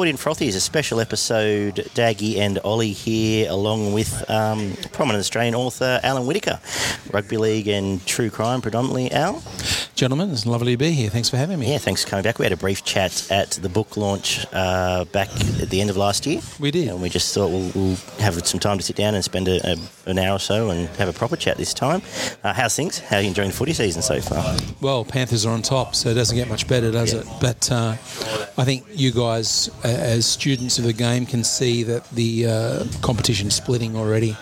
Footy and Frothy is a special episode. Daggy and Ollie here, along with um, prominent Australian author Alan Whitaker. Rugby League and true crime predominantly, Al. Gentlemen, it's lovely to be here. Thanks for having me. Yeah, thanks for coming back. We had a brief chat at the book launch uh, back at the end of last year. We did. And we just thought we'll, we'll have some time to sit down and spend a, a, an hour or so and have a proper chat this time. Uh, how's things? How are you enjoying the footy season so far? Well, Panthers are on top, so it doesn't get much better, does Yeah. it? But uh, I think you guys, as students of the game, can see that the uh, competition's splitting already.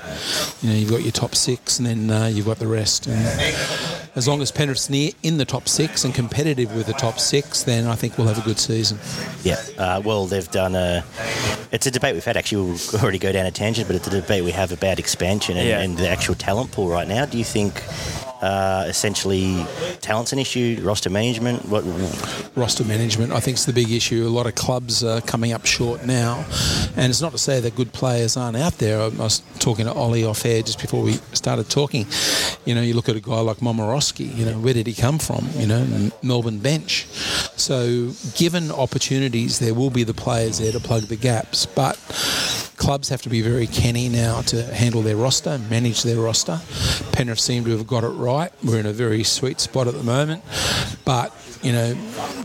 You know, you've got your top six, and then uh, you've got the rest. And as long as Penrith's near in the top six and competitive with the top six, then I think we'll have a good season. Yeah. Uh, well, they've done a. It's a debate we've had. Actually, we'll already go down a tangent, but it's a debate we have about expansion and, Yeah. and the actual talent pool right now. Do you think, uh, essentially, talent's an issue, roster management? What? roster management, I think, is the big issue. A lot of clubs are coming up short now, and it's not to say that good players aren't out there. I was talking to Ollie off air just before we started talking. You know, you look at a guy like Momorowski. You know, where did he come from? You know, Melbourne bench. So, given opportunities, there will be the players there to plug the gaps, but clubs have to be very canny now to handle their roster, manage their roster. Penrith seem to have got it right. We're in a very sweet spot at the moment, but you know,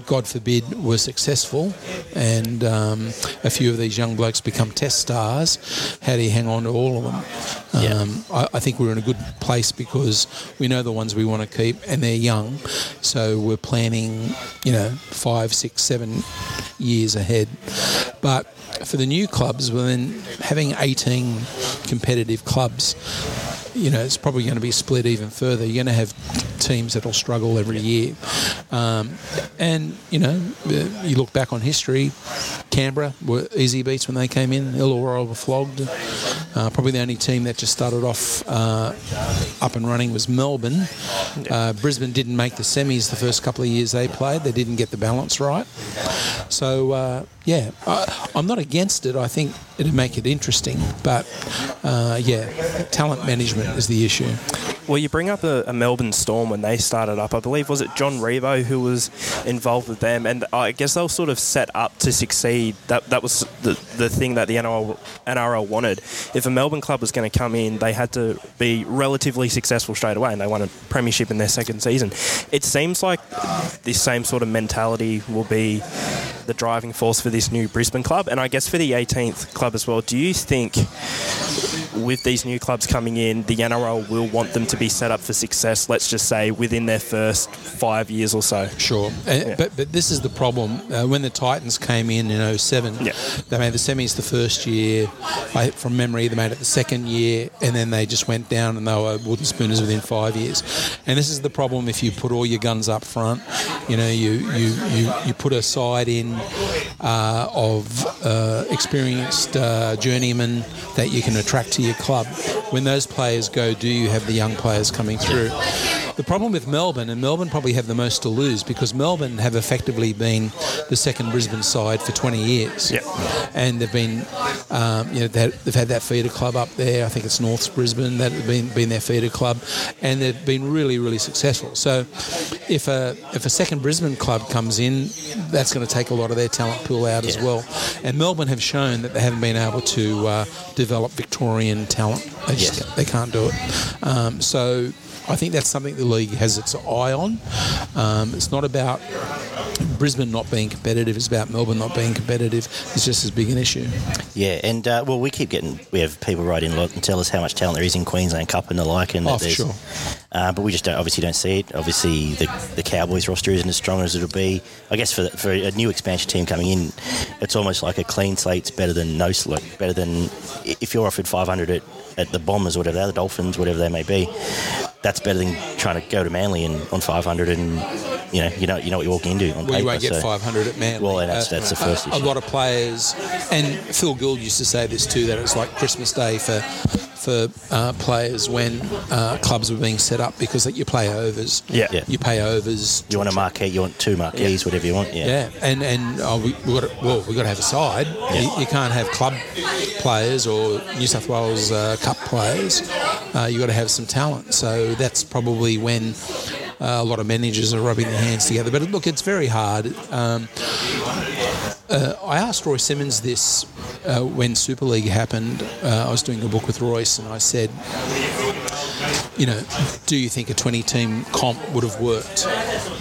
God forbid we're successful and um, a few of these young blokes become test stars. How do you hang on to all of them? Yeah. Um, I, I think we're in a good place because we know the ones we want to keep and they're young, so we're planning, you know, five, six, seven years ahead. But for the new clubs, well, then having 18 competitive clubs, you know, it's probably going to be split even further. You're going to have teams that'll struggle every year. Um, and, you know, uh, you look back on history, Canberra were easy beats when they came in. Illawarra were flogged. Uh, probably the only team that just started off uh, up and running was Melbourne. Uh, Brisbane didn't make the semis the first couple of years they played. They didn't get the balance right. So, uh, yeah, I, I'm not against it. I think it'd make it interesting. But, uh, yeah, talent management is the issue. Well, you bring up a, a Melbourne Storm when they started up. I believe was it John Ribot who was involved with them, and I guess they were sort of set up to succeed. That that was the the thing that the NRL, NRL wanted. If a Melbourne club was going to come in, they had to be relatively successful straight away, and they won a premiership in their second season. It seems like this same sort of mentality will be the driving force for this new Brisbane club, and I guess for the 18th club as well. Do you think? With these new clubs coming in, the NRL will want them to be set up for success, let's just say, within their first five years or so. Sure, Uh, but but this is the problem. Uh, when the Titans came in in 07, Yeah. they made the semis the first year. I, from memory, they made it the second year, and then they just went down and they were wooden spooners within five years. And this is the problem if you put all your guns up front. You know, you you you, you put a side in uh, of uh, experienced uh, journeymen that you can attract to your club. When those players go, do you have the young players coming through? The problem with Melbourne, and Melbourne probably have the most to lose because Melbourne have effectively been the second Brisbane side for 20 years. Yeah. And they've been, um, you know, they- they've had that feeder club up there. I think it's North Brisbane that have been, been their feeder club, and they've been really, really successful. So, if a if a second Brisbane club comes in, that's going to take a lot of their talent pool out as well. And Melbourne have shown that they haven't been able to uh, develop Victorian talent. They just Yes. they can't do it. Um, so I think that's something the league has its eye on. Um, it's not about Brisbane not being competitive; it's about Melbourne not being competitive. It's just as big an issue. Yeah, and uh, well, we keep getting we have people write in a lot and tell us how much talent there is in Queensland Cup and the like, and Oh, that sure. uh, but we just don't obviously don't see it. Obviously, the, the Cowboys roster isn't as strong as it'll be. I guess for for a new expansion team coming in, it's almost like a clean slate's better than no slate, better than if you're offered 500 at, at the Bombers or whatever, they are, the Dolphins, whatever they may be. That's better than trying to go to Manly and on 500 and you know you know you know what you're walking into on Well, paper. you won't get so- 500 at Manly. Well, that's- that's the first issue. A lot of players, and Phil Gould used to say this too, that it's like Christmas Day for for uh, players when uh, clubs were being set up because you play overs. Yeah. Yeah. You pay overs. You want a marquee, you want two marquees, whatever you want. Yeah. Yeah, and and oh, we we got to, well, we've got to have a side. You, you can't have club players or New South Wales uh, Cup players. Uh, you got to have some talent. So that's probably when uh, a lot of managers are rubbing their hands together. But look, it's very hard. Um, uh, I asked Roy Simmons this uh, when Super League happened. Uh, I was doing a book with Royce, and I said, you know, do you think a 20 team comp would have worked?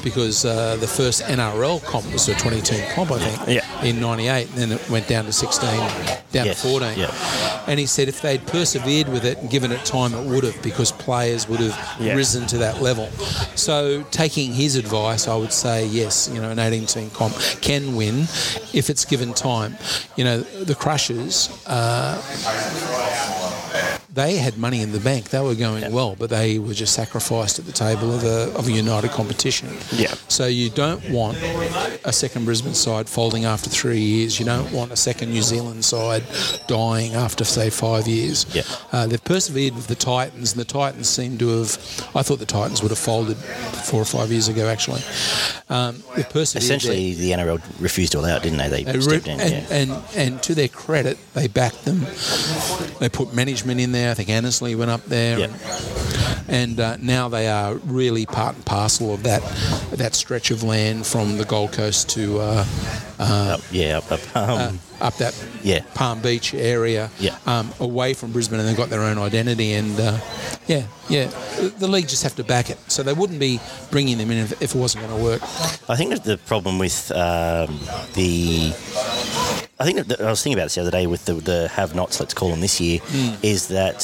Because uh, the first NRL comp was a 20 team comp, I think, Yeah. In 98, and then it went down to 16, down Yes, to 14. yeah. And he said if they'd persevered with it and given it time, it would have, because players would have Yeah. risen to that level. So, taking his advice, I would say yes, you know, an 18 team comp can win if it's given time. You know, the Crushers, uh, they had money in the bank. They were going well, but they were just sacrificed at the table of a, of a united competition. Yeah. So you don't want a second Brisbane side folding after three years. You don't want a second New Zealand side dying after, say, five years. Yeah. Uh, they've persevered with the Titans, and the Titans seem to have. I thought the Titans would have folded four or five years ago, actually. Um, they've persevered. Essentially, the NRL refused to allow it, didn't they? They stepped re- in. and, yeah. and and to their credit, they backed them. They put management in there. I think Annesley went up there, Yeah. and, and uh, now they are really part and parcel of that that stretch of land from the Gold Coast to uh, Up, yeah, up, up. Um, uh, up that Yeah. Palm Beach area, Yeah. um, away from Brisbane, and they've got their own identity. And uh, yeah, yeah, the, the league just have to back it. So they wouldn't be bringing them in if, if it wasn't going to work. I think that the problem with um, the. I think that I was thinking about this the other day with the, the have-nots, let's call them this year, Hmm. is that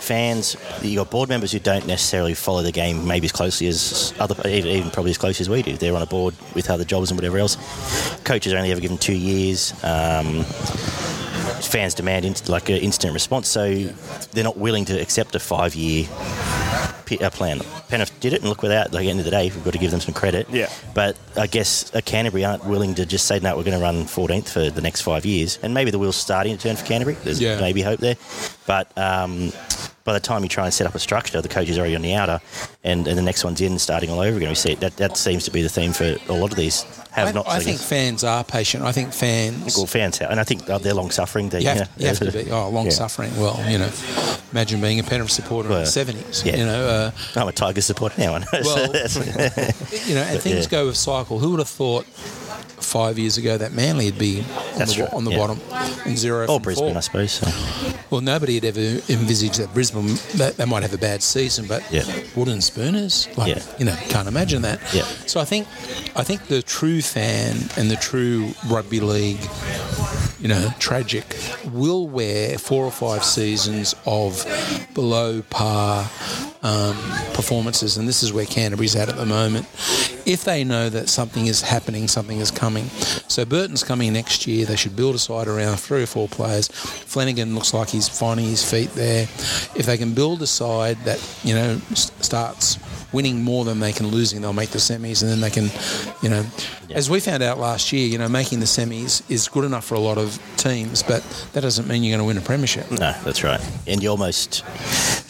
fans, you got board members who don't necessarily follow the game maybe as closely as other, even, even probably as close as we do. They're on a board with other jobs and whatever else. Coaches are only ever given two years. Um, fans demand inst- like an instant response, so they're not willing to accept a five-year p- uh, plan. Penrith did it, and look without. Like at the end of the day, we've got to give them some credit. Yeah. But I guess uh, Canterbury aren't willing to just say no. We're going to run 14th for the next five years, and maybe the wheel's starting to turn for Canterbury. There's Yeah. maybe hope there, but. Um, by the time you try and set up a structure, the coach is already on the outer, and, and the next one's in, starting all over again. We see it. That that seems to be the theme for a lot of these have I, not. I think fans are patient. I think fans. well, fans, and I think they're long suffering. They, You have, know, you have to be. Oh, long Yeah. suffering. Well, you know, imagine being a Penrith supporter in the seventies. yeah. You know, uh, I'm a Tiger supporter now. Well, you know, and things yeah. go with cycle. Who would have thought five years ago that Manly would be on That's the, right, on the yeah. bottom and zero or Brisbane, four? I suppose. So. Well, nobody had ever envisaged that Brisbane that they might have a bad season, but Yeah. wooden spooners, like Yeah. you know, can't imagine that. Yeah. So I think, I think the true fan and the true rugby league, you know, tragic, will wear four or five seasons of below par um, performances, and this is where Canterbury's at at the moment. If they know that something is happening, something is coming. So Burton's coming next year. They should build a side around three or four players. Flanagan looks like he's finding his feet there. If they can build a side that you know starts winning more than they can losing, they'll make the semis, and then they can, you know, as we found out last year, you know, making the semis is good enough for a lot of teams, but that doesn't mean you're going to win a premiership. No, that's right. And you almost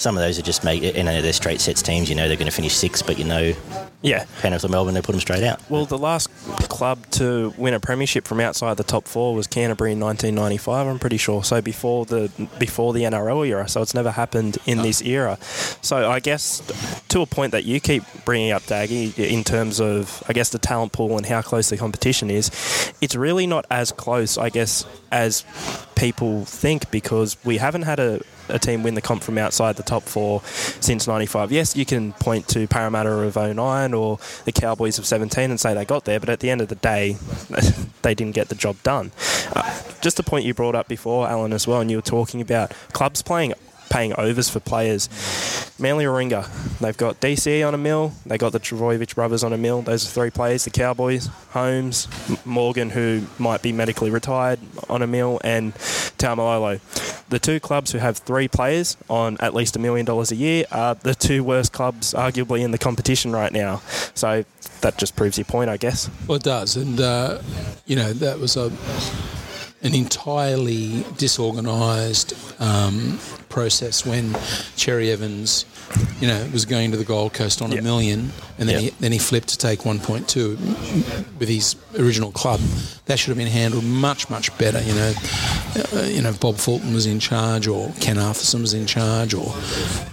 some of those are just make you know they're straight sets teams. You know they're going to finish sixth, but you know Yeah. Penrith or Melbourne, they put them straight out. Well, the last club to win a premiership from outside the top four was Canterbury in 1995. I'm pretty sure. So before the before the NRL era. So it's never happened in this era. So I guess to a point that you keep bringing up, Daggy, in terms of I guess the talent pool and how close the competition is, it's really not as close, I guess, as people think because we haven't had a a team win the comp from outside the top four since 95. Yes, you can point to Parramatta of 09 or the Cowboys of 17 and say they got there, but at the end of the day, they didn't get the job done. Uh, just a point you brought up before, Alan, as well, and you were talking about clubs playing paying overs for players. Manly Warringah, they've got DC on a mill, they got the Trbojevic brothers on a mill. Those are three players. The Cowboys, Holmes, Morgan, who might be medically retired on a mill, and Taumalolo. The two clubs who have three players on at least a million dollars a year are the two worst clubs, arguably, in the competition right now. So that just proves your point, I guess. Well, it does, and uh, you know that was a an entirely disorganised um, process when Cherry Evans, you know, was going to the Gold Coast on Yeah. a million, and then Yeah. he, then he flipped to take 1.2 with his original club. That should have been handled much much better, you know. uh, you know Bob Fulton was in charge or Ken Arthurson was in charge or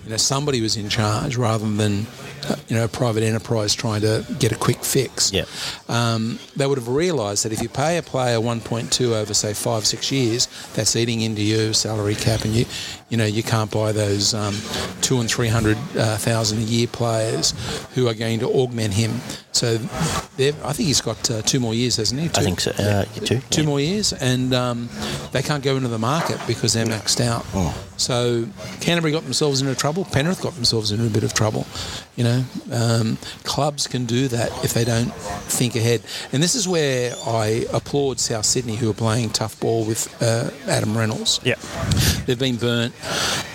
you know somebody was in charge rather than uh, you know a private enterprise trying to get a quick fix. Yeah. Um, they would have realised that if you pay a player 1.2 over say five six years, that's eating into your salary cap, and you you know you can't buy those um, two and three hundred uh, thousand a year players who are going to augment him. So I think he's got uh, two more years, hasn't he? I think so. Uh, too. two Yeah. more years, and um, they can't go into the market because they're maxed out. Oh. So Canterbury got themselves into trouble. Penrith got themselves into a bit of trouble. You know, um, clubs can do that if they don't think ahead. And this is where I applaud South Sydney, who are playing tough ball with uh, Adam Reynolds. Yeah. They've been burnt.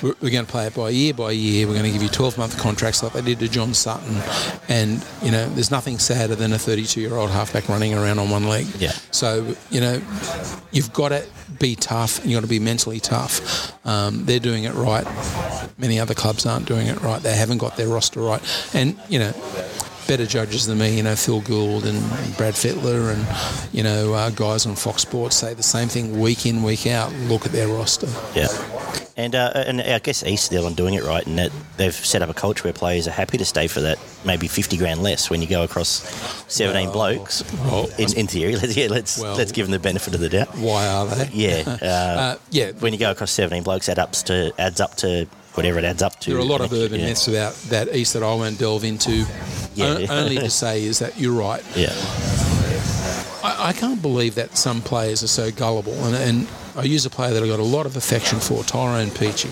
We're, we're going to play it by year by year. We're going to give you 12 month contracts like they did to John Sutton. And, you know, there's nothing sadder than a 32 year old halfback running around on one leg. Yeah. So, you know, you've got to be tough and you've got to be mentally tough. Um, they're doing it right. Many other clubs aren't doing it right. They haven't got their roster right. And, you know, better judges than me, you know, Phil Gould and Brad Fittler and, you know, uh, guys on Fox Sports say the same thing week in, week out. Look at their roster. Yeah. And, uh, and I guess East are on doing it right, and that they've set up a culture where players are happy to stay for that maybe fifty grand less when you go across seventeen Well, blokes. well, in, in theory, let's, yeah, let's Well- let's give them the benefit of the doubt. Why are they? Yeah, uh, Uh, yeah, when you go across seventeen blokes, that ups to adds up to whatever it adds up to. there are a lot of urban yeah. myths about that East that I won't delve into. Yeah. O- only to say is that you're right. Yeah, I, I can't believe that some players are so gullible. And, and I use a player that I got a lot of affection for, Tyrone Peachey.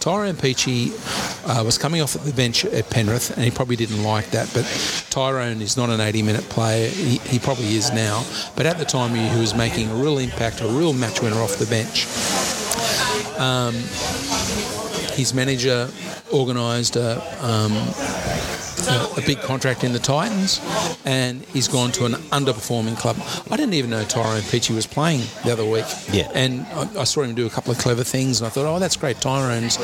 Tyrone Peachey uh, was coming off at the bench at Penrith, and he probably didn't like that. But Tyrone is not an 80-minute player. He, he probably is now. But at the time, he, he was making a real impact, a real match winner off the bench. Um, his manager organised a, um, a, big contract in the Titans, and he's gone to an underperforming club. I didn't even know Tyrone Peachey was playing the other week. Yeah. And I, I saw him do a couple of clever things, and I thought, oh, that's great, Tyrone's.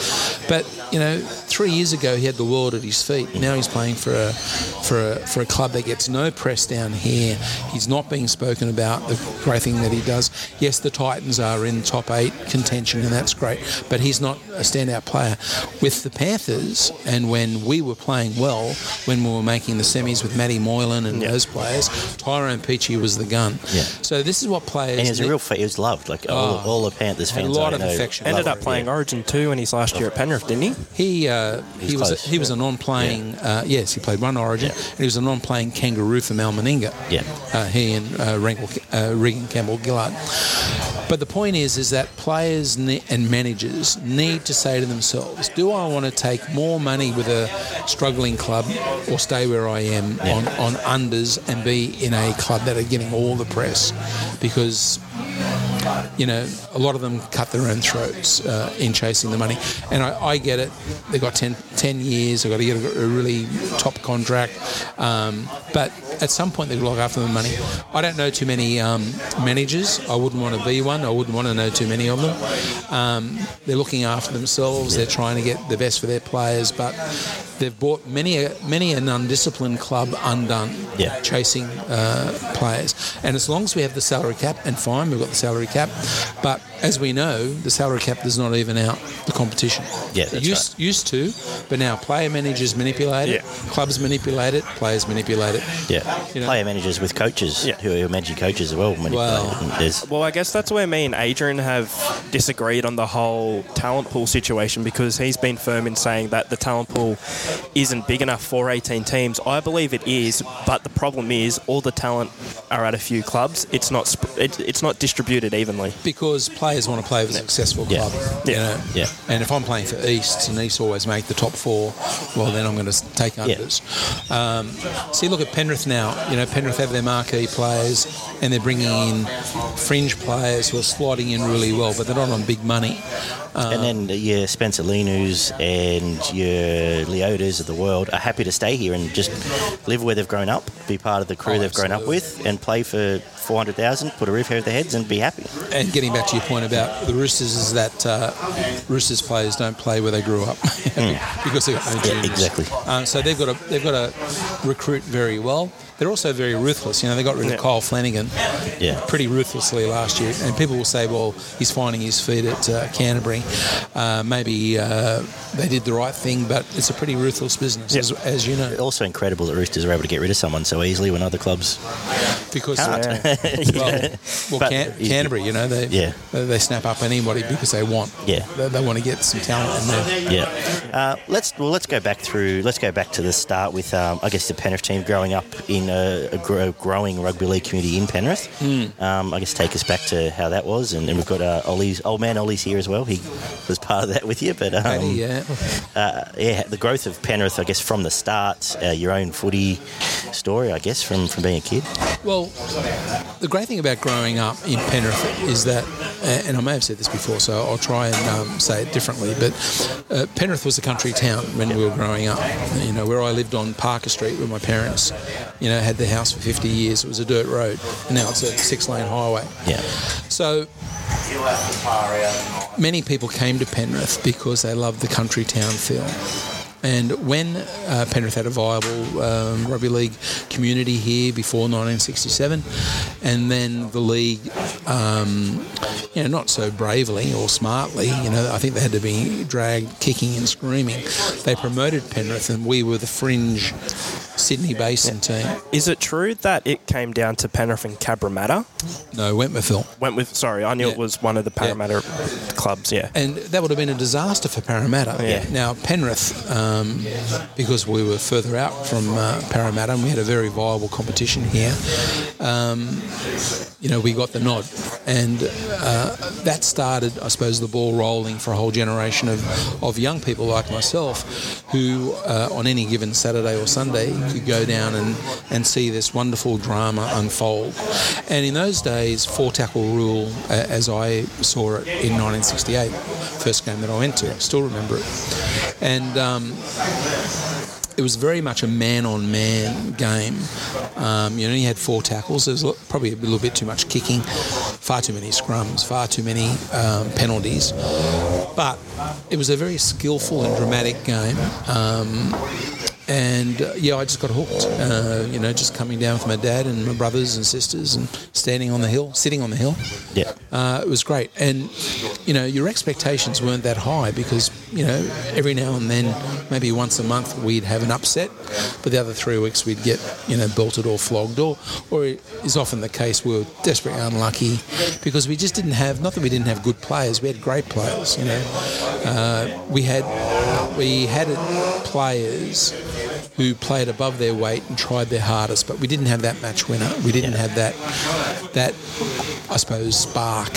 But you know, three years ago he had the world at his feet. Now he's playing for a for a for a club that gets no press down here. He's not being spoken about. The great thing that he does. Yes, the Titans are in top eight contention, and that's great. But he's not a standout player. With the Panthers, and when we were playing well, when we were making the semis with Matty Moylan and those players, Tyrone Peachey was the gun. Yeah. So this is what players. and he was a real. Fa- he was loved. Like all, Oh. all the Panthers fans. a lot of know affection. Ended up playing yeah. Origin 2 in his last year at Penrith, didn't he? He uh, He's he was a, he was a non-playing. Uh, yes, he played one Origin, Yeah. and he was a non-playing kangaroo for Mal Meninga. Yeah. uh, he and uh, Regan, uh, Regan Campbell Gillard. But the point is, is that players ne- and managers need to say to themselves, "Do I want to take more money with a struggling club, or stay where I am on, on unders and be in a club that are getting all the press?" Because you know, a lot of them cut their own throats uh, in chasing the money. And I, I get it. They've got 10, 10 years. They've got to get a, a really top contract. Um, but at some point, they've got to look after the money. I don't know too many um, managers. I wouldn't want to be one. I wouldn't want to know too many of them. Um, they're looking after themselves. They're trying to get the best for their players. But they've bought many, a, many an undisciplined club undone Yeah. chasing uh, players. And as long as we have the salary cap, and fine, we've got the salary cap, but as we know, the salary cap does not even out the competition. Yeah, that's used, used to, but now player managers manipulate it, Yeah. clubs manipulate it, players manipulate it. Yeah, You know- player managers with coaches Yeah. who are managing coaches as well. manipulate Well- it. Well, I guess that's where me and Adrian have disagreed on the whole talent pool situation because he's been firm in saying that the talent pool isn't big enough for 18 teams. I believe it is, but the problem is all the talent are at a few clubs. It's not sp- it, it's not distributed evenly. Because players want to play with a successful Yeah. club. You Yeah. know? Yeah. And if I'm playing for East and East always make the top four, well, then I'm going to take Yeah. Um, see, look at Penrith now. You know, Penrith have their marquee players and they're bringing in fringe players who are sliding in really well, but they're not on big money. And then your Spencer Lenius and your Leotas of the world are happy to stay here and just live where they've grown up, be part of the crew Oh, they've grown up with, and play for four hundred thousand, put a roof over their heads, and be happy. And getting back to your point about the Roosters is that uh, Roosters players don't play where they grew up because they've got no Hmm. Yeah, exactly. Uh, so they've got to they've got to recruit very well. They're also very ruthless. You know, they got rid of Yeah. Kyle Flanagan Yeah. pretty ruthlessly last year, and people will say, "Well, he's finding his feet at uh, Canterbury. Uh, maybe uh, they did the right thing, but it's a pretty ruthless business, as, as you know, Also incredible that Roosters are able to get rid of someone so easily when other clubs because can't. well, well But- Can- Canterbury, you know, they Yeah. they they snap up anybody because they want Yeah. they, they want to get some talent in there. Yeah. Uh, let's well, let's go back through. Let's go back to the start with, um, I guess, the Penrith team growing up in a, a gro- growing rugby league community in Penrith. Um, I guess take us back to how that was, and, and we've got uh, Ollie's old man Ollie's here as well. He was part of that with you, but um, yeah. uh, yeah, the growth of Penrith, I guess, from the start, uh, your own footy story, I guess, from from being a kid. Well, the great thing about growing up in Penrith is that, and I may have said this before, so I'll try and um, say it differently, but uh, Penrith was a country town when we were growing up. You know, where I lived on Parker Street, with my parents, you know, had the house for 50 years, it was a dirt road, and now it's a six-lane highway. Yeah, So many people came to Penrith because they loved the country town feel. And when uh, Penrith had a viable um, rugby league community here before 1967, and then the league, um, you know, not so bravely or smartly, you know, I think they had to be dragged kicking and screaming. They promoted Penrith, and we were the fringe Sydney Basin team. Is it true that it came down to Penrith and Cabramatta? No, Wentworthville. Went with sorry, I knew Yeah. it was one of the Parramatta clubs. Yeah, And that would have been a disaster for Parramatta. Yeah. Now, Penrith, um, because we were further out from uh, Parramatta and we had a very viable competition here, um, you know, we got the nod. And uh, that started, I suppose, the ball rolling for a whole generation of, of young people like myself who, uh, on any given Saturday or Sunday, could go down and, and see this wonderful drama unfold. And in those days, four tackle rule, uh, as I saw it in 1968, first game that I went to, I still remember it. And um, it was very much a man-on-man game. Um, you know, you had four tackles. There was probably a little bit too much kicking, far too many scrums, far too many um, penalties. But it was a very skillful and dramatic game. Um, and uh, yeah, I just got hooked. Uh, you know, just coming down with my dad and my brothers and sisters, and standing on the hill, sitting on the hill. yeah, Uh, it was great, and you know, your expectations weren't that high because you know every now and then, maybe once a month, we'd have an upset, but the other three weeks we'd get you know belted or flogged, or or is often the case we were desperately unlucky because we just didn't have not that we didn't have good players, we had great players. You know, uh, we had we had players who played above their weight and tried their hardest, but we didn't have that match winner. We didn't have that that I suppose spark.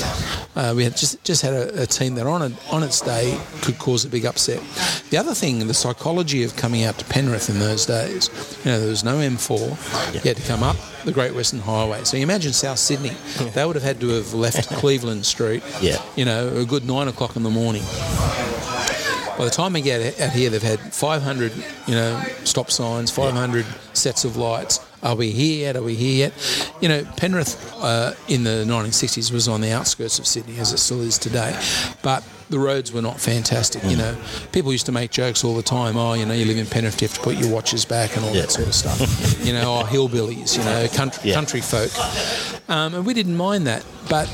Uh, we had just just had a, a team that on a, on its day could cause a big upset. The other thing, the psychology of coming out to Penrith in those days, you know, there was no M4. You had to come up the Great Western Highway. So you imagine South Sydney, they would have had to have left Cleveland Street. Yeah. You know, a good nine o'clock in the morning. By the time we get out here, they've had 500, you know, stop signs, 500 sets of lights. Are we here yet? Are we here yet? You know, Penrith uh, in the 1960s was on the outskirts of Sydney, as it still is today, but the roads were not fantastic. You know, people used to make jokes all the time. Oh, you know, you live in Penrith, you have to put your watches back and all Yeah. that sort of stuff. you know, oh, hillbillies, you know, country, Yeah. country folk, um, and we didn't mind that, but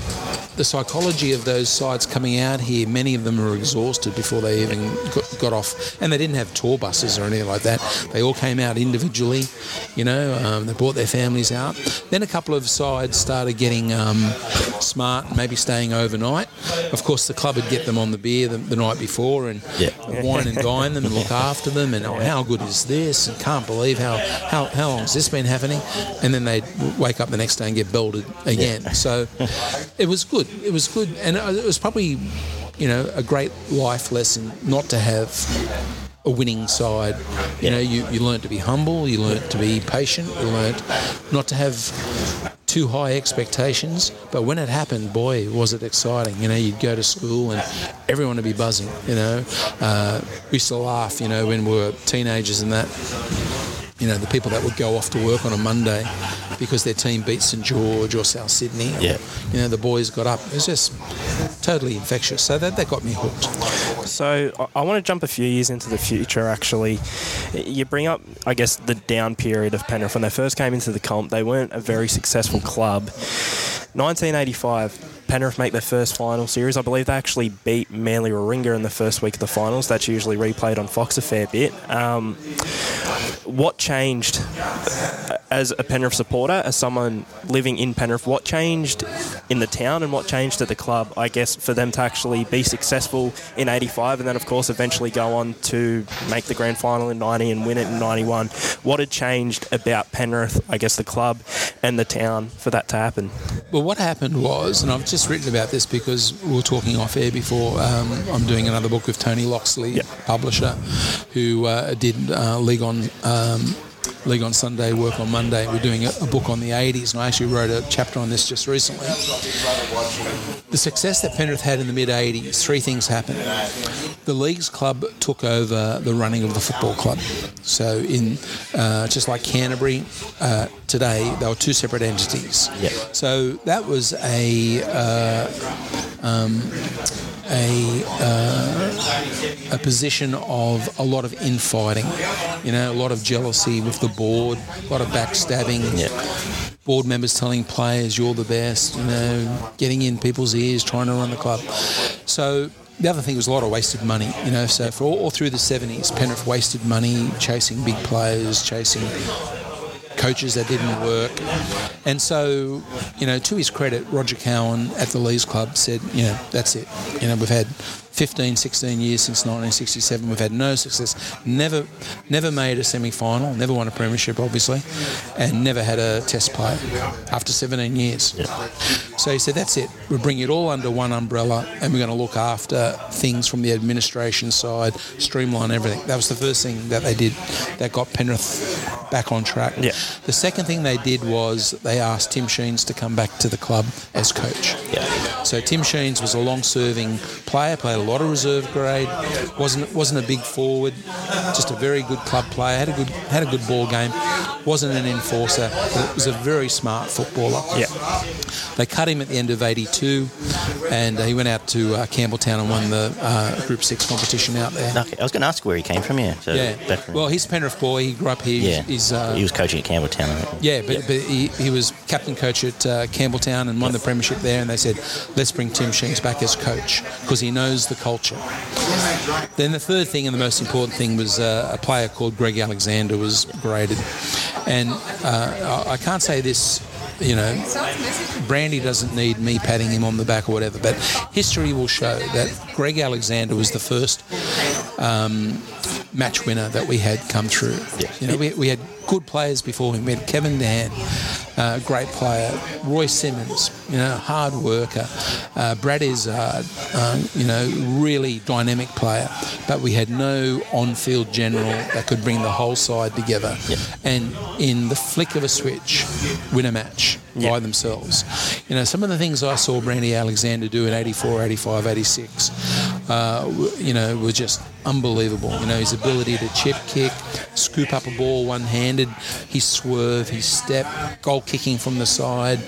the psychology of those sides coming out here, many of them were exhausted before they even got, got off, and they didn't have tour buses or anything like that. They all came out individually, you know. Um, they brought their families out. Then a couple of sides started getting um, smart, maybe staying overnight. Of course, the club would get them on the beer the, the night before and Yeah. wine and dine them and look after them. And oh, how good is this? And can't believe how how how long has this been happening? And then they'd wake up the next day and get belted again. So it was good. It was good, and it was probably, you know, a great life lesson not to have a winning side. You know, you, you learnt to be humble, you learnt to be patient, you learnt not to have too high expectations. But when it happened, boy, was it exciting. You know, you'd go to school and everyone would be buzzing. You know, uh, we used to laugh, you know, when we were teenagers and that you know, the people that would go off to work on a Monday because their team beat St George or South Sydney. Or, Yeah. You know, the boys got up. It was just totally infectious. So that, that got me hooked. So I, I want to jump a few years into the future. Actually, you bring up, I guess, the down period of Penrith when they first came into the comp. They weren't a very successful club. 1985. Penrith make their first final series. I believe they actually beat Manly Warringah in the first week of the finals. That's usually replayed on Fox a fair bit. Um, what changed as a Penrith supporter, as someone living in Penrith? What changed in the town and what changed at the club, I guess, for them to actually be successful in 85 and then, of course, eventually go on to make the grand final in 90 and win it in 91? What had changed about Penrith, I guess, the club and the town for that to happen? Well, what happened was, and I've just written about this because we were talking off air before. Um, I'm doing another book with Tony Loxley, Yep. publisher, who uh, did uh, League on. Um, League on Sunday, work on Monday. We're doing a, a book on the 80s, and I actually wrote a chapter on this just recently. The success that Penrith had in the mid 80s, three things happened. The Leagues Club took over the running of the football club. So, in uh, just like Canterbury uh, today, they were two separate entities. Yep. So that was a uh, um, a uh, a position of a lot of infighting. You know, a lot of jealousy with the board, a lot of backstabbing. Yeah. Board members telling players you're the best. You know, getting in people's ears, trying to run the club. So. The other thing was a lot of wasted money, you know. So for all, all through the '70s, Penrith wasted money chasing big players, chasing coaches that didn't work. And so, you know, to his credit, Roger Cowan at the Leagues Club said, you know, that's it. You know, we've had 15, 16 years since 1967. We've had no success. Never, never made a semi-final. Never won a premiership, obviously, and never had a test play after 17 years. So he said, that's it. We're bringing it all under one umbrella, and we're going to look after things from the administration side, streamline everything. That was the first thing that they did that got Penrith back on track. Yeah. The second thing they did was they asked Tim Sheens to come back to the club as coach. Yeah. So Tim Sheens was a long-serving player, played a lot of reserve grade, wasn't wasn't a big forward, just a very good club player, had a good had a good ball game, wasn't an enforcer, but was a very smart footballer. Yeah. They cut him at the end of '82, and uh, he went out to uh, Campbelltown and won the uh, Group Six competition out there. Okay. I was going to ask where he came from. Yeah. So Yeah. from- Well, he's a Penrith boy. He grew up here. yeah. He's, uh, he was coaching at Campbelltown. I yeah, but, but he, he was captain coach at uh, Campbelltown and won the premiership there. And they said, let's bring Tim Sheens back as coach because he knows the culture. Then the third thing and the most important thing was uh, a player called Greg Alexander was graded. And uh, I can't say this, you know, Brandy doesn't need me patting him on the back or whatever, but history will show that Greg Alexander was the first um, match winner that we had come through. You know, we, we had good players before him. We had Kevin Dan, uh, great player. Roy Simmons, you know, hard worker. Uh, Brad Izzard, um, you know, really dynamic player. But we had no on-field general that could bring the whole side together. And in the flick of a switch, win a match by themselves. You know, some of the things I saw Brandy Alexander do in 84, 85, 86, uh, you know, were just unbelievable. You know, his ability to chip kick, scoop up a ball one-handed, his swerve, his step, goal kicking from the side,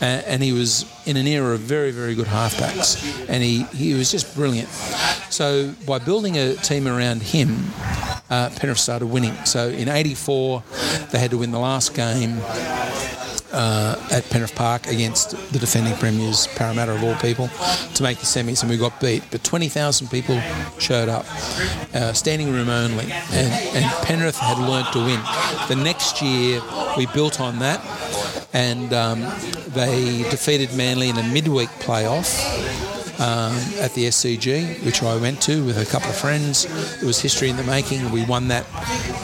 uh, and he was in an era of very, very good halfbacks, and he, he was just brilliant. So by building a team around him, uh, Penrith started winning. So in '84, they had to win the last game uh, at Penrith Park against the defending premiers, Parramatta of all people, to make the semis, and we got beat. But 20,000 people showed up, uh, standing room only, and, and Penrith had learnt to win. The next year, we built on that, and um, they defeated Manly in a midweek playoff um, at the SCG, which I went to with a couple of friends. It was history in the making. We won that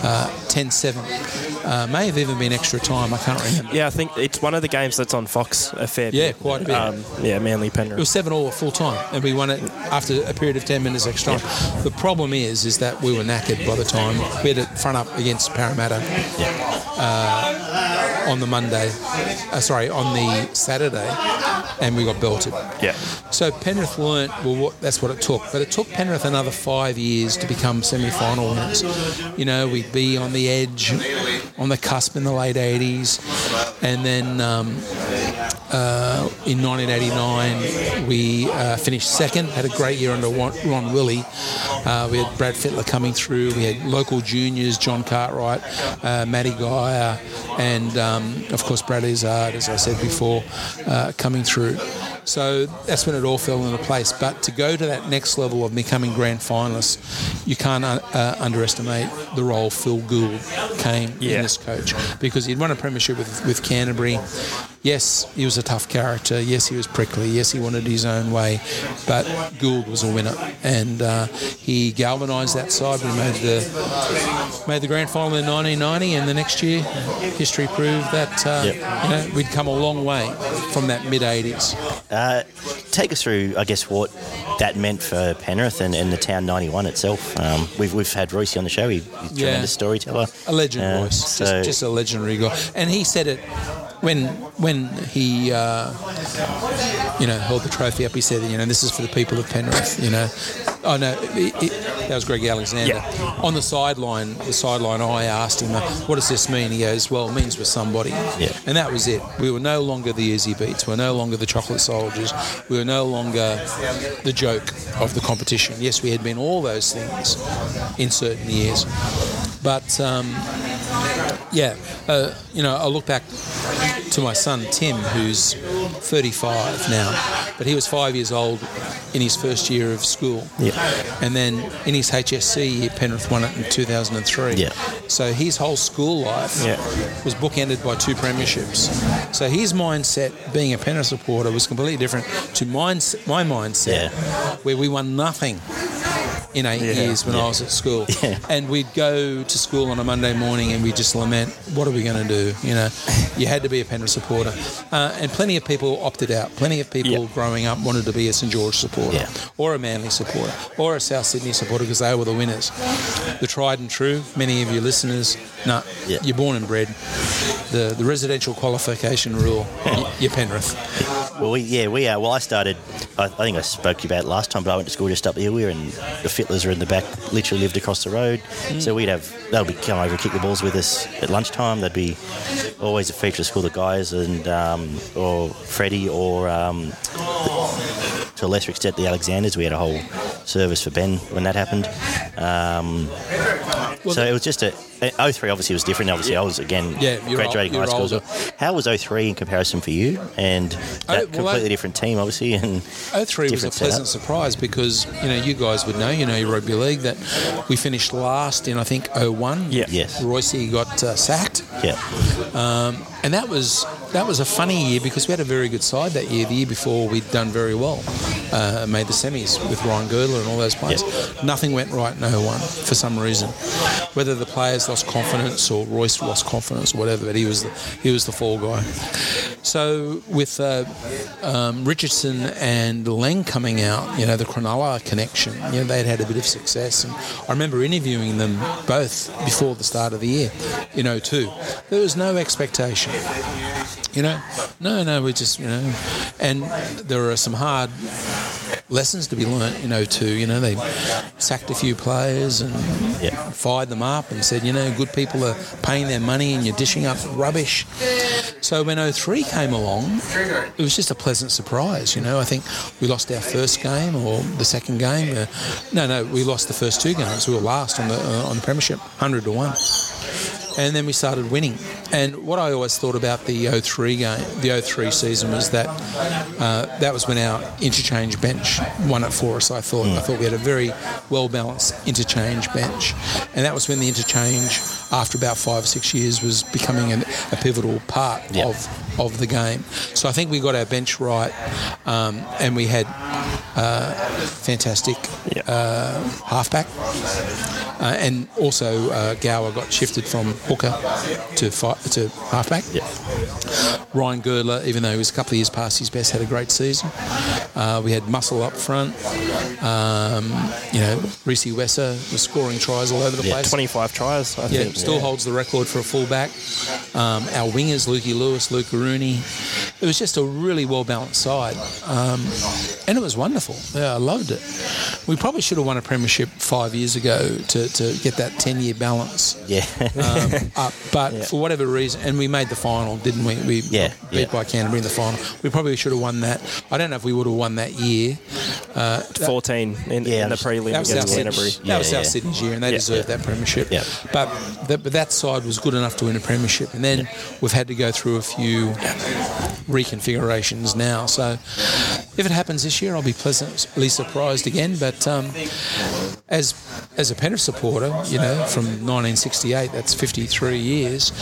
uh, 10-7. Uh, may have even been extra time. I can't remember. Yeah, I think it's one of the games that's on Fox a fair Yeah, bit. quite a bit. Um, yeah, Manly Penrith. It was seven all full time, and we won it after a period of ten minutes extra time. The problem is, is that we were knackered by the time we had it front up against Parramatta uh, on the Monday, uh, sorry, on the Saturday, and we got belted. Yeah. So Penrith learnt, well, what, that's what it took. But it took Penrith another five years to become semi-final winners. You know, we'd be on the edge, on the cusp in the late 80s. And then um, uh, in 1989, we uh, finished second, had a great year under Ron, Willey. Uh, we had Brad Fittler coming through, we had local juniors, John Cartwright, uh, Matty Geyer, and um, of course Brad Izzard, as I said before, uh, coming through. So that's when it all fell into place. But to go to that next level of becoming grand finalists, you can't uh, uh, underestimate the role Phil Gould came Yeah. in this coach because he'd won a premiership with, with Canterbury. Yes, he was a tough character. Yes, he was prickly. Yes, he wanted his own way. But Gould was a winner, and uh, he galvanised that side. We made the made the grand final in 1990, and the next year, history proved that uh, Yep. you know we'd come a long way from that mid 80s. Uh, take us through, I guess, what that meant for Penrith and, and the town 91 itself. Um, we've, we've had Royce on the show. He, he's a Yeah. tremendous storyteller. A legend Uh, voice, so- just, just a legendary guy. And he said it when when he uh, you know held the trophy up. He said, you know, this is for the people of Penrith. You know, oh no, it, it, that was Greg Alexander. Yeah. On the sideline, the sideline, I asked him, what does this mean? He goes, well, it means we're somebody. Yeah. And that was it. We were no longer the easy beats. We're no longer the chocolate soldiers. We were no longer the joke of the competition. Yes, we had been all those things in certain years. But um, yeah, uh, you know, I look back to my son Tim, who's 35 now, but he was five years old in his first year of school. Yeah. And then in his HSC year, Penrith won it in 2003. Yeah. So his whole school life Yeah. was bookended by two premierships. So his mindset, being a Penrith supporter, was completely different to mine, my mindset, Yeah. where we won nothing in eight Yeah. years when I was at school. Yeah. And we'd go to school on a Monday morning and we'd just lament, what are we going to do? You know, you had to be a Penrith supporter. Uh, and plenty of people opted out. Plenty of people Yeah. growing up wanted to be a St George supporter Yeah. or a Manly supporter or a South Sydney supporter because they were the winners. The tried and true, many of your listeners, no, Yeah. you're born and bred. The, the residential qualification rule, you're Penrith. Well, we, yeah, we are. Well, I started. I, I think I spoke to you about it last time, but I went to school just up the hill here, and the Fittlers are in the back. Literally lived across the road, so we'd have they'll be come over and kick the balls with us at lunchtime. They'd be always a feature of school, the guys and um, or Freddie or um, to a lesser extent the Alexanders. We had a whole service for Ben when that happened. Um, so it was just a. 03 obviously was different. Obviously, I was again Yeah, graduating ol- high school. as well. How was 03 in comparison for you? And that Oh, well, completely I- different team, obviously, and 03 was a pleasant setup. surprise because you know you guys would know you know your rugby league that we finished last in I think 01. Yeah. Yes. Royce got uh, sacked, Yeah, and that was that was a funny year because we had a very good side that year. The year before we'd done very well, uh, made the semis with Ryan Girdler and all those players. Nothing went right in 01 for some reason, whether the players lost confidence or Royce lost confidence or whatever. But he was the, he was the fall guy. So with uh, um, Richardson and Lang coming out, you know, the Cronulla connection, you know, they'd had a bit of success. And I remember interviewing them both before the start of the year in 02. There was no expectation. You know, no, no, we just, you know, and there are some hard lessons to be learnt in 02. You know, they sacked a few players and Yeah. fired them up and said, you know, good people are paying their money and you're dishing up rubbish. So when 03 came along, it was just a pleasant surprise. You know, I think we lost our first game or the second game. Uh, no, no, we lost the first two games. We were last on the uh, on the premiership, hundred to one. And then we started winning. And what I always thought about the 03 game, the 03 season, was that uh, that was when our interchange bench won it for us. I thought I thought we had a very well balanced interchange bench, and that was when the interchange, after about five or six years, was becoming an, a pivotal part Yep. of of the game. So I think we got our bench right, um, and we had uh, fantastic Yeah. uh, halfback. Uh, and also, uh, Gower got shifted from hooker to fi- to halfback. Yeah. Ryan Girdler, even though he was a couple of years past his best, had a great season. Uh, we had Muscle up front. Um, you know, Rhys Wesser was scoring tries all over the Yeah, place. 25 tries, I Yeah, think. still holds the record for a fullback. Um, our wingers, Lukey Lewis, Luke Rooney. It was just a really well balanced side, um, and it was wonderful. Yeah, I loved it. We probably should have won a premiership five years ago to, to get that ten year balance Yeah. um, up, but for whatever reason, and we made the final, didn't we? We Yeah, beat yeah. by Canterbury in the final. We probably should have won that. I don't know if we would have won that year. Uh, that- 14 in, Yeah, in the just- prelim that was against South Canterbury. Sydney. Yeah, that was yeah. South Sydney's year, and they Yeah. deserved that premiership. Yeah. But, that, but that side was good enough to win a premiership, and then we've had to go through a few reconfigurations now. So if it happens this year, I'll be pleasantly surprised again. But um, as as a Penrith supporter, you know, from 1968, that's 53 years.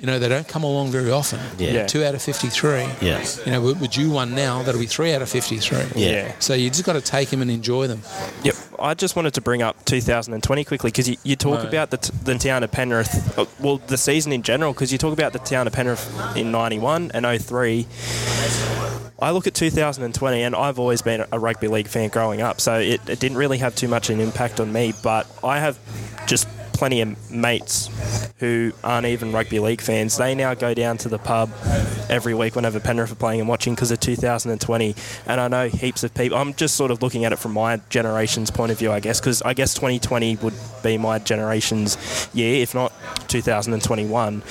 You know, they don't come along very often. Yeah. Yeah. Two out of 53. Yeah. You know, we're due one now. That'll be three out of 53. Yeah. So you just got to take them and enjoy them. Yep. I just wanted to bring up 2020 quickly because you, you talk Right. about the, t- the town of Penrith, uh, well, the season in general, because you talk about the town of Penrith in 91 and 03. I look at 2020, and I've always been a rugby league fan growing up, so it, it didn't really have too much an impact on me. But I have just plenty of mates who aren't even rugby league fans. They now go down to the pub every week whenever Penrith are playing and watching because of 2020. And I know heaps of people. I'm just sort of looking at it from my generation's point of view, I guess, because I guess 2020 would be my generation's year, if not 2021.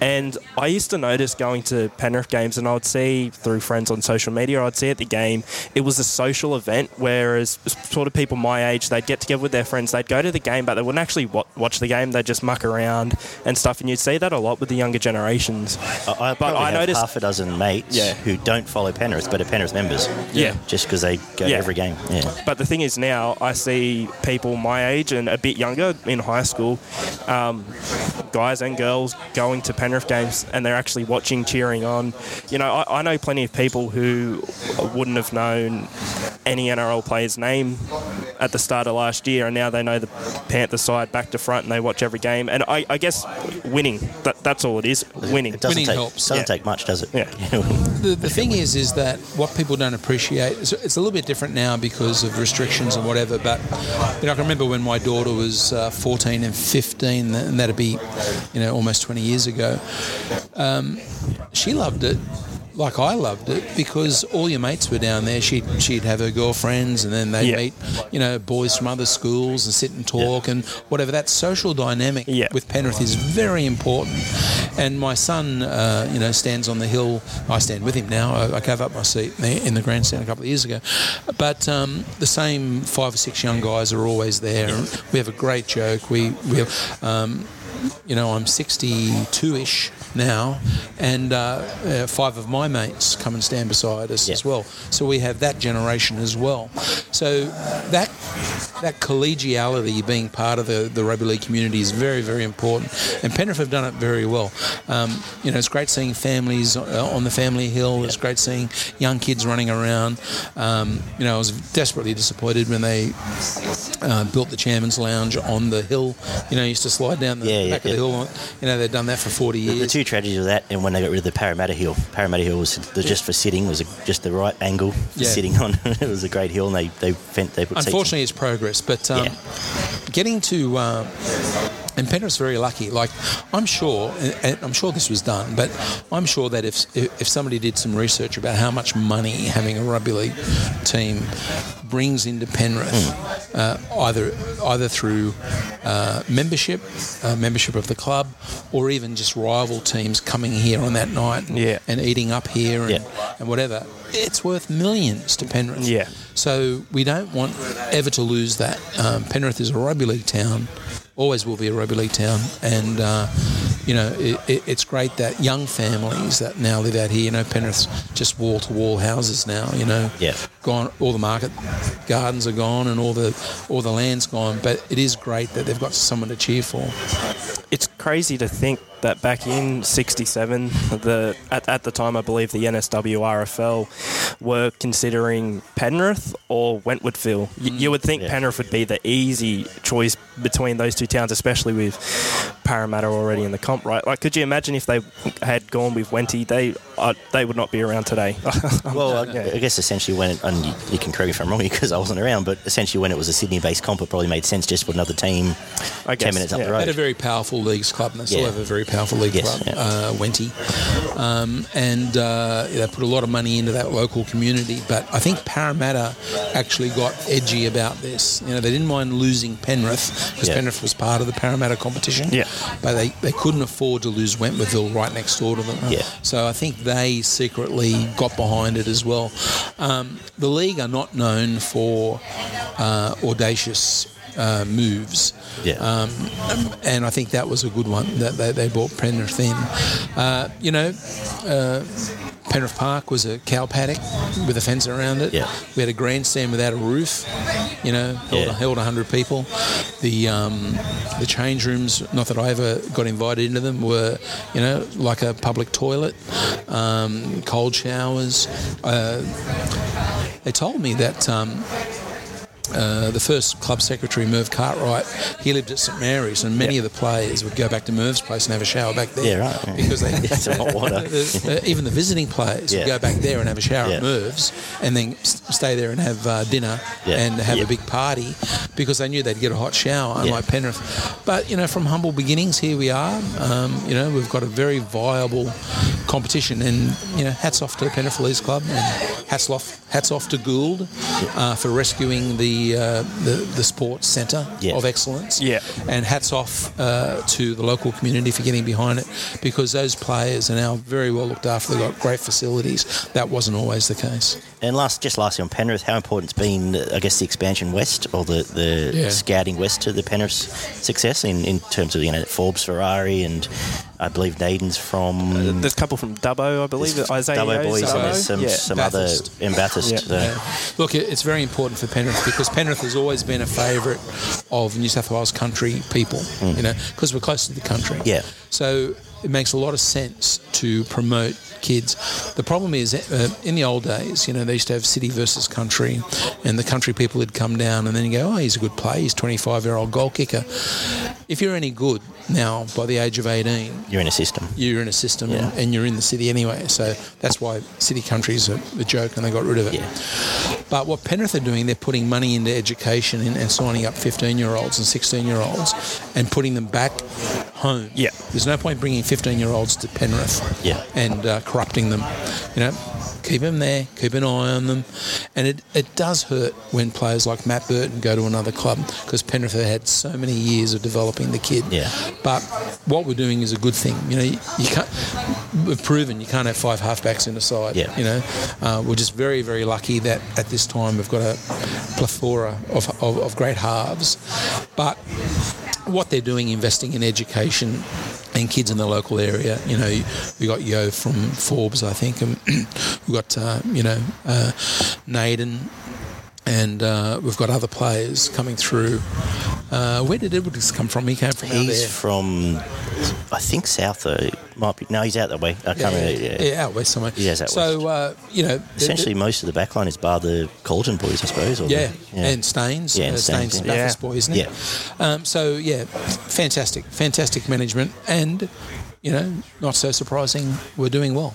And I used to notice going to Penrith games, and I would see through friends on social media, I'd see at the game, it was a social event, whereas sort of people my age, they'd get together with their friends, they'd go to the game, but they wouldn't actually wa- watch the game, they'd just muck around and stuff. And you'd see that a lot with the younger generations. I, I probably I have noticed- half a dozen mates Yeah. who don't follow Penrith but are Penrith members. Yeah. Just because they go Yeah. to every game. Yeah. But the thing is now, I see people my age and a bit younger in high school, um, guys and girls going to Penrith games and they're actually watching, cheering on. You know, I, I know plenty of people who wouldn't have known any NRL player's name at the start of last year, and now they know the Panther side back to front and they watch every game. And I, I guess winning, that, that's all it is, winning. It doesn't Winning take helps. doesn't Yeah. take much, does it? Yeah. The, the thing is, is that what people don't appreciate, it's, it's a little bit different now because of restrictions and whatever, but you know, I can remember when my daughter was uh, 14 and 15, and that'd be, you know, almost 20 years ago, um, she loved it. Like I loved it because all your mates were down there. She'd she'd have her girlfriends, and then they'd Yeah. meet, you know, boys from other schools and sit and talk and whatever. That social dynamic Yeah. with Penrith is very important. And my son, uh, you know, stands on the hill. I stand with him now. I, I gave up my seat in the grandstand a couple of years ago. But um, the same five or six young guys are always there. We have a great joke. We we have. Um, you know, I'm 62-ish now, and uh, uh, five of my mates come and stand beside us Yeah. as well. So we have that generation as well. So that that collegiality, being part of the, the rugby league community, is very, very important. And Penrith have done it very well. Um, you know, it's great seeing families uh, on the family hill. It's great seeing young kids running around. Um, you know, I was desperately disappointed when they uh, built the chairman's lounge on the hill. You know, used to slide down the Yeah, yeah, back of the hill. You know, they've done that for 40 years. the two tragedies of that, and when they got rid of the Parramatta Hill, Parramatta Hill was the, just for sitting was a, just the right angle for sitting on. it was a great hill, and they they fent, they put. Unfortunately, it's progress, but um, getting to uh, and Penrith's very lucky. Like I'm sure, and- I'm sure this was done, but I'm sure that if if somebody did some research about how much money having a rugby league team brings into Penrith, Hmm. uh, either either through uh, membership, uh, membership of the club, or even just rival teams coming here on that night and, Yeah. and eating up here and, Yeah. and whatever, it's worth millions to Penrith. Yeah. So we don't want ever to lose that. Um, Penrith is a rugby league town, always will be a rugby league town, and uh, you know it, it, it's great that young families that now live out here. You know, Penrith's just wall to wall houses now. You know, Yeah. gone. All the market gardens are gone, and all the all the land's gone. But it is great that they've got someone to cheer for. it's crazy to think that back in '67, the at, at the time I believe the NSWRFL were considering Penrith or Wentworthville. Y- you would think Yeah. Penrith would be the easy choice between those two towns, especially with Parramatta already in the comp, right? Like, could you imagine if they had gone with Wenty? They uh, they would not be around today. Well, I, I guess essentially when, it, and you, you can correct me if I'm wrong because I wasn't around, but essentially when it was a Sydney-based comp, it probably made sense just for another team I guess, ten minutes up yeah. the They had a very powerful leagues club, and they still Yeah. have a very powerful league Yes, club, yeah. uh, Wenty. Um, and uh, they put a lot of money into that local community. But I think Parramatta actually got edgy about this. You know, they didn't mind losing Penrith because Yeah. Penrith was part of the Parramatta competition. Yeah. But they, they couldn't afford to lose Wentworthville right next door to them. Yeah. So I think they secretly got behind it as well. Um, the league are not known for uh, audacious uh, moves. Yeah. Um, and I think that was a good one that they, they brought Penrith in. Uh, you know, uh, Penrith Park was a cow paddock with a fence around it. Yeah. We had a grandstand without a roof. You know, held, Yeah. held 100 people. The um, the change rooms, not that I ever got invited into them, were you know like a public toilet, um, cold showers. Uh, they told me that. Um, uh, the first club secretary, Merv Cartwright, he lived at St Mary's, and many of the players would go back to Merv's place and have a shower back there. Yeah, right. Because they, It's hot water. uh, even the visiting players Yeah. would go back there and have a shower Yeah. at Merv's, and then stay there and have uh, dinner Yeah. and have Yeah. a big party because they knew they'd get a hot shower, unlike Penrith. But you know, from humble beginnings, here we are. Um, you know, we've got a very viable competition, and you know, hats off to Penrith Leagues Club, and hats off, hats off to Gould uh, for rescuing the uh, the, the sports centre Yeah. of excellence. Yeah. And hats off uh, to the local community for getting behind it because those players are now very well looked after. They've got great facilities. That wasn't always the case. And last, just lastly on Penrith, how important's been, uh, I guess, the expansion west or the, the Yeah. scouting west to the Penrith's success in, in terms of you know Forbes, Ferrari, and I believe Naden's from There's a couple from Dubbo, I believe. Isaiah Dubbo boys, Dubbo? and there's some, yeah. some Bathurst. other in Bathurst. Yeah. so- Yeah. Look, it's very important for Penrith because Penrith has always been a favourite of New South Wales country people, you know, because we're close to the country. Mm. Yeah. So it makes a lot of sense to promote kids. The problem is, uh, in the old days, you know, they used to have city versus country, and the country people would come down and then you go, oh, he's a good player, he's 25 year old goal kicker. If you're any good now, by the age of 18, You're in a system. you're in a system Yeah. and, and you're in the city anyway. So that's why city country's a, a joke and they got rid of it. Yeah. But what Penrith are doing, they're putting money into education and, and signing up 15 year olds and 16 year olds and putting them back home. Yeah. There's no point bringing 15 year olds to Penrith Yeah. and uh, corrupting them. You know, keep them there, keep an eye on them. And it, it does hurt when players like Matt Burton go to another club because Penrith have had so many years of developing the kid. Yeah. But what we're doing is a good thing. You know, you, you can't. We've proven you can't have five halfbacks in a side. Yeah. You know, uh, we're just very, very lucky that at this time we've got a plethora of, of, of great halves. But what they're doing, investing in education and kids in the local area. You know, we got Yo from Forbes, I think, and we got uh, you know uh, Naden, and uh, we've got other players coming through. Uh, where did Edwards come from? He came from He's from, I think South. Uh, might be no, he's out that way. I can't yeah, remember. yeah, Yeah. yeah, out west somewhere. He is out so uh, you know, the- Essentially, most of the backline is bar the Colton boys, I suppose. Or the- Yeah, and Staines, Yeah, and uh, Staines, Staines, yeah. Bathurst boy, isn't he? Yeah. Um, so yeah, fantastic, fantastic management, and you know, not so surprising, we're doing well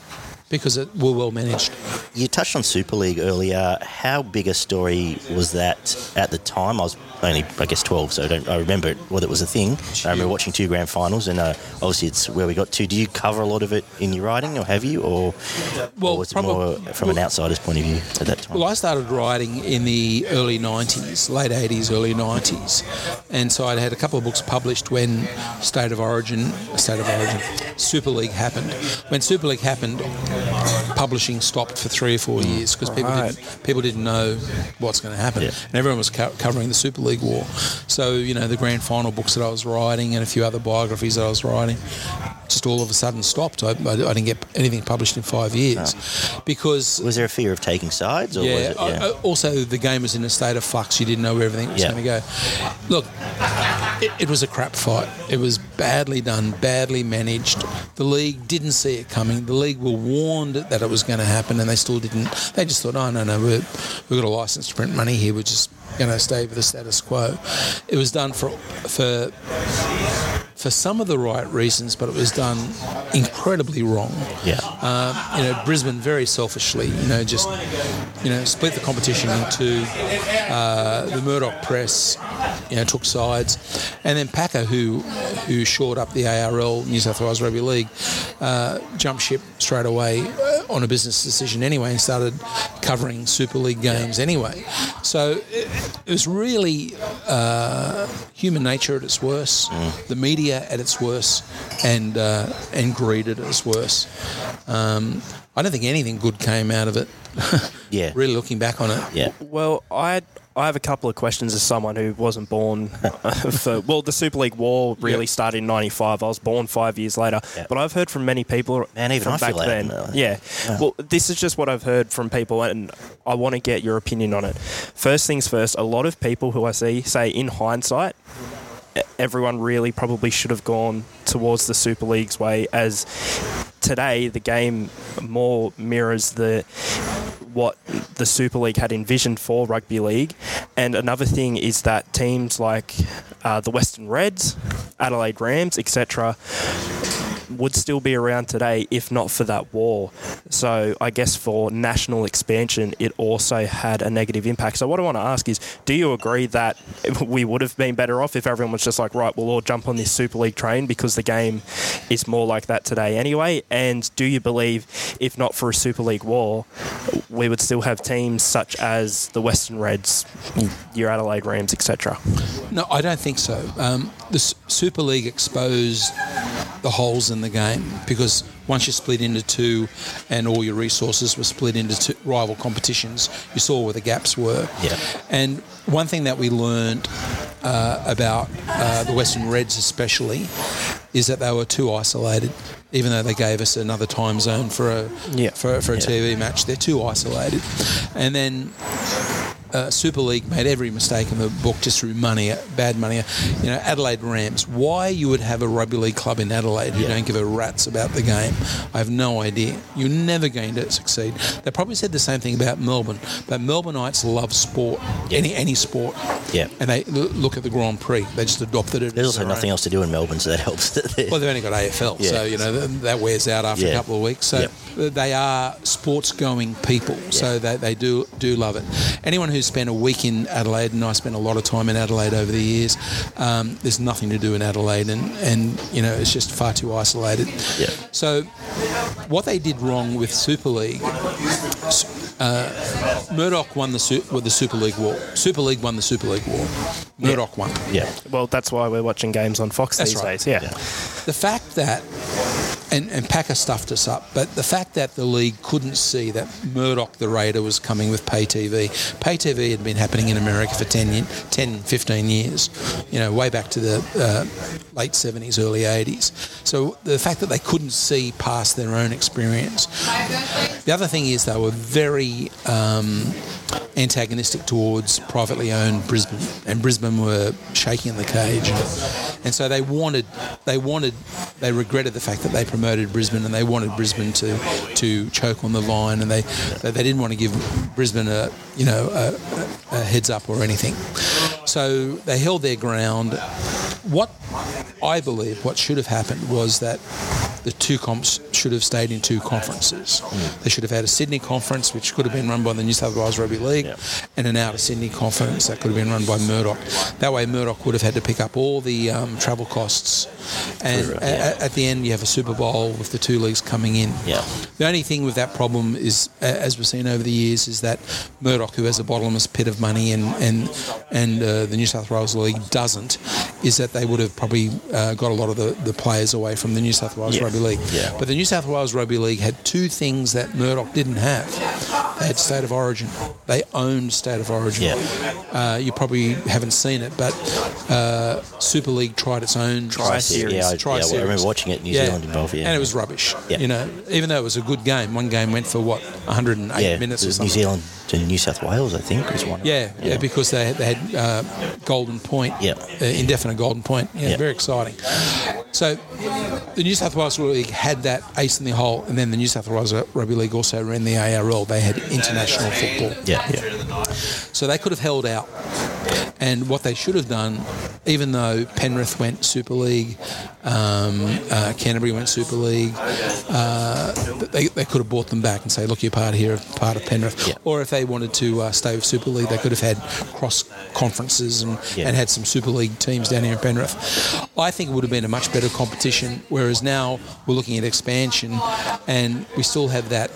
because it, we're well managed. You touched on Super League earlier. How big a story was that at the time? I was only, I guess, 12, so I, don't, I remember it, whether it was a thing. I remember watching two grand finals, and uh, obviously it's where we got to. Do you cover a lot of it in your writing, or have you? Or, Well, or was it more from an outsider's point of view at that time? Well, I started writing in the early 90s, late 80s, early 90s. And so I'd had a couple of books published when State of Origin, State of Origin, Super League happened. When Super League happened, publishing stopped for three or four mm. years because people, Right. didn't, people didn't know what's going to happen. Yeah. And everyone was co- covering the Super League war. So, you know, the grand final books that I was writing and a few other biographies that I was writing just all of a sudden stopped. I, I, didn't get anything published in five years because was there a fear of taking sides, or yeah. was it? I- I- also, the game was in a state of flux. You didn't know where everything was Yeah. going to go. Look, it, it was a crap fight. It was badly done, badly managed. The league didn't see it coming. The league were warned that it was going to happen, and they still didn't. They just thought, oh no, no, we're, we've got a license to print money here. We're just going to stay with the status quo. It was done for for for some of the right reasons, but it was done incredibly wrong. Yeah. Um, you know, Brisbane very selfishly, you know, just you know, split the competition into uh, the Murdoch press, you know, took sides, and then Packer, who who shored up the ARL, New South Wales Rugby League, uh, jumped ship straight away uh, on a business decision anyway, and started covering Super League games anyway. So it, it was really uh, human nature at its worst, the media at its worst, and uh, and greed at its worst. Um, I don't think anything good came out of it. Yeah. really looking back on it. Yeah. Well, I I have a couple of questions as someone who wasn't born for. Well, the Super League War really Yeah. started in '95. I was born five years later, Yeah. but I've heard from many people. Man, even from I back later then. than that. Yeah. Well, this is just what I've heard from people, and I want to get your opinion on it. First things first. A lot of people who I see say, in hindsight, everyone really probably should have gone towards the Super League's way, as today the game more mirrors the what the Super League had envisioned for rugby league. And another thing is that teams like uh, the Western Reds, Adelaide Rams, etc., would still be around today if not for that war. So I guess for national expansion, it also had a negative impact. So what I want to ask is, do you agree that we would have been better off if everyone was just like, right, we'll all jump on this Super League train because the game is more like that today anyway? And do you believe, if not for a Super League war, we would still have teams such as the Western Reds, your Adelaide Rams, etc.? No, I don't think so. Um, the Super League exposed the holes in the game because once you split into two and all your resources were split into two rival competitions, you saw where the gaps were. Yeah. And one thing that we learned uh, about uh, the Western Reds, especially, is that they were too isolated. Even though they gave us another time zone for a Yeah. for, for a TV match, they're too isolated. And then uh, Super League made every mistake in the book just through money, bad money. You know, Adelaide Rams. Why you would have a rugby league club in Adelaide who don't give a rat's about the game? I have no idea. You're never going to succeed. They probably said the same thing about Melbourne, but Melbourneites love sport, any any sport. Yeah. And they l- look at the Grand Prix. They just adopted it. There's also nothing own. else to do in Melbourne, so that helps. Well, they've only got AFL, Yeah. so you know that wears out after a couple of weeks. So Yep. they are sports-going people, so they, they do do love it. Anyone who's spent a week in Adelaide, and I spent a lot of time in Adelaide over the years, um, there's nothing to do in Adelaide, and, and you know it's just far too isolated. Yeah. So what they did wrong with Super League. Uh, Murdoch won the Su- well, the Super League war. Super League won the Super League war. Murdoch won. yeah. Well, that's why we're watching games on Fox That's these right. days. Yeah. The fact that, and, and Packer stuffed us up, but the fact that the league couldn't see that Murdoch the Raider was coming with pay TV. Pay TV had been happening in America for 10, 10 15 years, you know, way back to the uh, late 70s, early 80s. So the fact that they couldn't see past their own experience. The other thing is they were very um, antagonistic towards privately owned Brisbane, and Brisbane were shaking in the cage, and so they wanted, they wanted, they regretted the fact that they promoted Brisbane, and they wanted Brisbane to to choke on the vine, and they they, didn't want to give Brisbane a you know a, a heads up or anything, so they held their ground. What I believe what should have happened was that the two comps should have stayed in two conferences. They should have had a Sydney conference, which could have been run by the New South Wales Rugby League, Yeah. and an outer Sydney conference that could have been run by Murdoch. That way, Murdoch would have had to pick up all the um, travel costs, and True, a- yeah. a- at the end, you have a Super Bowl with the two leagues coming in. Yeah. The only thing with that problem is, as we've seen over the years, is that Murdoch, who has a bottomless pit of money, and and and uh, the New South Wales League doesn't, is that they would have probably uh, got a lot of the, the players away from the New South Wales Yeah. Rugby League. Yeah. But the New South Wales Rugby League had two things that Murdoch didn't have. they had State of Origin. They owned State of Origin. Yeah. Uh, you probably haven't seen it, but uh, Super League tried its own Tri series. Yeah, I, yeah, I remember watching it. New Zealand involved. Yeah, and it was rubbish. Yeah. You know, even though it was a good game, one game went for what 108 yeah, minutes or something. New Zealand to New South Wales, I think, was one. Yeah, yeah, because they they had uh, golden point, Yeah. uh, indefinite golden point. Yeah, very exciting. So the New South Wales Rugby League had that ace in the hole, and then the New South Wales Rugby League also ran the ARL. They had international football. yeah, yeah. So they could have held out. And what they should have done, even though Penrith went Super League, um, uh, Canterbury went Super League, uh, they, they could have brought them back and say, look, you're part of here, part of Penrith. Yeah. Or if they wanted to uh, stay with Super League, they could have had cross and, Yeah. and had some Super League teams down here in Penrith. I think it would have been a much better competition, whereas now we're looking at expansion and we still have that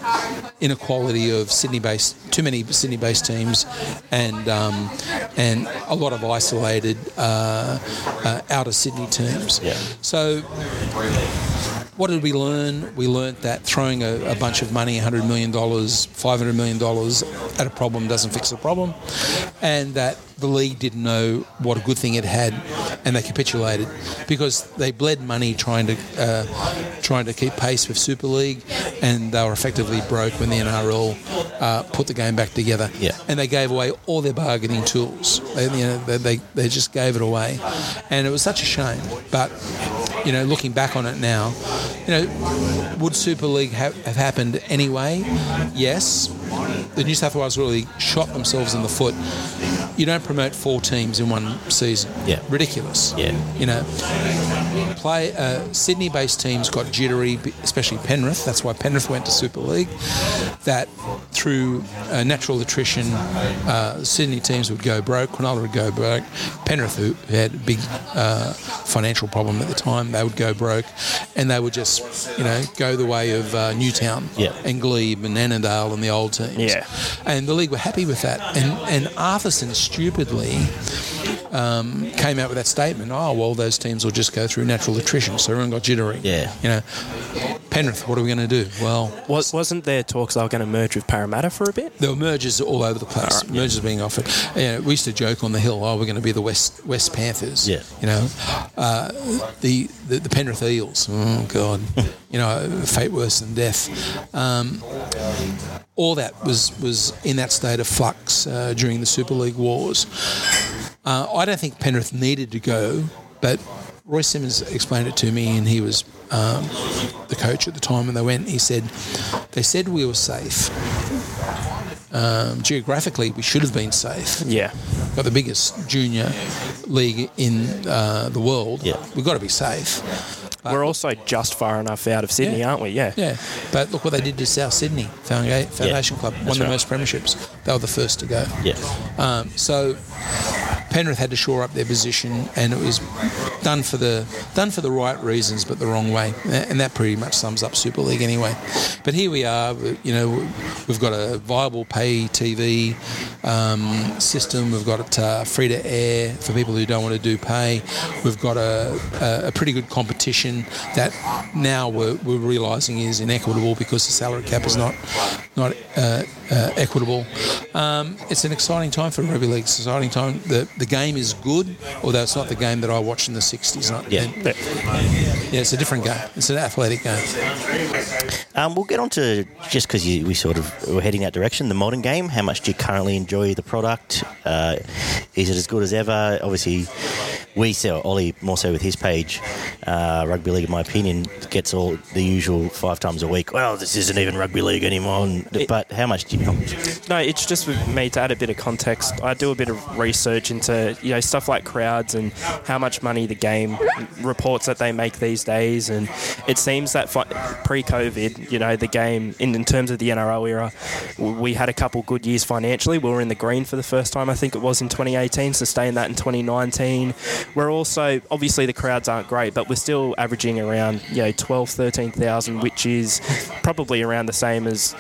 inequality of Sydney-based, too many Sydney-based teams, and um, and a lot of isolated uh, uh, out of Sydney teams. Yeah. So. What did we learn? We learned that throwing a, a bunch of money, $100 million, $500 million at a problem doesn't fix the problem, and that the league didn't know what a good thing it had, and they capitulated because they bled money trying to uh, trying to keep pace with Super League, and they were effectively broke when the NRL uh, put the game back together. Yeah. And they gave away all their bargaining tools. They, you know, they, they, they just gave it away, and it was such a shame. But you know, looking back on it now, you know, would Super League have, have happened anyway? Yes. The New South Wales really shot themselves in the foot. You don't promote four teams in one season. Yeah. Ridiculous. Yeah. You know, play uh, Sydney-based teams got jittery, especially Penrith. That's why Penrith went to Super League. That through uh, natural attrition, uh, Sydney teams would go broke. Cronulla would go broke. Penrith, who had a big uh, financial problem at the time, they would go broke, and they would just, you know, go the way of uh, Newtown Yeah. and Glebe and Annandale and the old teams. Yeah. And the league were happy with that. And and Arthurson stupidly um, came out with that statement. Oh well, those teams will just go through natural attrition, so everyone got jittery. Yeah. You know, Penrith, what are we going to do? Well, Was, wasn't there talks they were going to merge with Parramatta for a bit? there were mergers all over the place. mergers being offered. You know, we used to joke on the hill, "Oh, we're going to be the West West Panthers." Yeah. You know, uh, the, the the Penrith Eels. Oh God. you know, fate worse than death. Um, all that was was in that state of flux uh, during the Super League wars. Uh, I don't think Penrith needed to go, but Roy Simmons explained it to me, and he was um, the coach at the time when they went. He said, "They said we were safe." Um, geographically, we should have been safe. Yeah. Got the biggest junior league in uh, the world. Yeah. We've got to be safe. We're also just far enough out of Sydney, Yeah. aren't we? Yeah. Yeah, but look what they did to South Sydney Founda- Foundation Club. Won the right. most premierships. They were the first to go. Yeah. Um, so Penrith had to shore up their position, and it was done for the done for the right reasons, but the wrong way, and that pretty much sums up Super League anyway. But here we are. You know, we've got a viable pay TV um, system. We've got it uh, free to air for people who don't want to do pay. We've got a, a, a pretty good competition that now we're, we're realising is inequitable because the salary cap is not not uh, uh, equitable. Um, it's an exciting time for rugby league. It's an exciting time. The the game is good, although it's not the game that I watched in the '60s. Not, Yeah. and- yeah, it's a different game. It's an athletic game. Um, we'll get on to just because we sort of were heading that direction. The modern game. How much do you currently enjoy the product? Uh, is it as good as ever? Obviously, we sell Ollie more so with his page. Uh, rugby league, in my opinion, gets all the usual five times a week. Well, this isn't even rugby league anymore. And, but how much do you? know? No, it's just with me to add a bit of context. I do a bit of research into you know stuff like crowds and how much money the game reports that they make these days, and it seems that pre-COVID, you know, the game in, in terms of the NRL era, we had a couple good years financially. We were in the green for the first time, I think it was in 2018. Sustained that in 2019. We're also obviously the crowds aren't great, but we're still averaging around you know 12, 13,000, which is probably around the same as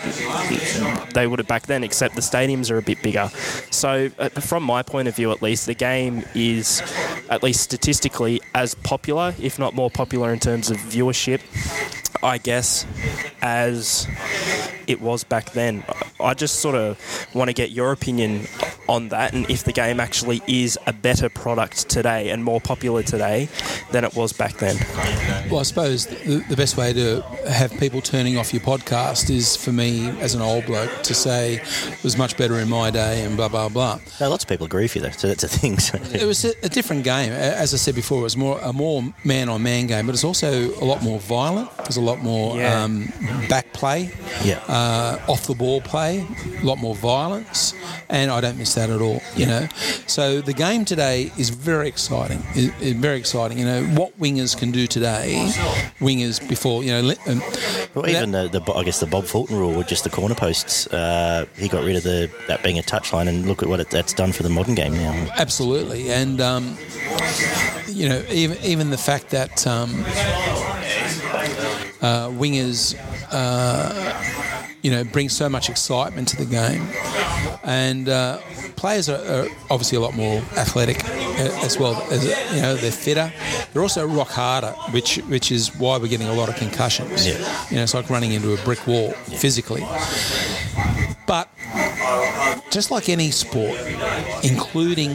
they would have back then, except the stadiums are a bit bigger. So, uh, from my point of view, at least, the game is, at least statistically, as popular, if not more popular, in terms of viewership. I guess as it was back then. I just sort of want to get your opinion on that and if the game actually is a better product today and more popular today than it was back then. Well, I suppose the, the best way to have people turning off your podcast is for me as an old bloke to say it was much better in my day and blah blah blah. No, lots of people agree with you though, so that's a thing. So. It was a, a different game, as I said before. It was more a more man on man game, but it's also a lot more violent. There's a lot more Yeah. um, back play, Yeah. uh, off the ball play, a lot more violence, and I don't miss that at all. You know, so the game today is very exciting. It, it- very exciting. You know what wingers can do today. Wingers before, you know, um, Well, that- even the, the I guess the Bob Fulton rule with just the corner posts, uh, he got rid of the that being a touchline, and look at what it, that's done for the modern game now. Absolutely, and um, you know, even even the fact that um, uh, wingers, uh, you know, brings so much excitement to the game, and uh, players are, are obviously a lot more athletic uh, as well. As, you know, they're fitter. They're also rock harder, which which is why we're getting a lot of concussions. Yeah. You know, it's like running into a brick wall physically. But just like any sport, including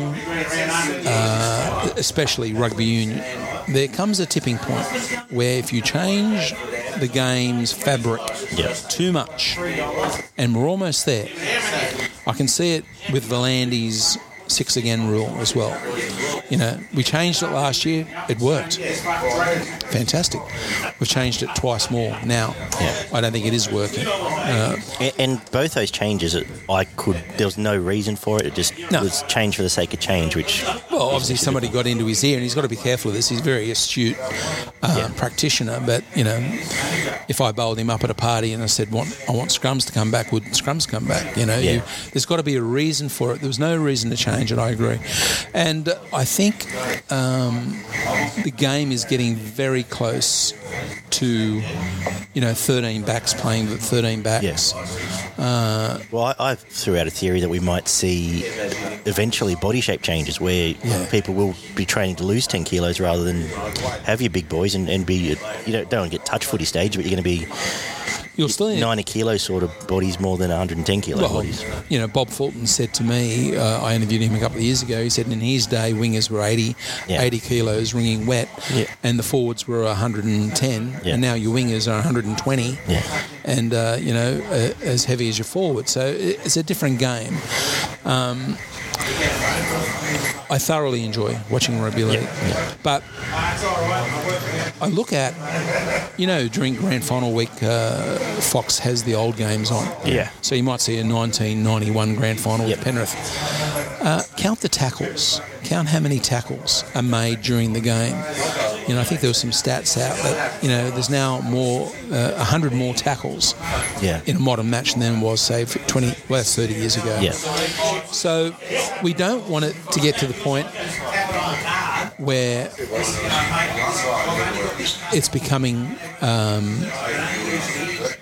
uh, especially rugby union, there comes a tipping point where if you change the game's fabric Yeah. too much, and we're almost there. I can see it with V'landys's six again rule as well. You know, we changed it last year, it worked. Fantastic. We've changed it twice more now. Yeah. I don't think it is working. Uh, And, and both those changes, I could. There was no reason for it. It just No. was change for the sake of change, which. Well, obviously somebody got into his ear, and he's got to be careful of this. He's a very astute uh, practitioner, but you know, if I bowled him up at a party and I said, "Want I want scrums to come back," would scrums come back? You know, Yeah. you, there's got to be a reason for it. There was no reason to change it. I agree, and I think um, the game is getting very close to you know 13 backs playing with 13 backs. Well, I, I threw out a theory that we might see eventually body shape changes where Yeah. people will be training to lose 10 kilos rather than have your big boys and, and be, you know, don't get touch footy stage, but you're going to be You'll still 90 kilo sort of bodies more than 110 kilo Well, bodies. you know, Bob Fulton said to me, uh, I interviewed him a couple of years ago. He said in his day, wingers were 80, Yeah. 80 kilos ringing wet, Yeah. and the forwards were 110, Yeah. and now your wingers are 120, Yeah. and uh, you know, uh, as heavy as your forward. So it's a different game. Um, I thoroughly enjoy watching rugby league, but I look at, you know, during grand final week, uh, Fox has the old games on. Yeah. So you might see a 1991 grand final Yep. with Penrith. Uh, count the tackles. Count how many tackles are made during the game. You know, I think there were some stats out that you know there's now more, uh, 100 more tackles Yeah. in a modern match than there was say 20, well, 30 years ago. Yeah. So we don't want it to get to the point where it's becoming, um,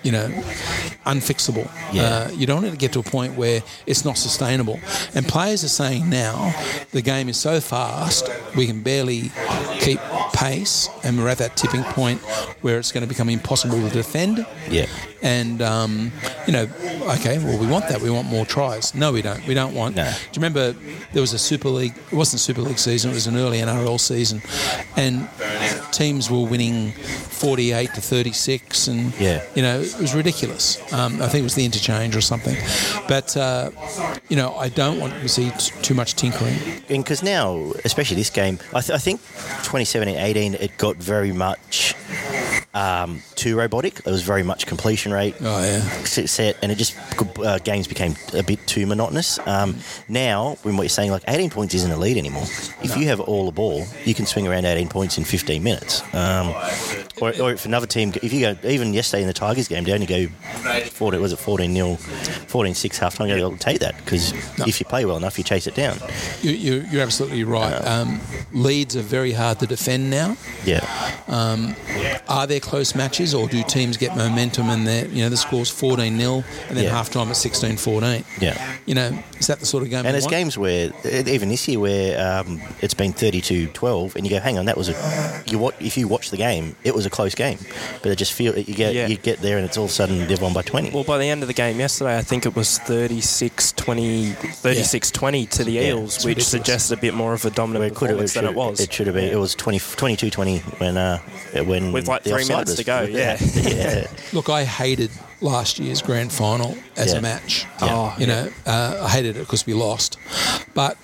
you know, unfixable. Yeah. Uh, you don't want it to get to a point where it's not sustainable. And players are saying now the game is so fast we can barely keep pace, and we're at that tipping point where it's going to become impossible to defend. Yeah. And um, you know, okay, well, we want that. We want more tries. No, we don't. We don't want. No. Do you remember there was a Super League? It wasn't Super League season. It was an early NRL season, and teams were winning forty-eight to thirty-six, and Yeah. you know, it was ridiculous. Um, I think it was the interchange or something. But uh, you know, I don't want to see t- too much tinkering. And because now, especially this game, I, th- I think 2017 18, it got very much um, too robotic. It was very much completion rate. Oh yeah. set, and it just uh, games became a bit too monotonous. Um, now, when what you're saying, like 18 points isn't a lead anymore. If you have all the ball, you can swing around 18 points in 15 minutes. Um, or, or if another team, if you go, even yesterday in the Tigers game, they only go 14, was it 14 0, 14 6 half time, you'll take that because if you play well enough, you chase it down. You, you, you're absolutely right. Um, leads are very hard to defend now. Yeah. are there close matches, or do teams get momentum and they you know the score's fourteen 0 and then Yeah. half time at 16-14? Yeah. You know, is that the sort of game? And we there's want? games where, even this year, where um, it's been 32-12, and you go, "Hang on, that was a." You watch, if you watch the game, it was a close game, but it just feel you get Yeah. you get there, and it's all of a sudden they've won by 20. Well, by the end of the game yesterday, I think it was 36 20, 36 20 to the Yeah, Eels, it's which ridiculous. suggests a bit more of a dominant Where it could have, performance it than should, it was. It should have been. It was 20, 22-20 when uh, when With like three offside minutes to go, yeah. yeah. Look, I hated last year's grand final as Yeah. a match. Yeah. Oh, you know, uh, I hated it because we lost. But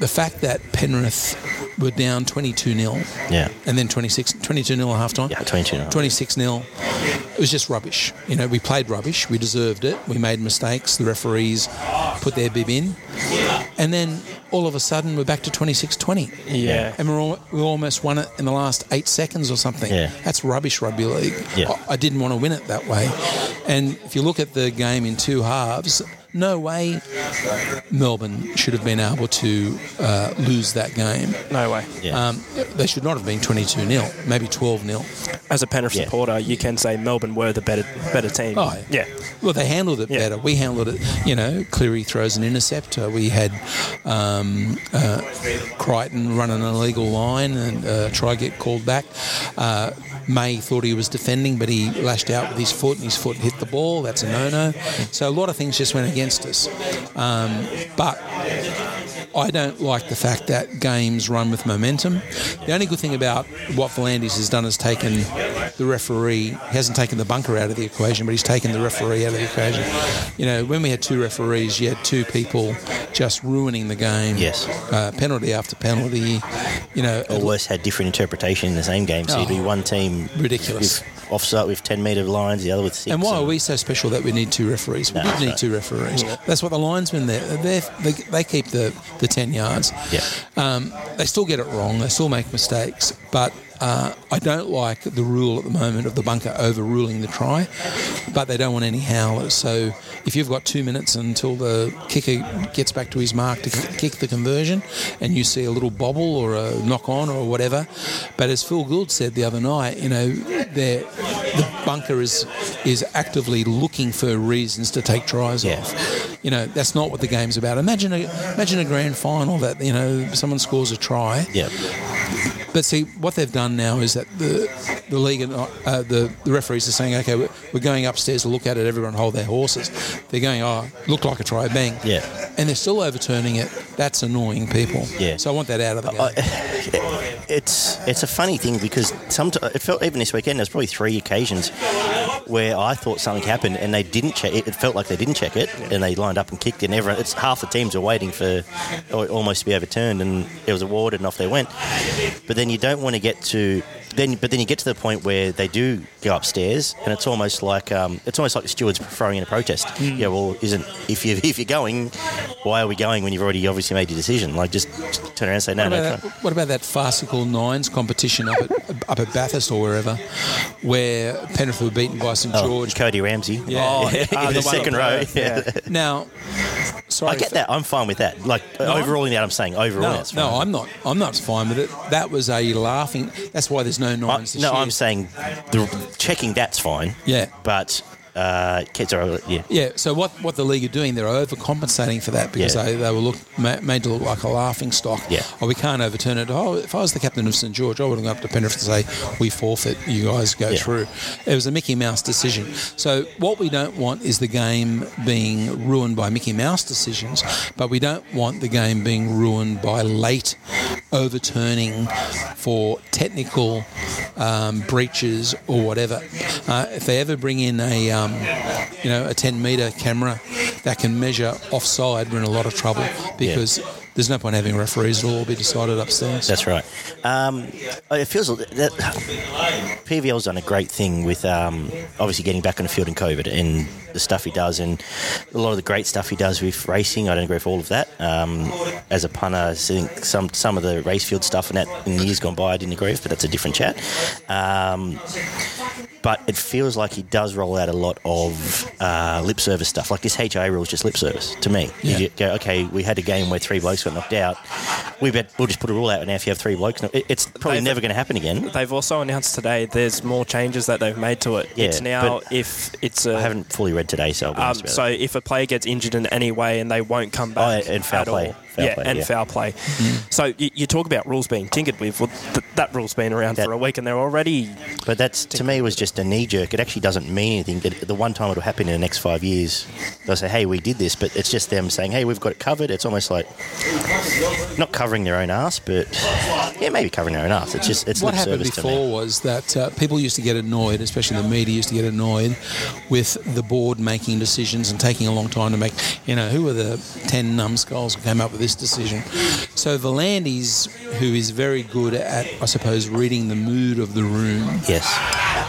the fact that Penrith were down 22 0 Yeah. and then 26, 22 0 at half time. Yeah, 22 nil. 26 0. It was just rubbish. You know, we played rubbish. We deserved it. We made mistakes. The referees put their bib in. And then all of a sudden we're back to 26 20. Yeah. And we're all, we almost won it in the last eight seconds or something. Yeah. That's rubbish rugby league. Yeah. I, I didn't want to win it that way. And if you look at the game in two halves, no way Melbourne should have been able to uh, lose that game. No way. Yeah. Um, they should not have been 22 0, maybe 12 0. As a Penrith Yeah. supporter, you can say Melbourne were the better better team. Oh, yeah. Well, they handled it Yeah. better. We handled it. You know, Cleary throws an interceptor. We had um, uh, Crichton run an illegal line and uh, try to get called back. Uh, May thought he was defending, but he lashed out with his foot, and his foot hit the ball. That's a no-no. So a lot of things just went against us. Um, but I don't like the fact that games run with momentum. The only good thing about what V'landys has done is taken the referee. He hasn't taken the bunker out of the equation, but he's taken the referee out of the equation. You know, when we had two referees, you had two people just ruining the game. Yes. Uh, penalty after penalty. You know, or worse, had different interpretation in the same game. So you'd be Oh. one team Ridiculous. offside with 10 metre lines, the other with six. And why are we so special that we need two referees? We No, did need right. two referees. That's what the linesmen there. They they they keep the the ten yards. Yeah. Um, they still get it wrong. They still make mistakes. But uh, I don't like the rule at the moment of the bunker overruling the try. But they don't want any howlers. So if you've got two minutes until the kicker gets back to his mark to kick the conversion, and you see a little bobble or a knock on or whatever, but as Phil Gould said the other night, you know, the bunker is is actively looking for reasons to take tries Yeah. off. You know, that's not what the game's about. Imagine a imagine a grand final that you know someone scores a try. Yeah. But see, what they've done now is that the the league and uh, the the referees are saying, okay, we're, we're going upstairs to look at it. Everyone hold their horses. They're going, oh, looked like a try, bang. Yeah. And they're still overturning it. That's annoying people. Yeah. So I want that out of the game. It's it's a funny thing because sometimes it felt even this weekend there's probably three occasions where I thought something happened and they didn't check it. It felt like they didn't check it and they lined up and kicked. And everyone, it's half the teams are waiting for almost to be overturned and it was awarded and off they went. But then you don't want to get to then, but then you get to the point where they do go upstairs and it's almost like um, it's almost like the stewards throwing in a protest. Yeah, well, isn't if you if you're going, why are we going when you've already obviously made your decision? Like just turn around and say no, What no. about, try- that, what about that farcical nines competition up at, up at Bathurst or wherever, where Penrith were beaten by St Oh, George? Cody Ramsey. Yeah. Oh, in ah, the, the one second row. Yeah. yeah. Now, sorry, I get that. I'm fine with that. Like I'm- overruling that, I'm saying overruling No, no. I'm not. I'm not fine with it. That was a laughing. That's why there's no I- nines this no, year. I'm saying the checking that's fine. Yeah. But uh, kids are yeah. Yeah, so what, what the league are doing, they're overcompensating for that because Yeah. they, they were look, ma- made to look like a laughing stock. Yeah. Oh, we can't overturn it. Oh, if I was the captain of St George, I would have gone up to Penrith and say, we forfeit, you guys go Yeah. through. It was a Mickey Mouse decision. So what we don't want is the game being ruined by Mickey Mouse decisions, but we don't want the game being ruined by late overturning for technical um, breaches or whatever. Uh, if they ever bring in a, um, you know, a 10 metre camera that can measure offside, we're in a lot of trouble because there's no point having referees. It'll all be decided upstairs. That's right. Um, it feels that PVL's done a great thing with um, obviously getting back on the field in COVID and the stuff he does, and a lot of the great stuff he does with racing. I don't agree with all of that. Um, as a punter, I think some some of the race field stuff and that in years gone by, I didn't agree with, but that's a different chat. But it feels like he does roll out a lot of uh, lip service stuff. Like this HA rule is just lip service to me. Yeah. You go, okay, we had a game where three blokes got knocked out. we bet we'll just put a rule out and now if you have three blokes. It- It's probably They've- never going to happen again. They've also announced today there's more changes that they've made to it. Yeah, it's now if it's a I haven't fully read today, so I'll be Um, so it. if a player gets injured in any way and they won't come back, Oh, and foul at play. all. Foul yeah, play, and yeah. foul play. So you, you talk about rules being tinkered with. Well, th- that rule's been around That- for a week, and they're already But that's to me was just a knee jerk. It actually doesn't mean anything. It, the one time it'll happen in the next five years, they'll say, "Hey, we did this," but it's just them saying, "Hey, we've got it covered." It's almost like not covering their own ass, but yeah, maybe covering their own ass. It's just it's what lip happened service to before me. was that uh, people used to get annoyed, especially the media used to get annoyed with the board making decisions and taking a long time to make. You know, who were the ten numbskulls who came up with this decision? So V'landys, who is very good at, I suppose, reading the mood of the room, Yes,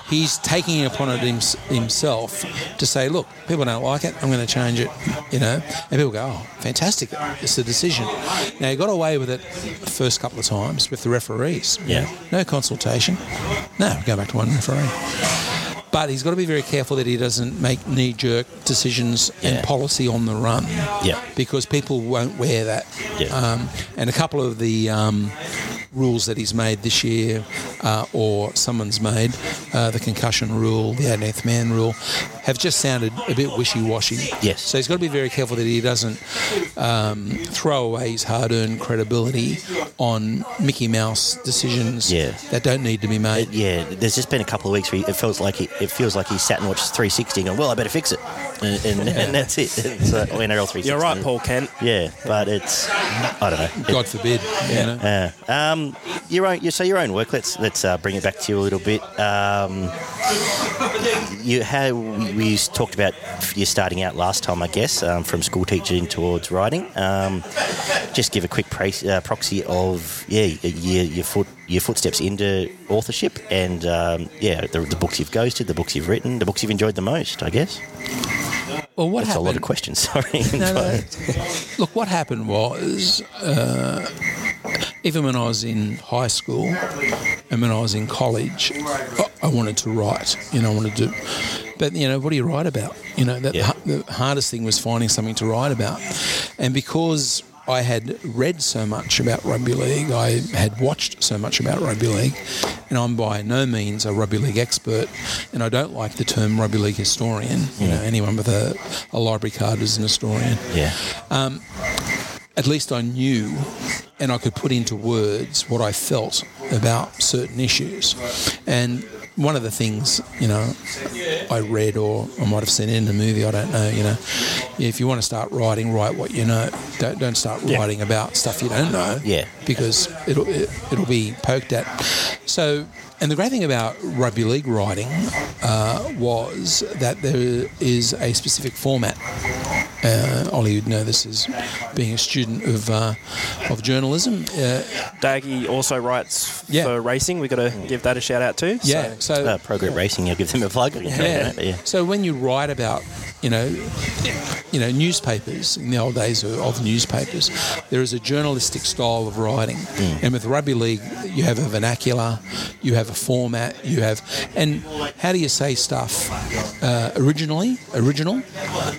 he's taking it upon it hims- himself to say, look, people don't like it, I'm going to change it, you know. And people go, oh, fantastic, it's a decision. Now, he got away with it the first couple of times with the referees. Yeah. No consultation. No, go back to one referee. But he's got to be very careful that he doesn't make knee jerk decisions Yeah. and policy on the run. Yeah. Because people won't wear that. Yeah. Um, and a couple of the um, rules that he's made this year, uh, or someone's made, uh, the concussion rule, the 18th man rule, have just sounded a bit wishy washy. Yes. So he's got to be very careful that he doesn't um, throw away his hard earned credibility on Mickey Mouse decisions Yeah. that don't need to be made. yeah. There's just been a couple of weeks where it feels like he, it feels like he sat and watched 360 and gone, "Well, I better fix it," and, and, and that's it. It's uh, or NRL 360. You're right, Paul Kent. Yeah, but it's I don't know. It- God forbid. You know? Yeah. Um, your own, you, so your own work. Let's let's uh, bring it back to you a little bit. Um, you how we talked about you starting out last time, I guess, um, from school teaching towards writing. Um, just give a quick praise, uh, proxy of yeah your, your foot your footsteps into authorship and um, yeah the, the books you've ghosted, the books you've written, the books you've enjoyed the most. I guess Well, what that's a lot of questions. Sorry. No, no. Look, what happened was, uh, even when I was in high school and when I was in college, I, I wanted to write. You know, I wanted to. But you know, what do you write about? You know, that Yeah. the hardest thing was finding something to write about, and because. I had read so much about rugby league, I had watched so much about rugby league, and I'm by no means a rugby league expert, and I don't like the term rugby league historian. You know, anyone with a, a library card is an historian yeah. Um, at least I knew and I could put into words what I felt about certain issues. And one of the things, you know, I read or I might have seen in the movie, I don't know, you know, if you want to start writing, write what you know. Don't, don't start Yeah. writing about stuff you don't know. Yeah. Because it'll, it, it'll be poked at. So, and the great thing about rugby league writing uh, was that there is a specific format uh, Ollie would know this as being a student of uh, of journalism. Uh, Daggy also writes Yeah. for racing. We've got to give that a shout out too. yeah, So, so Uh, Progress Racing, I'll give them a plug. yeah. yeah. So when you write about, you know, you know, newspapers in the old days of, of newspapers, there is a journalistic style of writing, and with rugby league, you have a vernacular, you have a format, you have, and how do you say stuff uh, originally, original,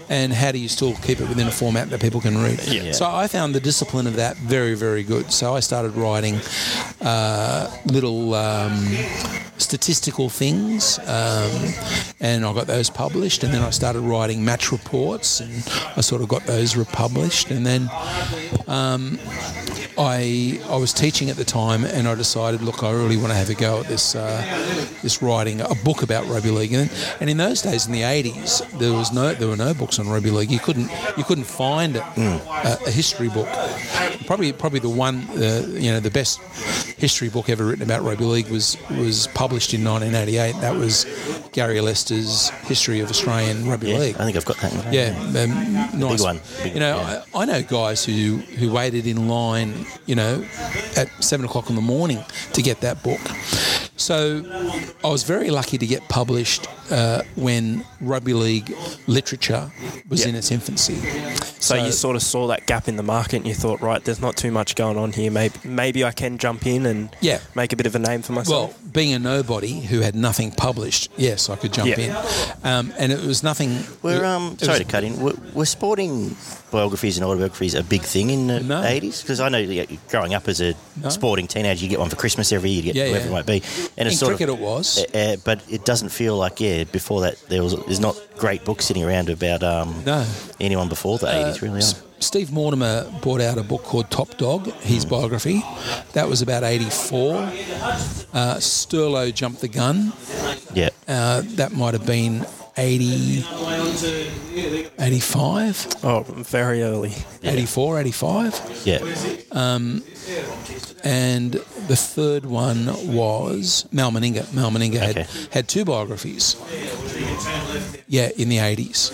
and how do you still keep it within a format that people can read? Yeah. So I found the discipline of that very, very good. So I started writing uh, little. Um, statistical things, um, and I got those published. And then I started writing match reports, and I sort of got those republished. And then um, I I was teaching at the time, and I decided, look, I really want to have a go at this uh, this writing a book about rugby league. And, and in those days, in the '80s, there was no there were no books on rugby league. You couldn't you couldn't find a, a, a history book. Probably probably the one uh, you know the best history book ever written about rugby league was was published in 1988. That was Gary Lester's History of Australian Rugby Yeah, League. I think I've got that. Yeah, um, nice one. Big- you know, yeah. I, I know guys who who waited in line, you know, at seven o'clock in the morning to get that book. So I was very lucky to get published uh, when rugby league literature was Yeah. in its infancy. So, you sort of saw that gap in the market and you thought, right, there's not too much going on here. Maybe maybe I can jump in and Yeah. make a bit of a name for Well, myself. Being a nobody who had nothing published, yes, I could jump Yeah. in, um, and it was nothing. Were um, it sorry was- to cut in. Were, were sporting biographies and autobiographies a big thing in the No. eighties? Because I know yeah, growing up as a No. sporting teenager, you get one for Christmas every year. You get Yeah, whoever yeah. it might be, and in it's sort cricket of. it was. Uh, uh, but it doesn't feel like yeah. Before that, there was there's not great books sitting around about um, No. anyone before the eighties. really, S- are. Steve Mortimer brought out a book called Top Dog, his Hmm. biography. That was about 84. Uh, Sterlo jumped the gun. yeah. Uh, that might have been 80, 85, oh, very early. 84, 85. Yeah, And the third one was Mal Meninga. Mal Meninga had, Okay. had two biographies. Yeah, in the 80s.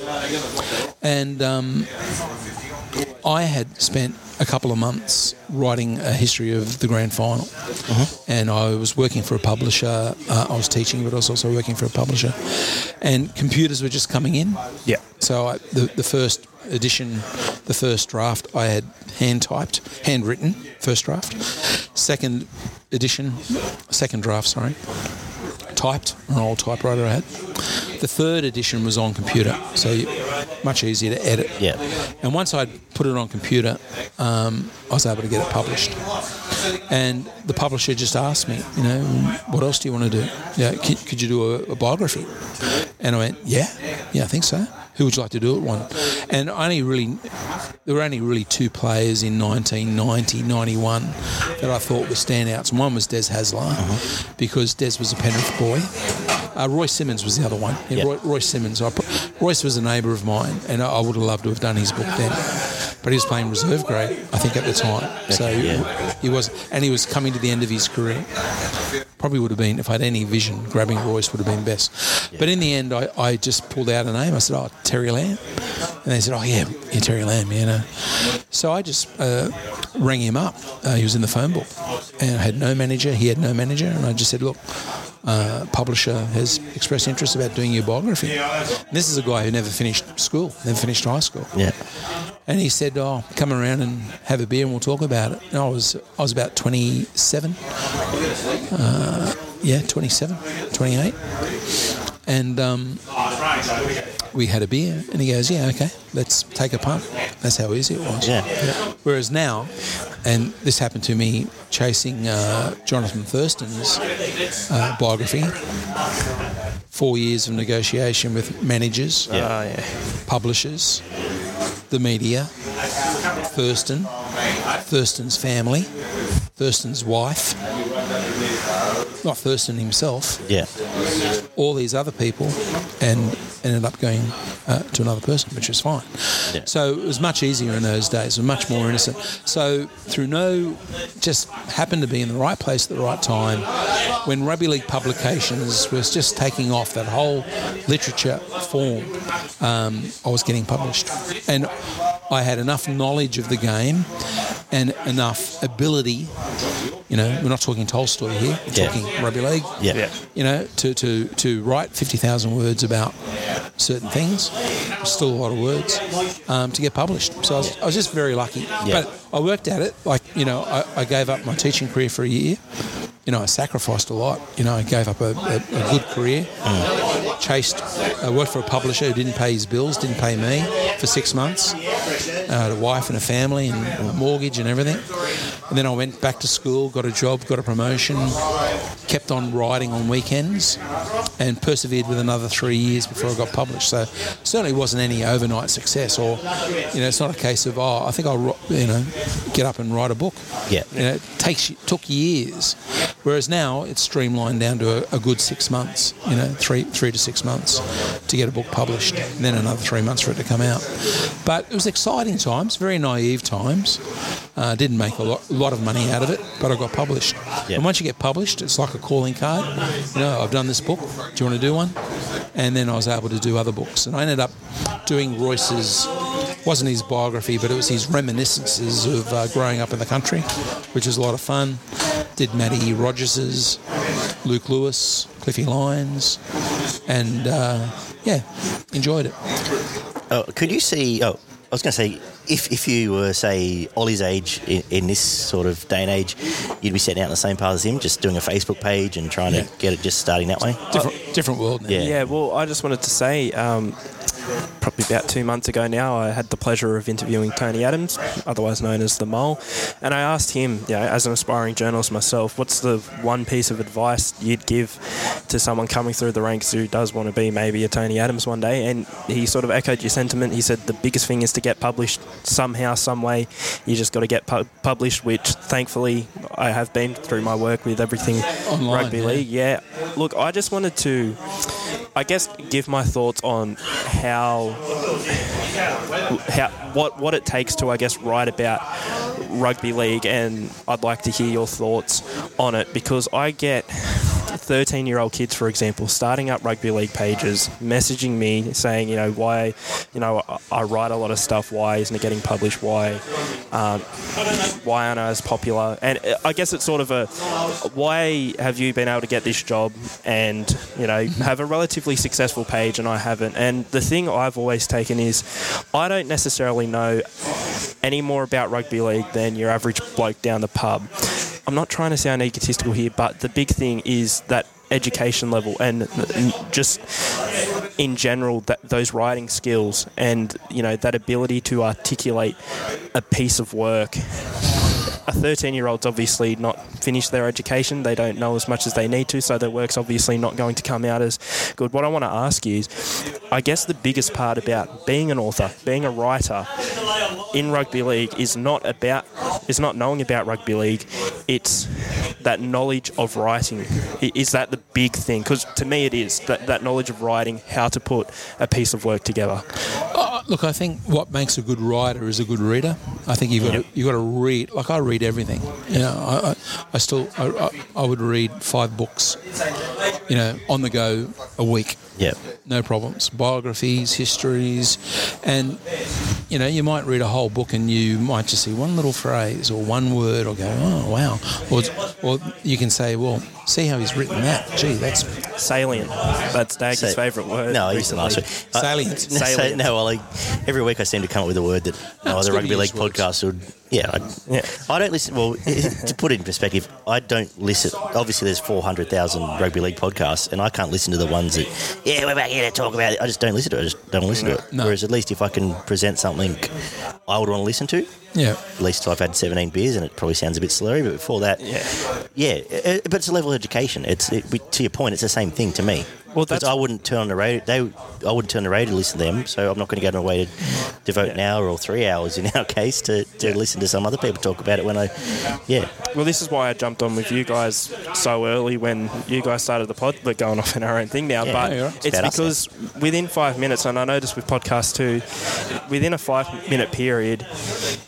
And um, I had spent a couple of months writing a history of the grand final. And I was working for a publisher. Uh, I was teaching, but I was also working for a publisher. And computers were just coming in. Yeah. So I, the, the first edition, the first draft, I had hand typed, handwritten, first draft. Second edition, second draft, sorry, typed, an old typewriter I had. The third edition was on computer, so much easier to edit. yeah. And once I'd put it on computer, um, I was able to get it published. And the publisher just asked me, you know, what else do you want to do? Yeah, could, could you do a, a biography? And I went, yeah, yeah, I think so. Who would you like to do it one? And only really, there were only really two players in 1990, 91 that I thought were standouts. One was Des Hasler, uh-huh. because Des was a Penrith boy. Uh, Royce Simmons was the other one. Yeah, Yeah. Roy, Royce Simmons. I Royce was a neighbour of mine, and I, I would have loved to have done his book then. But he was playing reserve grade, I think, at the time. so yeah. he was, and he was coming to the end of his career. Probably would have been, if I had any vision, grabbing Royce would have been best. But in the end, I, I just pulled out a name. I said, "Oh, Terry Lamb," and they said, "Oh yeah, yeah Terry Lamb, you know." So I just uh, rang him up. Uh, he was in the phone book, and I had no manager. He had no manager, and I just said, "Look." Uh, publisher has expressed interest about doing your biography. And this is a guy who never finished school, never finished high school. Yeah. And he said, "Oh, come around and have a beer, and we'll talk about it." And I was, I was about twenty-seven. Uh, yeah, 27, 28. And um, we had a beer, and he goes, "Yeah, okay, let's take a punt." That's how easy it was. Yeah. Whereas now, and this happened to me chasing uh, Jonathan Thurston's uh, biography. Four years of negotiation with managers, Yeah. Uh, yeah. publishers, the media, Thurston, Thurston's family, Thurston's wife, not Thurston himself, Yeah. all these other people, and ended up going uh, to another person, which was fine. Yeah. So it was much easier in those days, and much more innocent. So through no, just happened to be in the right place at the right time, when rugby league publications was just taking off that whole literature form, um, I was getting published, and I had enough knowledge of the game and enough ability. You know, we're not talking Tolstoy here. We're Yeah. talking rugby league Yeah. Yeah. you know, to, to, to write 50,000 words about certain things, still a lot of words, um, to get published. So I was, I was just very lucky. Yeah. But I worked at it. Like, you know, I, I gave up my teaching career for a year. You know, I sacrificed a lot. You know, I gave up a, a, a good career, chased, I worked for a publisher who didn't pay his bills, didn't pay me for six months. I had a wife and a family and a mortgage and everything. And then I went back to school, got a job, got a promotion, kept on writing on weekends, and persevered with another three years before I got published. So certainly wasn't any overnight success, or you know, it's not a case of oh, I think I'll you know get up and write a book. Yeah. you know, it takes took years, whereas now it's streamlined down to a, a good six months. You know, three three to six months to get a book published, and then another three months for it to come out. But it was exciting times, very naive times. Uh, didn't make a lot, lot of money out of it, but I got published. Yeah. And once you get published, it's like a calling card. You know, I've done this book. Do you want to do one? And then I was able to do other books, and I ended up doing Royce's. Wasn't his biography, but it was his reminiscences of uh, growing up in the country, which was a lot of fun. Did Matty Rogers's, Luke Lewis, Cliffy Lyons, and uh, yeah, enjoyed it. Oh, could you see? Oh, I was going to say, if, if you were, say, Ollie's age in, in this sort of day and age, you'd be setting out on the same path as him, just doing a Facebook page and trying Yeah. to get it just starting that way. Different, different world now. Yeah. Yeah, well, I just wanted to say, um, probably about two months ago now, I had the pleasure of interviewing Tony Adams, otherwise known as the Mole, and I asked him, you know, as an aspiring journalist myself, what's the one piece of advice you'd give to someone coming through the ranks who does want to be maybe a Tony Adams one day? And he sort of echoed your sentiment. He said the biggest thing is to get published somehow, some way. You just got to get pu- published, which thankfully I have been through my work with everything Online, rugby yeah. league. Yeah, look, I just wanted to, I guess, give my thoughts on how, how what what it takes to, I guess, write about rugby league, and I'd like to hear your thoughts on it because I get. 13 year old kids, for example, starting up rugby league pages, messaging me saying, you know, why, you know, I, I write a lot of stuff, why isn't it getting published? Why, um, why aren't I as popular? And uh, I guess it's sort of a why have you been able to get this job and you know have a relatively successful page and I haven't? And the thing I've always taken is I don't necessarily know any more about rugby league than your average bloke down the pub. I'm not trying to sound egotistical here, but the big thing is that education level and just in general that those writing skills and you know that ability to articulate a piece of work a 13 year old's obviously not finished their education. They don't know as much as they need to so their work's obviously not going to come out as good. What i want to ask you is i guess the biggest part about being an author being a writer in rugby league is not about is not knowing about rugby league. It's that knowledge of writing. Is that the big thing? Because to me it is that, that knowledge of writing how to put a piece of work together look, I think what makes a good writer is a good reader. I think you've got to, you've got to read. Like I read everything. You know, I, I, I still I, I, I would read five books. You know, on the go a week. Yeah. no problems. Biographies, histories, and you know, you might read a whole book and you might just see one little phrase or one word or go, oh wow, or, or you can say, well, see how he's written that. Gee, that's salient that's Daggy's Sa- favourite word No, he's recently. last week. Uh, Salient. no, Salient. No, well, like, every week I seem to come up with a word that no other rugby league podcast would. Yeah, I, Yeah. I don't listen. Well, to put it in perspective, I don't listen. Obviously, there's 400,000 rugby league podcasts, and I can't listen to the ones that, yeah, we're back here to talk about it. I just don't listen to it. I just don't listen to it. No. Whereas at least if I can present something I would want to listen to, yeah. at least I've had 17 beers and it probably sounds a bit slurry, but before that, Yeah. yeah, it, but it's a level of education. It's it, to your point, it's the same thing to me. Well, that's- I wouldn't turn on the radio. They, I wouldn't turn the radio to listen to them. So I'm not going to go to my way to devote an hour or three hours in our case to, to listen to some other people talk about it when I, yeah, Well, this is why I jumped on with you guys so early when you guys started the pod. We're going off in our own thing now, Yeah, but yeah, right. it's It's about us because within five minutes, and I noticed with podcasts too, within a five minute period,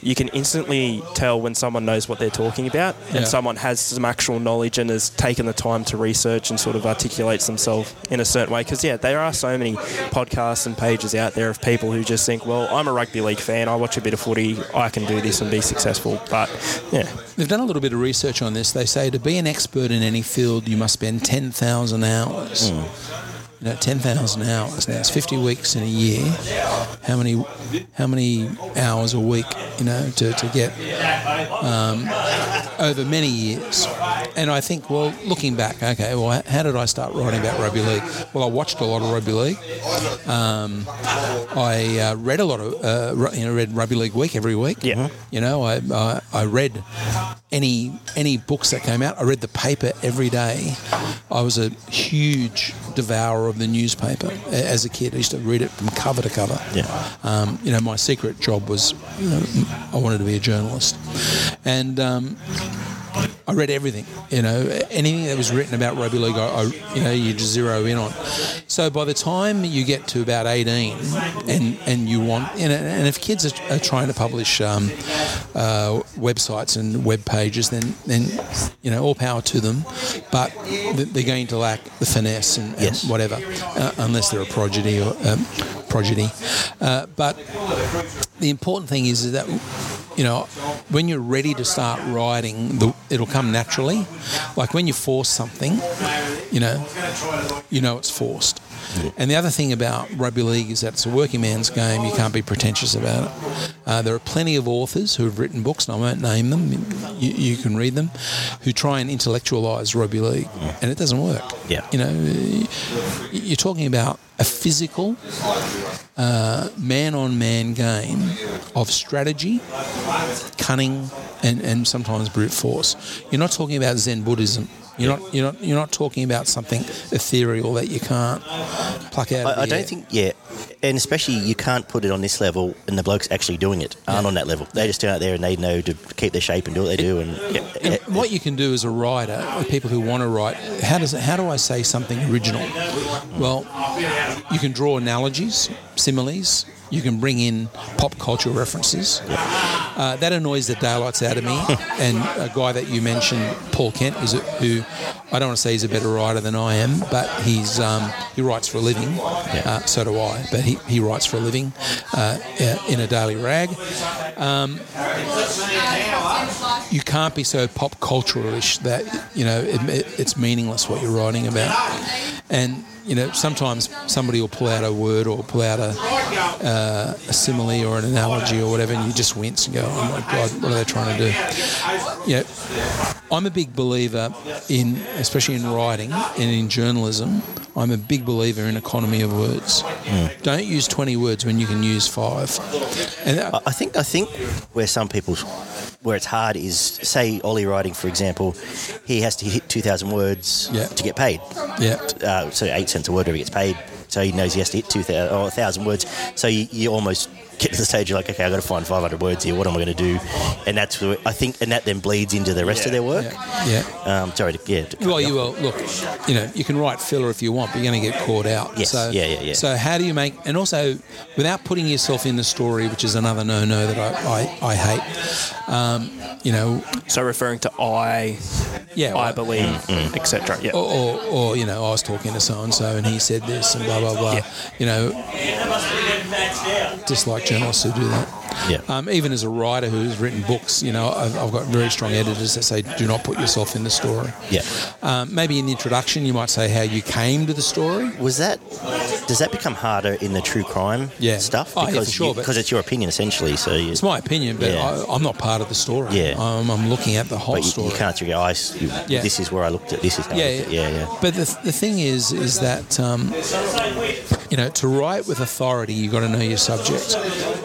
you can instantly tell when someone knows what they're talking about Yeah. and someone has some actual knowledge and has taken the time to research and sort of articulates themselves in a certain way. Because, yeah, there are so many podcasts and pages out there of people who just think, well, I'm a rugby league fan, I watch a bit of footy, I can do this and be successful. But, yeah. They've done a little bit of research on this. They say to be an expert in any field, you must spend 10,000 hours. Hmm. You know, 10,000 hours. Now, it's 50 weeks in a year. How many how many hours a week, you know, to, to get um, over many years? And I think, well, looking back, okay, well, how did I start writing about rugby league? Well, I watched a lot of rugby league. Um, I uh, read a lot of, uh, you know, read Rugby League Week every week. Yeah. You know, I, I I read any any books that came out. I read the paper every day. I was a huge devourer of the newspaper as a kid. I used to read it from cover to cover. Yeah. Um, you know, my secret job was you know, I wanted to be a journalist, and. Um, I read everything, you know, anything that was written about rugby league, I, I, you know, you just zero in on. So by the time you get to about 18 and, and you want, you know, and if kids are, are trying to publish um, uh, websites and web pages, then, then, you know, all power to them, but they're going to lack the finesse and, and Yes. whatever, uh, unless they're a prodigy or um, prodigy. Uh, but the important thing is is that you know, when you're ready to start writing the, it'll come naturally. Like when you force something, you know, you know it's forced. And the other thing about rugby league is that it's a working man's game. You can't be pretentious about it. Uh, there are plenty of authors who have written books, and I won't name them. You, you can read them, who try and intellectualise rugby league, and it doesn't work. Yeah. You know, you're talking about a physical, man on man game of strategy, cunning, and, and sometimes brute force. You're not talking about Zen Buddhism. You're not, you're, not, you're not talking about something ethereal that you can't pluck out. of I, I don't think, yeah, and especially you can't put it on this level, and the blokes actually doing it aren't Yeah. on that level. They just turn out there and they know to keep their shape and do what they do. And, And what you can do as a writer, people who want to write, how does how do I say something original? Well, you can draw analogies, similes. You can bring in pop culture references. Uh, that annoys the daylights out of me. And a guy that you mentioned, Paul Kent, is a, who I don't want to say he's a better writer than I am, but he's um, he writes for a living. Uh, so do I. But he, he writes for a living uh, in a daily rag you can't be so pop culturalish that you know it, it, it's meaningless what you're writing about. And you know sometimes somebody will pull out a word or pull out a, uh, a simile or an analogy or whatever, and you just wince and go, "Oh my god, what are they trying to do?" You know, I'm a big believer in, especially in writing and in journalism. I'm a big believer in economy of words. Don't use 20 words when you can use five. And uh, I think I think where some people where it's hard is say Ollie writing for example, he has to hit two thousand words Yeah. to get paid. yeah, Uh, so eight cents a word, he gets paid. So he knows he has to hit two thousand or a thousand words. So you, you almost get to the stage you're like, okay, I've got to find five hundred words here. What am I going to do? And that's where, I think, and that then bleeds into the rest of their work. yeah. yeah. Um, sorry, to, yeah. to cut Well, you you will look. You know, you can write filler if you want, but you're going to get caught out. Yes, So, yeah, yeah, yeah. So how do you make? And also, without putting yourself in the story, which is another no-no that I I, I hate. Um, you know, So referring to I, yeah. I well, believe, Mm, etc. Yeah. or, or, or, you know, I was talking to so and so and he said this and blah blah blah. Yeah. You know, dislike journalists who do that. Yeah. Um, even as a writer who's written books, you know, I've, I've got very strong editors that say, do not put yourself in the story. yeah. Um, maybe in the introduction, you might say how you came to the story. Was that? Does that become harder in the true crime Yeah. stuff? Oh, yeah, for Because sure, you- because it's your opinion essentially. So you, It's my opinion, but Yeah. I, I'm not part of the story. Yeah. Um, I'm looking at the whole but you, story. you can't through your eyes. You, Yeah. This is where I looked at. This is how. I Yeah, yeah. yeah, yeah. But the, the thing is, is that um, you know, to write with authority, you've got to know your subject,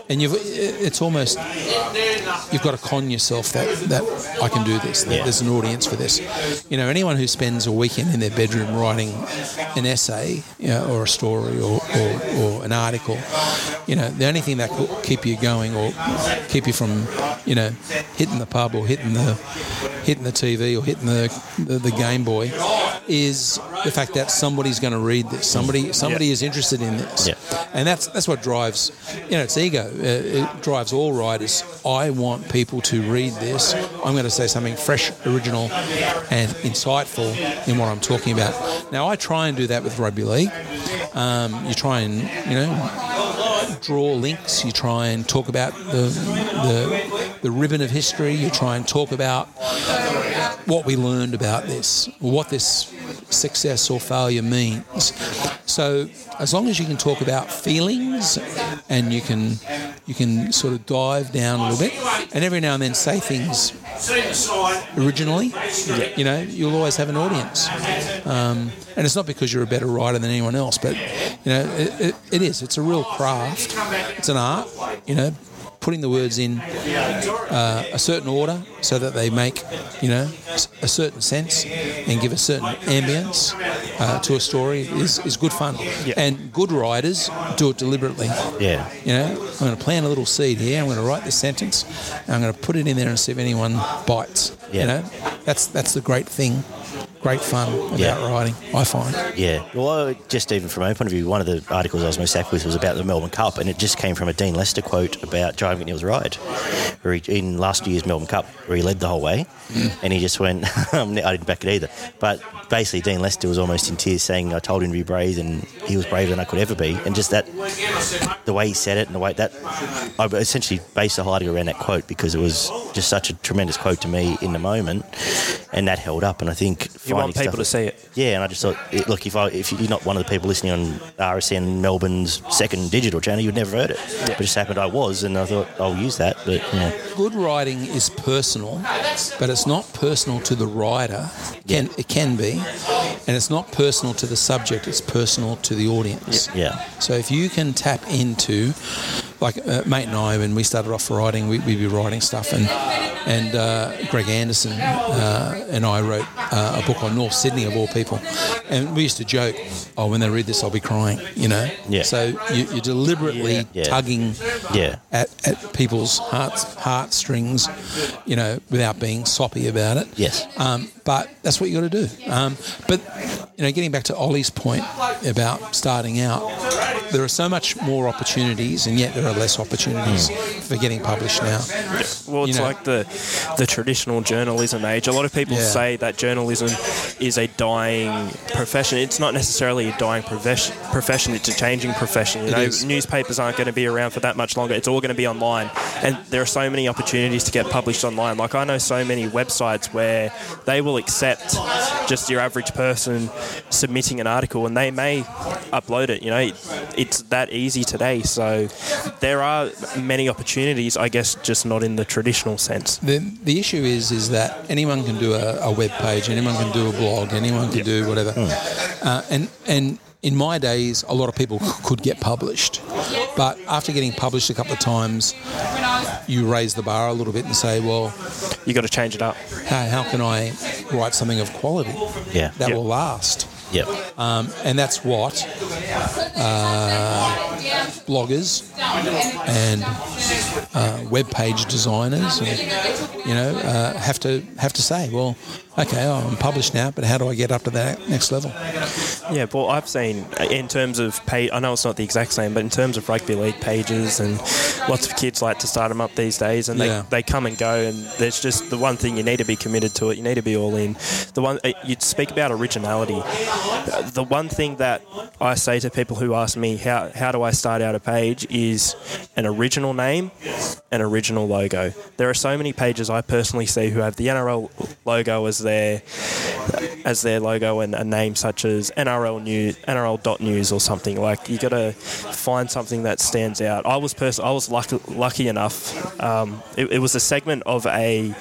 and you've it's almost you've got to con yourself that that I can do this. That Yeah. there's an audience for this. You know, anyone who spends a weekend in their bedroom writing an essay, you know, or a story, or, or, or an article, you know, the only thing that could keep you going or keep you from, you know, hitting the pub or hitting the hitting the TV or hitting the the, the Game Boy is the fact that somebody's going to read this. Somebody somebody Yeah. is interested in this, Yeah. and that's that's what drives you know it's ego. Uh, it drives all writers. I want people to read this. I'm going to say something fresh, original, and insightful in what I'm talking about. Now I try and do that with rugby league. Um, you try and you know draw links. You try and talk about the the, the ribbon of history. You try and talk about what we learned about this, what this success or failure means. So as long as you can talk about feelings and you can you can sort of dive down a little bit and every now and then say things originally, you know, you'll always have an audience. Um, and it's not because you're a better writer than anyone else, but you know, it, it, it is. It's a real craft. It's an art. You know, putting the words in uh, a certain order so that they make, you know, a certain sense and give a certain ambience uh, to a story is, is good fun. And good writers do it deliberately. Yeah. You know, I'm going to plant a little seed here. I'm going to write this sentence. And I'm going to put it in there and see if anyone bites. Yeah. You know, that's that's the great thing, great fun about Yeah. writing. I find. Yeah. Well, just even from my point of view, one of the articles I was most happy with was about the Melbourne Cup, and it just came from a Dean Lester quote about John McNeil's ride, where he, in last year's Melbourne Cup, where he led the whole way, mm. and he just went, um, I didn't back it either. But basically, Dean Lester was almost in tears saying, I told him to be brave, and he was braver than I could ever be. And just that, the way he said it and the way that, I essentially based the highlight around that quote because it was just such a tremendous quote to me in the moment, and that held up. And I think You want people stuff- to see it. yeah, and I just thought, it, look, if I if you're not one of the people listening on RSN Melbourne's second digital channel, you'd never heard it. But it just happened I was, and I thought I'll use that. But yeah, Good writing is personal, but it's not personal to the writer. Can it can be, and it's not personal to the subject. It's personal to the audience. yeah, So if you can tap into, like uh, mate and I, when we started off writing, we, we'd be writing stuff, and and uh, Greg Anderson uh, and I wrote uh, a book on North Sydney of all people, and we used to joke, oh, when they read this, I'll be crying, you know. Yeah. So you, you're deliberately Yeah. tugging yeah, at, at people's hearts heartstrings, you know, without being soppy about it. Yes. Um, but that's what you got to do. Um, but you know, getting back to Ollie's point about starting out, there are so much more opportunities, and yet there are less opportunities hmm. for getting published now. Well, it's You know- like the the traditional journalism age. A lot of people Yeah. say that journalism is a dying profession. It's not necessarily a dying profession. Profession. It's a changing profession. You know, newspapers aren't going to be around for that much longer. It's all going to be online, and there are so many opportunities to get published online. Like I know so many websites where they will accept just your average person submitting an article, and they may upload it. You know, it, it's that easy today. So there are many opportunities. I guess just not in the traditional sense. The, the issue is is that anyone can do a, a web page, anyone can do a blog, anyone can do whatever. Uh, and and in my days, a lot of people could get published, but after getting published a couple of times, you raise the bar a little bit and say, well, You got to change it up. how, how can I write something of quality yeah, that Yeah. will last? Yeah, Um, and that's what uh, bloggers and uh, web page designers, and, you know, uh, have to have to say. Well, okay, I'm published now, but how do I get up to that next level? Yeah, well, I've seen in terms of pay. I know it's not the exact same, but in terms of rugby league pages, and lots of kids like to start them up these days, and Yeah. they, they come and go. And there's just the one thing you need to be committed to it. You need to be all in. The one uh, you speak about originality. The one thing that I say to people who ask me how how do I start out a page is an original name, an original logo. There are so many pages I personally see who have the NRL logo as their as their logo and a name such as NRL News, NRL.news or something. Like you got to find something that stands out. I was pers- I was lucky, lucky enough. Um, it, it was a segment of a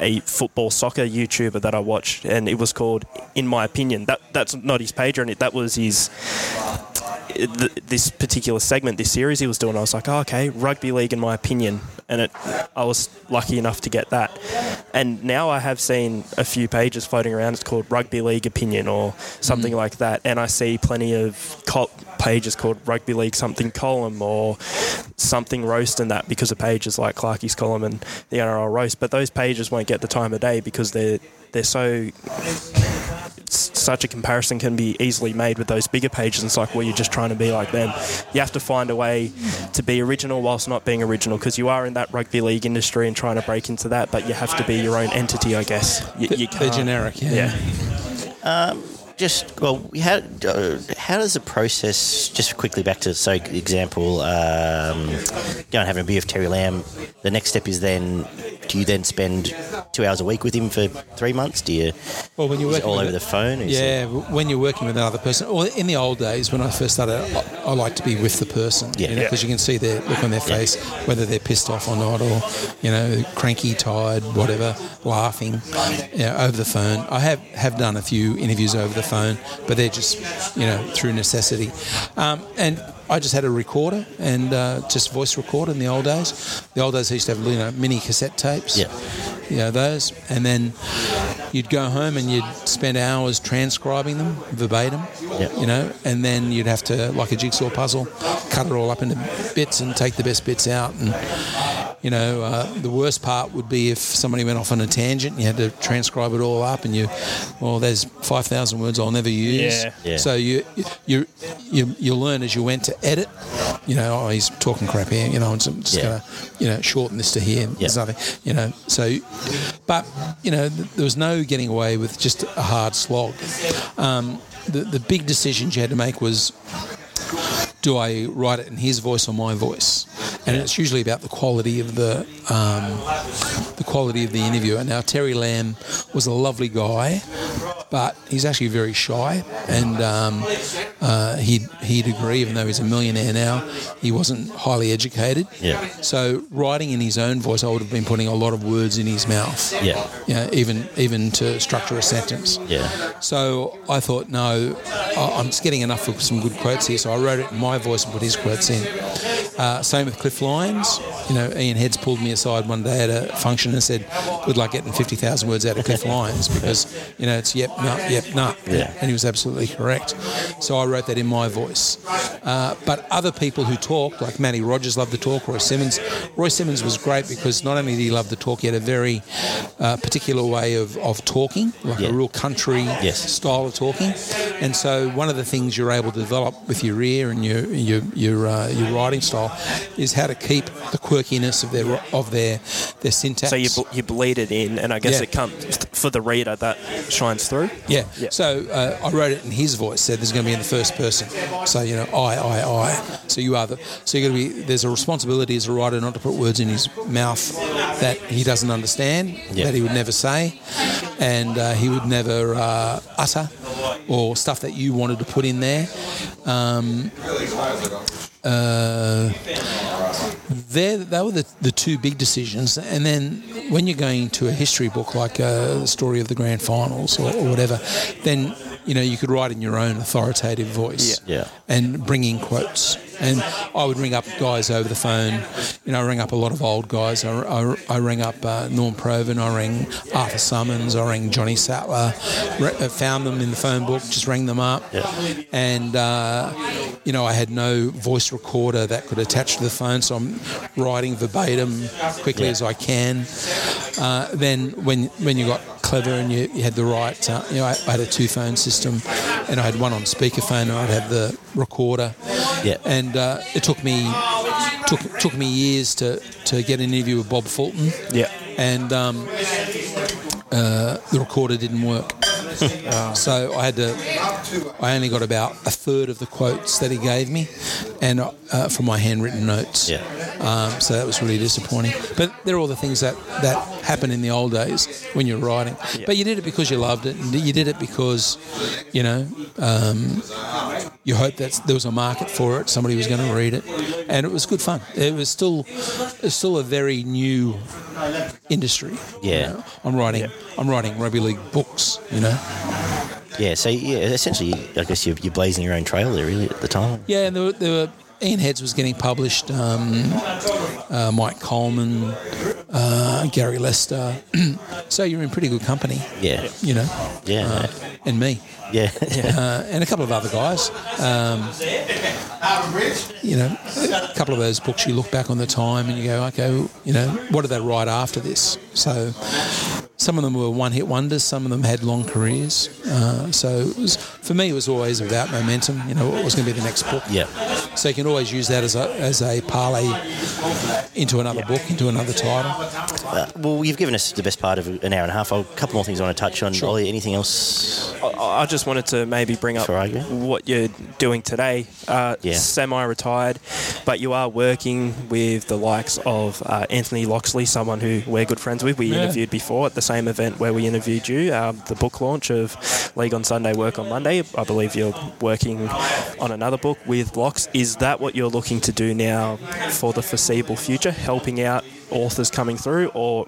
a football soccer YouTuber that I watched, and it was called "In My Opinion." That that's not his page anything. That was his th- this particular segment, this series he was doing, I was like, oh, okay, rugby league in my opinion, and it, I was lucky enough to get that. And now I have seen a few pages floating around. It's called rugby league opinion or something mm. like that, and I see plenty of col- pages called rugby league something column or something roast and that because of pages like Clarkie's column and the NRL roast. But those pages won't get the time of day because they're they're so such a comparison can be easily made with those bigger pages. It's like, well, you're just trying to be like them. You have to find a way to be original whilst not being original because you are in that rugby league industry and trying to break into that, but you have to be your own entity, I guess. You, you They're generic, yeah. Yeah. Um, just well, how uh, how does the process? Just quickly back to so example, um, going having a beer with Terry Lamb. The next step is then, do you then spend two hours a week with him for three months? Do you? Well, when you're is it working all over it- the phone? Is Yeah, it- when you're working with another person, or in the old days when I first started, I, I like to be with the person, Yeah. you know, Yeah. because you can see their look on their face, whether they're pissed off or not, or you know, cranky, tired, whatever, laughing, you know, over the phone. I have have done a few interviews over the phone, but they're just you know through necessity, um, and. I just had a recorder and uh, just voice recorder in the old days. The old days, I used to have you know mini cassette tapes Yeah. you know, those, and then you'd go home and you'd spend hours transcribing them verbatim, Yeah. you know, and then you'd have to, like a jigsaw puzzle, cut it all up into bits and take the best bits out, and You know, uh, the worst part would be if somebody went off on a tangent and you had to transcribe it all up, and you, well, there's five thousand words I'll never use. Yeah. Yeah. So you you you you learn as you went to edit. You know, oh, he's talking crap here. You know, I'm just Yeah. gonna you know shorten this to here. There's nothing. You know, so but you know th- there was no getting away with just a hard slog. Um, the the big decisions you had to make was do I write it in his voice or my voice? And it's usually about the quality of the um, the quality of the interviewer. Now Terry Lamb was a lovely guy, but he's actually very shy, and um, uh, he'd he'd agree, even though he's a millionaire now, he wasn't highly educated. Yeah. So writing in his own voice, I would have been putting a lot of words in his mouth. Yeah. You know, even even to structure a sentence. Yeah. So I thought, no, I- I'm just getting enough of some good quotes here. So I wrote it in my voice and put his quotes in. Uh, same with Cliff Lyons. You know, Ian Heads pulled me aside one day at a function and said, "Good luck getting 50,000 words out of Cliff Lyons because you know it's yep, no, yep, no." Yeah. And he was absolutely correct. So I wrote that in my voice. Uh, but other people who talk, like Matty Rogers, loved to talk. Royce Simmons. Royce Simmons was great because not only did he love to talk, he had a very uh, particular way of, of talking, like Yeah. a real country Yes. style of talking. And so one of the things you're able to develop with your ear and your your your, uh, your writing style is how to keep the quirkiness of their of their their syntax. So you, bl- you bleed it in, and I guess Yeah. it comes for the reader that shines through. Yeah. Yeah. So uh, I wrote it in his voice. Said there's going to be in the first person. So you know, I, I, I. So you are the. So you're going to be. There's a responsibility as a writer not to put words in his mouth that he doesn't understand, Yeah. that he would never say, and uh, he would never uh, utter, or stuff that you wanted to put in there. Um, uh, there, they were the, the two big decisions. And then when you're going to a history book like uh, the story of the grand finals or, or whatever, then you know you could write in your own authoritative voice Yeah. Yeah. and bring in quotes. And I would ring up guys over the phone. You know, I ring up a lot of old guys. I, I, I ring up uh, Norm Provan. I rang Arthur Summons. I rang Johnny Sattler. Re- uh, found them in the phone book. Just rang them up. Yeah. And uh, you know, I had no voice recorder that could attach to the phone, so I'm writing verbatim quickly Yeah. as I can. Uh, then when when you got clever and you, you had the right, uh, you know, I, I had a two phone system, and I had one on speakerphone, and I'd have the recorder. Yeah. And uh, it took me took took me years to to get an interview with Bob Fulton. Yeah. And um, uh, the recorder didn't work. So I had to. I only got about a third of the quotes that he gave me, and uh, from my handwritten notes. Yeah. Um, so that was really disappointing. But they're all the things that that happen in the old days when you're writing. But you did it because you loved it, and you did it because, you know, um, you hoped that there was a market for it. Somebody was going to read it, and it was good fun. It was still, it's still a very new industry. you Yeah. know. I'm writing. I'm writing rugby league books. You know. Yeah, so yeah, essentially, I guess you're, you're blazing your own trail there, really, at the time. Yeah, and there were, there were Ian Heads was getting published. Um, uh, Mike Colman, uh, Gary Lester. so you're in pretty good company. Yeah, You know, yeah, uh, and me, yeah, uh, and a couple of other guys. Um, you know, a couple of those books you look back on the time and you go, okay, you know, what did they write after this? So some of them were one-hit wonders. Some of them had long careers. Uh, so it was, for me, it was always about momentum. You know, what was going to be the next book. yeah, So you can always use that as a as a parlay into another book, into another title. Uh, well, you've given us the best part of an hour and a half. A couple more things I want to touch on. Sure. Ollie, anything else? I, I just wanted to maybe bring up For argument? what you're doing today. Uh, Yeah. Semi-retired, but you are working with the likes of uh, Anthony Loxley, someone who we're good friends with. We Yeah. interviewed before at the same event where we interviewed you, um, the book launch of League on Sunday, Work on Monday. I believe you're working on another book with Lox. Is that what you're looking to do now for the foreseeable future, helping out authors coming through, or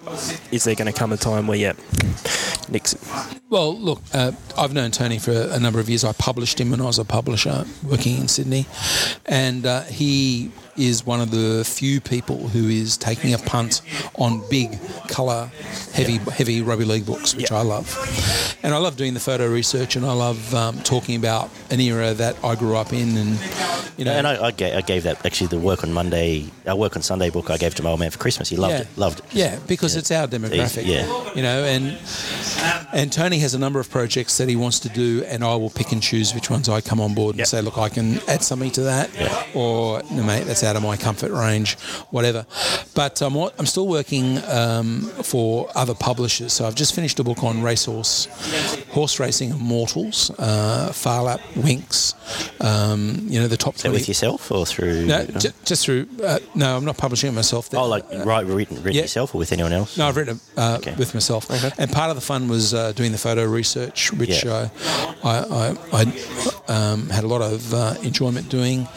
is there going to come a time where, yeah, Nick's Well, look, uh, I've known Tony for a number of years. I published him when I was a publisher working in Sydney, and uh, he is one of the few people who is taking a punt on big colour, heavy, heavy rugby league books, which Yeah. I love. And I love doing the photo research, and I love um, talking about an era that I grew up in, and You know, and I, I, gave, I gave that actually the work on Monday, our work on Sunday book. I gave to my old man for Christmas. He loved yeah. it. Loved it. Yeah, because it's our demographic. Yeah. You know, and and Tony has a number of projects that he wants to do, and I will pick and choose which ones I come on board and Yep. say, look, I can add something to that, Yeah. or no, mate, that's out of my comfort range, whatever. But um, what, I'm still working um, for other publishers. So I've just finished a book on racehorse, horse racing immortals, uh, Farlap, Winx, um, you know, the top Is that 20. with yourself or through? no, j- just through. Uh, no, I'm not publishing it myself. oh, like right, written, written yeah. yourself or with anyone else? No, I've written it uh, Okay. with myself, and part of the fun was uh, doing the photo research, which Yeah. I, I, I, um, had a lot of uh, enjoyment doing,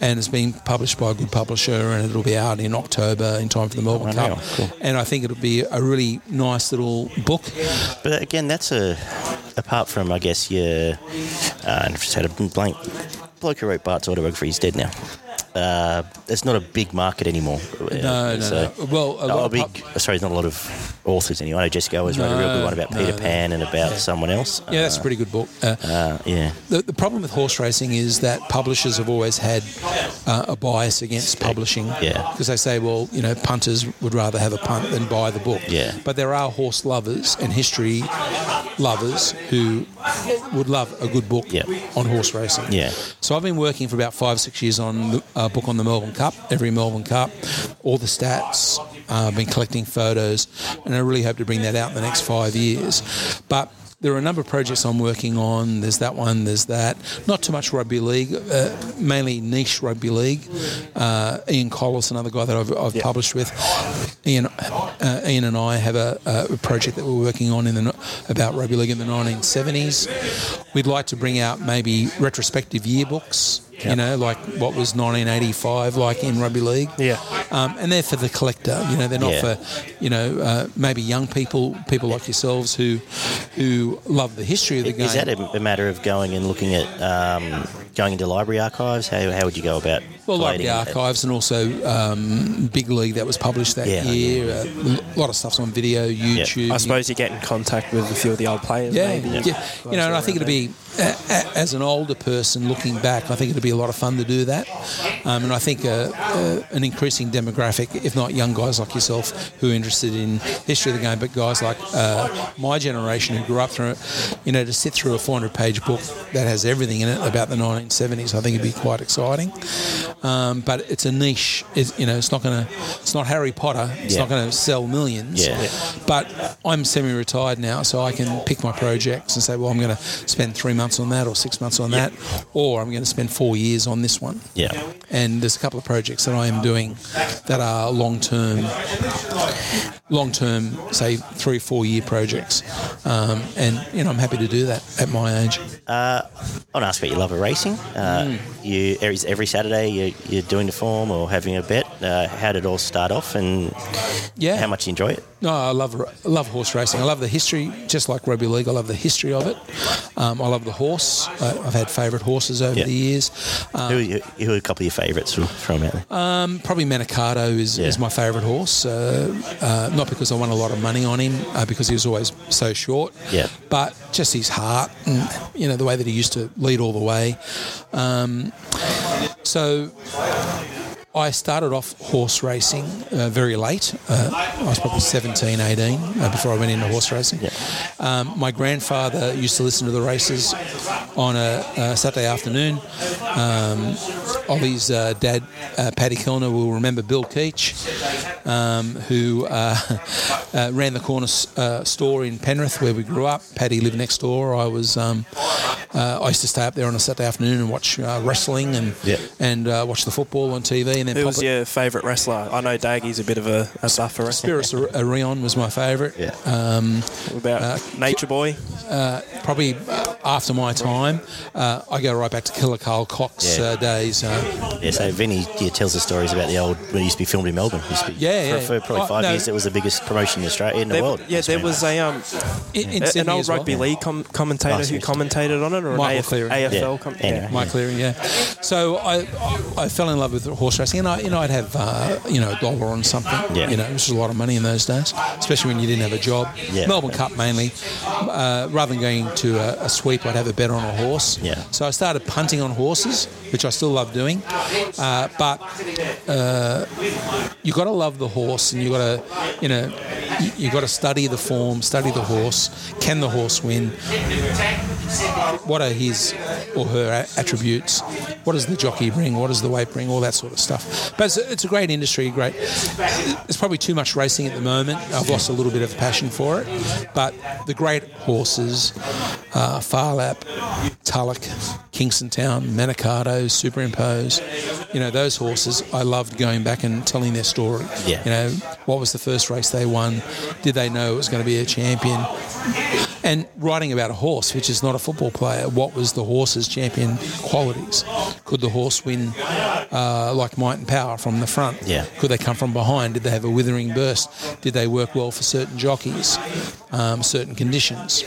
and it's being published by a good publisher, and it'll be out in October in time for the Melbourne Oh, Cup, cool. and I think it'll be a really nice little book. But again, that's a apart from I guess your. Uh, I've just had a blank. Bloke who wrote Bart's autobiography. He's dead now. Uh, it's not a big market anymore. No, no, no. Well, a no, lot big. pub- sorry, not a lot of authors anymore. I know Jessica Owers wrote a real good one about Peter no, no. Pan and about someone else. Yeah, that's a pretty good book. Uh, Uh, yeah. the, the problem with horse racing is that publishers have always had uh, a bias against publishing. Yeah. Because they say, well, you know, punters would rather have a punt than buy the book. Yeah. But there are horse lovers and history lovers who would love a good book Yeah. on horse racing. Yeah. So I've been working for about five, six years on the- a book on the Melbourne Cup, every Melbourne Cup, all the stats. Uh, I've been collecting photos, and I really hope to bring that out in the next five years. But there are a number of projects I'm working on. There's that one, there's that. Not too much rugby league, uh, mainly niche rugby league. Uh, Ian Collis, another guy that I've, I've Yeah. published with. Ian, uh, Ian and I have a, a project that we're working on in the, about rugby league in the 1970s. We'd like to bring out maybe retrospective yearbooks. You know, like what was 1985 like in rugby league. Yeah. Um, and they're for the collector. You know, they're not Yeah. for, you know, uh, maybe young people, people like yourselves who who love the history of the game. Is that a, a matter of going and looking at um, going into library archives? How, how would you go about? well, like collating the archives and also um, Big League that was published that Yeah. year. Uh, a lot of stuff's on video, YouTube. I suppose you get in contact with a few of the old players. Yeah, maybe. yeah. You know, and I think it'd be, a- a- as an older person looking back, I think it'd be a lot of fun to do that. Um, and I think uh, uh, an increasing demographic, if not young guys like yourself who are interested in history of the game, but guys like uh, my generation who grew up through it, you know, to sit through a 400 page book that has everything in it about the 1970s, I think it'd be quite exciting. Um, but it's a niche. It's, you know, it's not going to, it's not Harry Potter. It's Yeah. not going to sell millions. Yeah. But I'm semi-retired now, so I can pick my projects and say, well, I'm going to spend three months on that, or six months on that, or I'm going to spend four years on this one. Yeah. And there's a couple of projects that I am doing that are long-term, long-term, say three, four-year projects, um, and you know I'm happy to do that at my age. I want to ask about your love of racing. Uh, You every, every Saturday you, you're doing the form or having a bet. Uh, how did it all start off, and Yeah. how much you enjoy it? No, I love I love horse racing. I love the history, just like rugby league. I love the history of it. Um, I love the horse. Uh, I've had favourite horses over Yeah. the years. Um, who, are you- who are a couple of your favourites from, from out there? Probably Manikato is, Yeah. is my favourite horse. Uh, uh, not because I won a lot of money on him, uh, because he was always so short. Yeah. But just his heart and you know the way that he used to lead all the way. Um, so I started off horse racing uh, very late. Uh, I was probably 17, 18 uh, before I went into horse racing. Um, my grandfather used to listen to the races on a, a Saturday afternoon. Um, Ollie's uh, dad, uh, Paddy Kellner, will remember Bill Keach, um, who uh, uh, ran the corner s- uh, store in Penrith where we grew up. Paddy lived next door. I was um, uh, I used to stay up there on a Saturday afternoon and watch uh, wrestling and Yeah. and uh, watch the football on TV. And then Who was it- your favourite wrestler? I know Daggy's a bit of a, a buffer. Spiros Arion was my favourite. Yeah. Um, What about Uh, Nature Boy? probably after my time, uh, I go right back to Killer Karl Kox Yeah. uh, days. Yeah, so Vinny yeah, tells the stories about the old when it used to be filmed in Melbourne. Used to be, Yeah, for, yeah. for probably Oh, five no. years, it was the biggest promotion in Australia in the There- world. yeah, there was a um, in, in an old as well. rugby league com- commentator Oh, who seriously. commentated on it, or Michael an AF- Cleary. AFL. Yeah. Com- Anyway. Mike Cleary, yeah. So I, I fell in love with horse racing, and I, you know, I'd have, uh, you know, a dollar on something. Yeah. You know, which was a lot of money in those days, especially when you didn't have a job. Yeah. Melbourne Cup mainly. Uh, rather than going to a, a sweep, I'd have a bet on a horse. Yeah. So I started punting on horses, which I still love doing. Uh, but uh, you got to love the horse, and you've got to, you know, you, you got to study the form, study the horse. Can the horse win? What are his or her attributes? What does the jockey bring? What does the weight bring? All that sort of stuff. But it's a, it's a great industry. Great. There's probably too much racing at the moment. I've lost a little bit of passion for it. But the great horses, uh, Farlap, Tulloch, Kingston Town, Manikato, Superimpose, you know, those horses, I loved going back and telling their story. Yeah. You know, what was the first race they won? Did they know it was going to be a champion? And writing about a horse, which is not a football player, what was the horse's champion qualities? Could the horse win uh, like might and power from the front? Yeah. Could they come from behind? Did they have a withering burst? Did they work well for certain jockeys, um, certain conditions?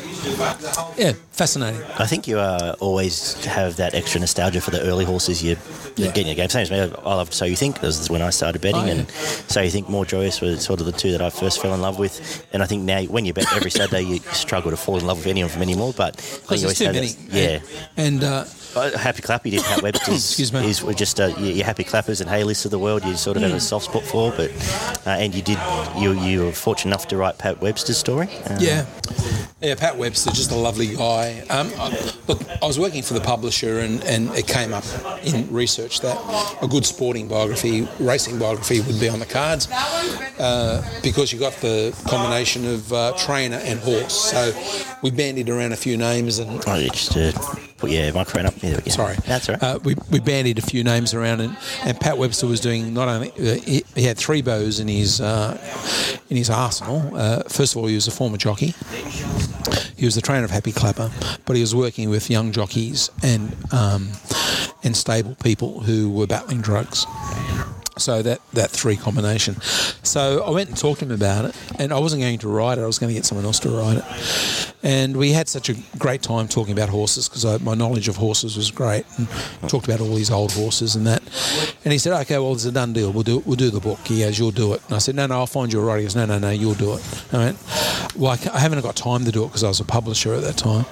Yeah, fascinating. I think you uh, always have that extra nostalgia for the early horses you Yeah. get in your game. Same as me. I loved So You Think. This is when I started betting, Oh, yeah. and So You Think, More Joyous were sort of the two that I first fell in love with. And I think now, when you bet every Saturday, you struggle to fall in love with any of them anymore. But I think Because you there's always too many. that- yeah. And uh, Uh, Happy Clapper did Pat Webster's. Excuse me. Is were just uh, your, Happy Clappers and Hay Lists of the world. You sort of Hmm. have a soft spot for, but uh, and you did you you were fortunate enough to write Pat Webster's story. Uh, Yeah. Yeah, Pat Webster, just a lovely guy. Um, I- look, I was working for the publisher, and, and it came up in research that a good sporting biography, racing biography, would be on the cards uh, because you got the combination of uh, trainer and horse. So we bandied around a few names, and Oh, yeah, just uh, put your microphone up. There we go. Sorry, that's right. Uh, we, we bandied a few names around, and, and Pat Webster was doing not only uh, he, he had three bows in his uh, in his arsenal. Uh, first of all, he was a former jockey. He was the trainer of Happy Clapper, but he was working with young jockeys and um, and stable people who were battling drugs. So that that three combination. So I went and talked to him about it, and I wasn't going to write it. I was going to get someone else to write it. And we had such a great time talking about horses because my knowledge of horses was great. And talked about all these old horses and that. And he said, "Okay, well, it's a done deal. We'll do we'll do the book." He goes, "You'll do it." And I said, "No, no, I'll find you a writer." He goes, "No, no, no, you'll do it." I went, "Well, I, I haven't got time to do it because I was a publisher at that time."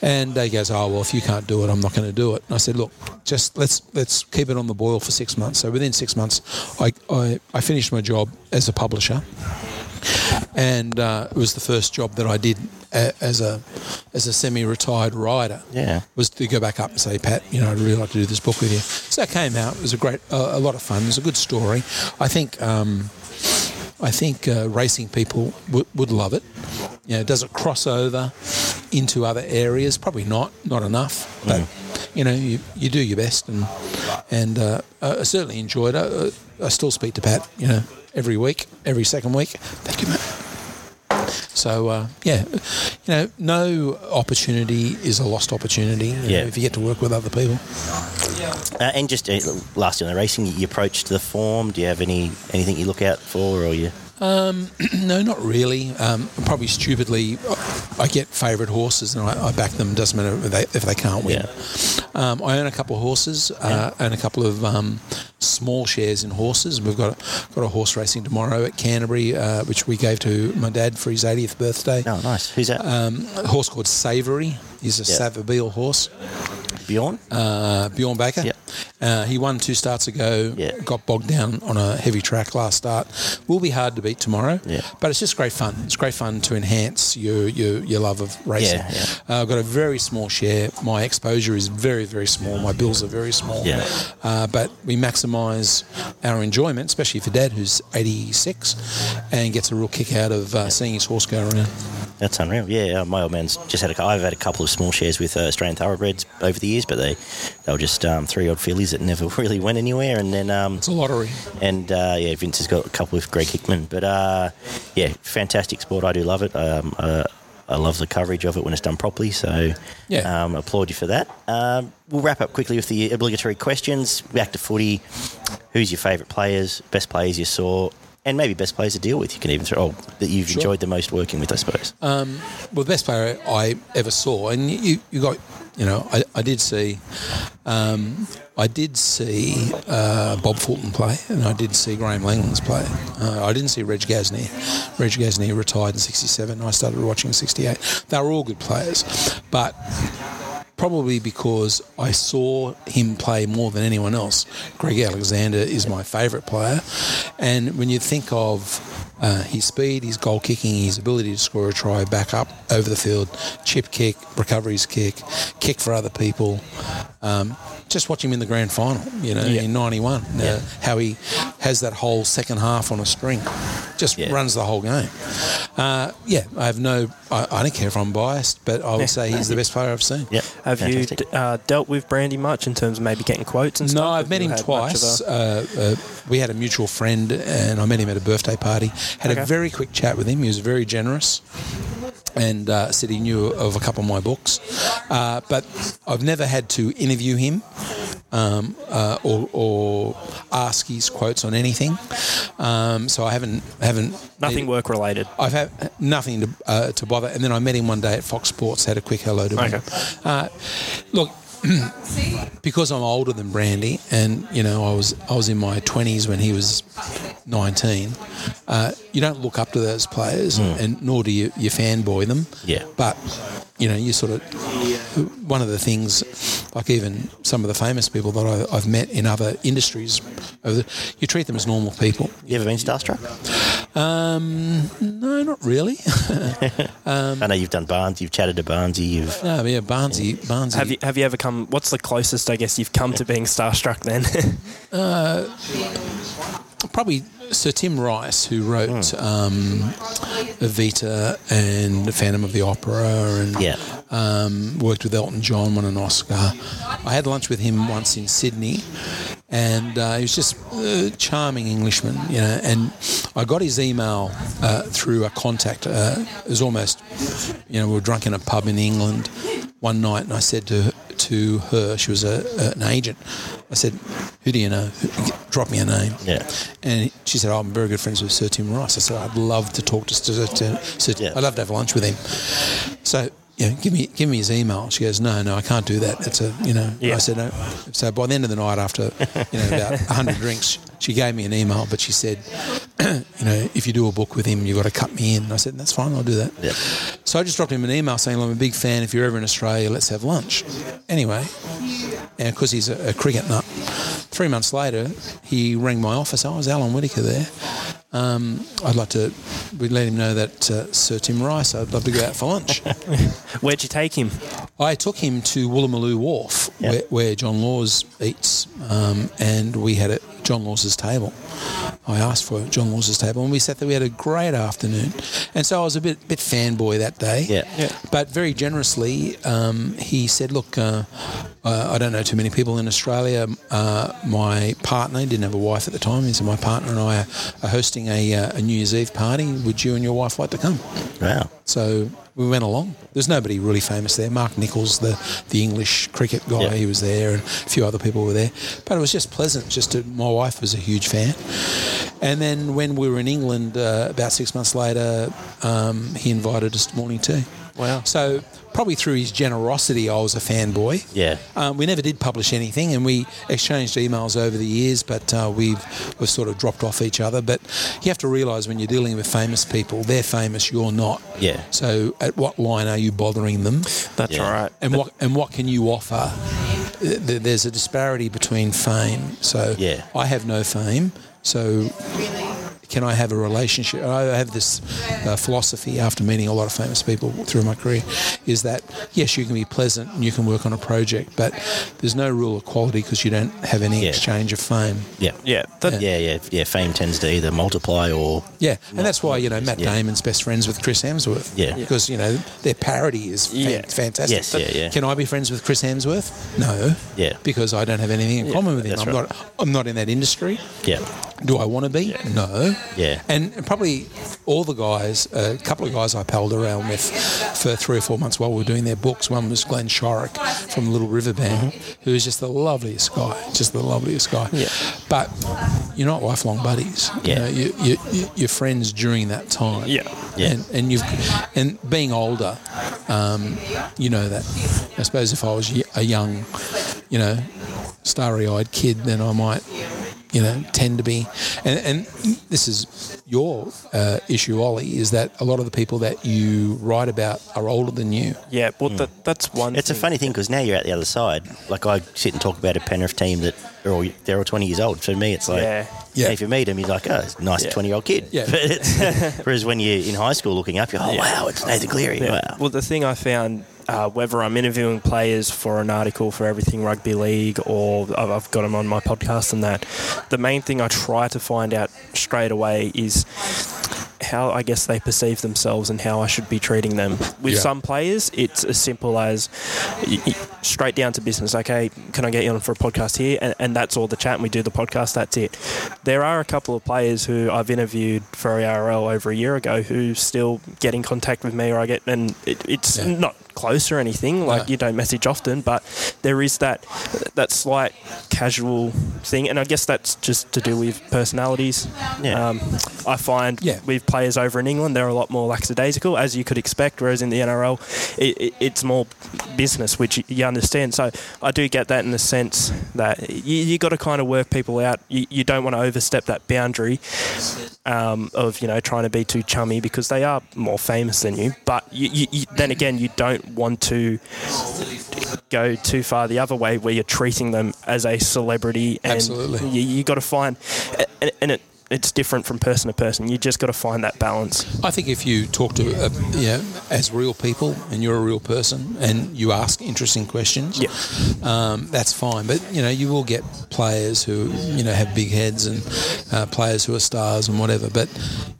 And he goes, "Oh, well, if you can't do it, I'm not going to do it." And I said, "Look, just let's let's keep it on the boil for six months." So within six months, I I, I finished my job as a publisher and uh, it was the first job that I did a, as a as a semi-retired rider. Yeah. was to go back up and say, Pat, you know, I'd really like to do this book with you. So it came out. It was a great, uh, a lot of fun. It was a good story. I think. Um, I think uh, racing people would would love it. You know, does it cross over into other areas? Probably not, not enough. But you know, you, you do your best, and and uh, I certainly enjoyed it. I, I still speak to Pat, you know, every week, every second week. Thank you, mate. So uh, yeah, you know, no opportunity is a lost opportunity. you know, Yeah. if you get to work with other people. Uh, and just uh, lastly on the racing, you approach to the form. Do you have any anything you look out for, or you? No, not really. Um, probably stupidly, I get favourite horses and I, I back them. Doesn't matter if they, if they can't win. Um, I own a couple of horses. Uh, own a couple of um, small shares in horses. We've got a, got a horse racing tomorrow at Canterbury, uh, which we gave to my dad for his 80th birthday. Oh, nice. Who's that? Um, a horse called Savoury. He's a Yeah. Savabeel horse. Bjorn. Uh, Bjorn Baker. Yep. Uh, he won two starts ago. Yeah. Got bogged down on a heavy track last start. Will be hard to beat tomorrow. Yeah. But it's just great fun. It's great fun to enhance your your, your love of racing. Yeah, yeah. Uh, I've got a very small share. My exposure is very very small. My bills are very small. Yeah. Uh, but we maximise our enjoyment, especially for Dad, who's 86, and gets a real kick out of uh, seeing his horse go around. That's unreal. Yeah, my old man's just had a. I've had a couple of small shares with uh, Australian thoroughbreds over the years, but they they were just um, three odd fillies that never really went anywhere. And then um, It's a lottery. and uh, yeah, Vince has got a couple with Greg Hickman. But uh, yeah, fantastic sport. I do love it. Um, uh, I love the coverage of it when it's done properly. So Yeah. um, applaud you for that. Um, we'll wrap up quickly with the obligatory questions. Back to footy. Who's your favourite players? Best players you saw? And maybe best players to deal with. You can even throw oh, that you've Sure. enjoyed the most working with, I suppose. Well, the best player I ever saw, and you, you got, you know, I, I did see, um, I did see uh, Bob Fulton play, and I did see Graham Langlands play. Uh, I didn't see Reg Gasnier. Reg Gasnier retired in '67. I started watching in '68. They were all good players, but probably because I saw him play more than anyone else. Greg Alexander is my favourite player, and when you think of uh, his speed, his goal kicking, his ability to score a try, back up over the field, chip kick, recoveries kick, kick for other people. Um, just watch him in the grand final, you know, Yeah. in '91, uh, how he has that whole second half on a string, just Yeah. runs the whole game. Uh, yeah, I have no, I, I don't care if I'm biased, but I would say he's the best player I've seen. Yep. Have Fantastic. you uh, dealt with Brandy much in terms of maybe getting quotes and stuff? No, I've Have met him had much of twice. a- Uh, uh, we had a mutual friend, and I met him at a birthday party. Had Okay. a very quick chat with him. He was very generous, and uh, said he knew of a couple of my books. Uh, but I've never had to interview him um, uh, or, or ask his quotes on anything. Um, so I haven't haven't Nothing work related. I've had nothing to uh, to bother. And then I met him one day at Fox Sports, had a quick hello to him. Okay. Uh, look, because I'm older than Brandy, and you know I was I was in my 20s when he was 19. Uh, you don't look up to those players, hmm. and nor do you, you fanboy them. Yeah. But you know, you sort of one of the things, like even some of the famous people that I, I've met in other industries, you treat them as normal people. You ever been starstruck? Um, no, not really. Um, I know you've done Barnes, you've chatted to Barnesy, you've no, yeah, Barnesy, Barnesy. Have you have you ever come? What's the closest I guess you've come to being starstruck then? Uh, probably Sir Tim Rice, who wrote um, Evita and Phantom of the Opera, and Yeah. um, worked with Elton John, won an Oscar. I had lunch with him once in Sydney, and uh, he was just a charming Englishman, you know. And I got his email uh, through a contact. Uh, it was almost, you know, we were drunk in a pub in England one night, and I said to her, to her, she was a, an agent. I said, "Who do you know? Drop me a name." Yeah. And she said, oh, "I'm very good friends with Sir Tim Rice." I said, "I'd love to talk to Sir Tim. Sir, Yeah. I'd love to have lunch with him." So, you know, give me give me his email. She goes, "No, no, I can't do that. It's a, you know." Yeah. I said, "No." So by the end of the night, after you know about hundred drinks, she gave me an email, but she said, "You know, if you do a book with him, you've got to cut me in." And I said, "That's fine. I'll do that." Yep. So I just dropped him an email saying, "I'm a big fan. If you're ever in Australia, let's have lunch." Anyway, and because he's a, a cricket nut, three months later, he rang my office. Oh, was Alan Whiticker there? Um, I'd like to. We let him know that uh, Sir Tim Rice. I'd love to go out for lunch. Where'd you take him? I took him to Woolloomooloo Wharf, Yeah. where, where John Laws eats, um, and we had at John Laws's table. I asked for John Laws's table, and we sat there. We had a great afternoon, and so I was a bit bit fanboy that day. Yeah. Yeah. But very generously, um, he said, "Look, uh, uh, I don't know too many people in Australia. Uh, my partner he didn't have a wife at the time. He said my partner and I are, are hosting a, uh, a New Year's Eve party. Would you and your wife like to come?" Wow. So we went along. There's nobody really famous there. Mark Nicholas, the the English cricket guy, he was there, and a few other people were there. But it was just pleasant. Just to, my wife was a huge fan. And then when we were in England, uh, about six months later, um, he invited us to morning tea. Wow. So probably through his generosity, I was a fanboy. Yeah. Um, we never did publish anything, and we exchanged emails over the years, but uh, we've we've sort of dropped off each other. But you have to realise when you're dealing with famous people, they're famous, you're not. Yeah. So at what line are you bothering them, That's Yeah. right. and what and what can you offer? There's a disparity between fame. So Yeah. I have no fame. So can I have a relationship? I have this uh, philosophy after meeting a lot of famous people through my career is that yes, you can be pleasant and you can work on a project, but there's no rule of quality because you don't have any Yeah. exchange of fame. Yeah. Yeah. That, Yeah, yeah, yeah. Fame tends to either multiply or Yeah, and that's why you know Matt Yeah. Damon's best friends with Chris Hemsworth. Yeah. because you know their parody is fan- Yeah. fantastic. Yes, yeah, yeah. Can I be friends with Chris Hemsworth? No. Yeah. because I don't have anything in common with him. that's I'm right. not. I'm not in that industry. yeah, Do I want to be? No. Yeah. And probably all the guys, a couple of guys I palled around with for three or four months while we were doing their books. One was Glenn Shorrock from Little River Band, who is just the loveliest guy, just the loveliest guy. Yeah. But you're not lifelong buddies. You Yeah. know, you, you, you, you're friends during that time. Yeah. Yeah. And, and you've and being older, um, you know that. I suppose if I was a young, you know, starry-eyed kid, then I might you know, tend to be, and, and this is your uh, issue, Ollie, is that a lot of the people that you write about are older than you. Yeah, well, that, that's one. It's a funny thing because now you're at the other side. Like I sit and talk about a Penrith team that are all they're all 20 years old. For me, it's like Yeah. Yeah. if you meet him, you're like, oh, it's a nice Yeah. 20 year old kid. Yeah. But it's, whereas when you're in high school looking up, you're oh wow, it's Nathan Cleary. Yeah. Wow. Well, the thing I found, uh, whether I'm interviewing players for an article for Everything Rugby League or I've I've got them on my podcast and that, the main thing I try to find out straight away is how I guess they perceive themselves and how I should be treating them. With Yeah. some players, it's as simple as straight down to business. Okay, can I get you on for a podcast here? And, and that's all the chat, and we do the podcast. That's it. There are a couple of players who I've interviewed for ARL over a year ago who still get in contact with me, or I get, and it, it's Yeah. not close or anything. Like No. you don't message often, but there is that that slight casual thing, and I guess that's just to do with personalities. Yeah. Um, I find Yeah. with players over in England, they're a lot more lackadaisical, as you could expect, whereas in the NRL, it, it, it's more business, which you, understand. So I do get that in the sense that you, you got to kind of work people out. You, you don't want to overstep that boundary um, of you know trying to be too chummy because they are more famous than you. But you, you, you, then again, you don't want to go too far the other way where you're treating them as a celebrity and Absolutely. you, you got to find and, and it it's different from person to person you just got to find that balance I think if you talk to, uh, you know, as real people and you're a real person and you ask interesting questions, Yeah. um, that's fine. But, you know, you will get players who, you know, have big heads and uh, players who are stars and whatever. But,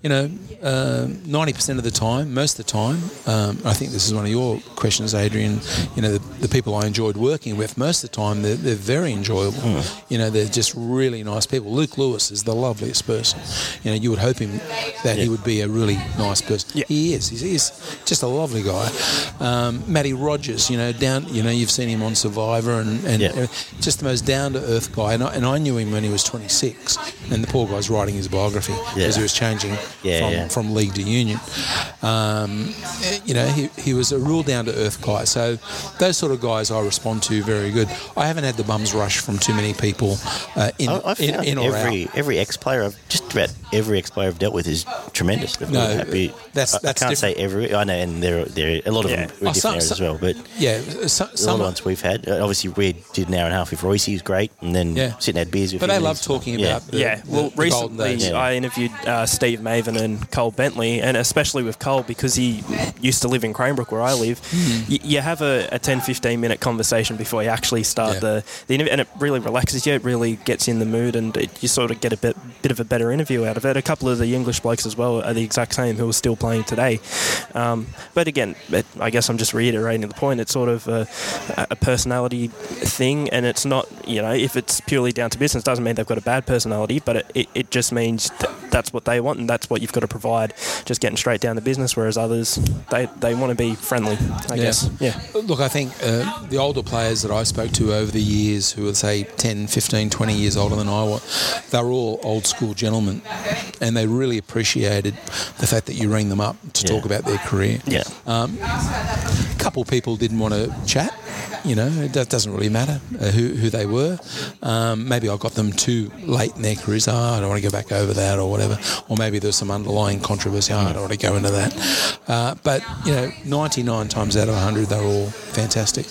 you know, um, 90% of the time, most of the time, um, I think this is one of your questions, Adrian, you know, the, the people I enjoyed working with, most of the time, they're, they're very enjoyable. You know, they're just really nice people. Luke Lewis is the loveliest person. You know, you would hope him that he would be a really nice person. Yeah. He is. He's, he's just a lovely guy. Um, Matty Rogers, you know, down. You know, you've seen him on Survivor, and, and Yeah. uh, just the most down to earth guy. And I, and I knew him when he was 26, and the poor guy's writing his biography Yeah. as he was changing Yeah, from, yeah. from league to union. Um, you know, he, he was a real down to earth guy. So those sort of guys I respond to very good. I haven't had the bums rush from too many people uh, in, I, in, in or every out. every ex player I've just about every ex player I've dealt with is tremendous. They're No, happy. that's- I- that's I can't say every. I know, and there there are a lot of Yeah. them are Oh, different some- areas some- as well. But Yeah, so, a lot some of ones we've had. Uh, Obviously, we did an hour and a half with Royce. He was great, and then Yeah. sitting had beers with. But him they love he's- talking yeah. about the, yeah, the- well, the recently days. Yeah. I interviewed uh, Steve Maven and Cole Bentley, and especially with Cole because he used to live in Cranbrook where I live. Hmm. Y- you have a, a 10 15 minute conversation before you actually start Yeah. the, the interview, and it really relaxes you, it really gets you in the mood, and it, you sort of get a bit, bit of a better interview out of it. A couple of the English blokes as well are the exact same who are still playing today. Um, but again, it, I guess I'm just reiterating the point. It's sort of a, a personality thing, and it's not, you know, if it's purely down to business, doesn't mean they've got a bad personality, but it, it, it just means that that's what they want and that's what you've got to provide. Just getting straight down to business, whereas others, they, they want to be friendly, I Yeah. guess. Yeah. Look, I think uh, the older players that I spoke to over the years, who are, say, 10, 15, 20 years older than I was, they were all old school gentlemen. And they really appreciated the fact that you rang them up to Yeah. talk about their career. Yeah. A couple people didn't want to chat. You know, it doesn't really matter uh, who, who they were. Um, maybe I got them too late in their careers. Oh, I don't want to go back over that or whatever. Or maybe there's some underlying controversy. Oh, I don't want to go into that. Uh, but, you know, 99 times out of 100, they're all fantastic.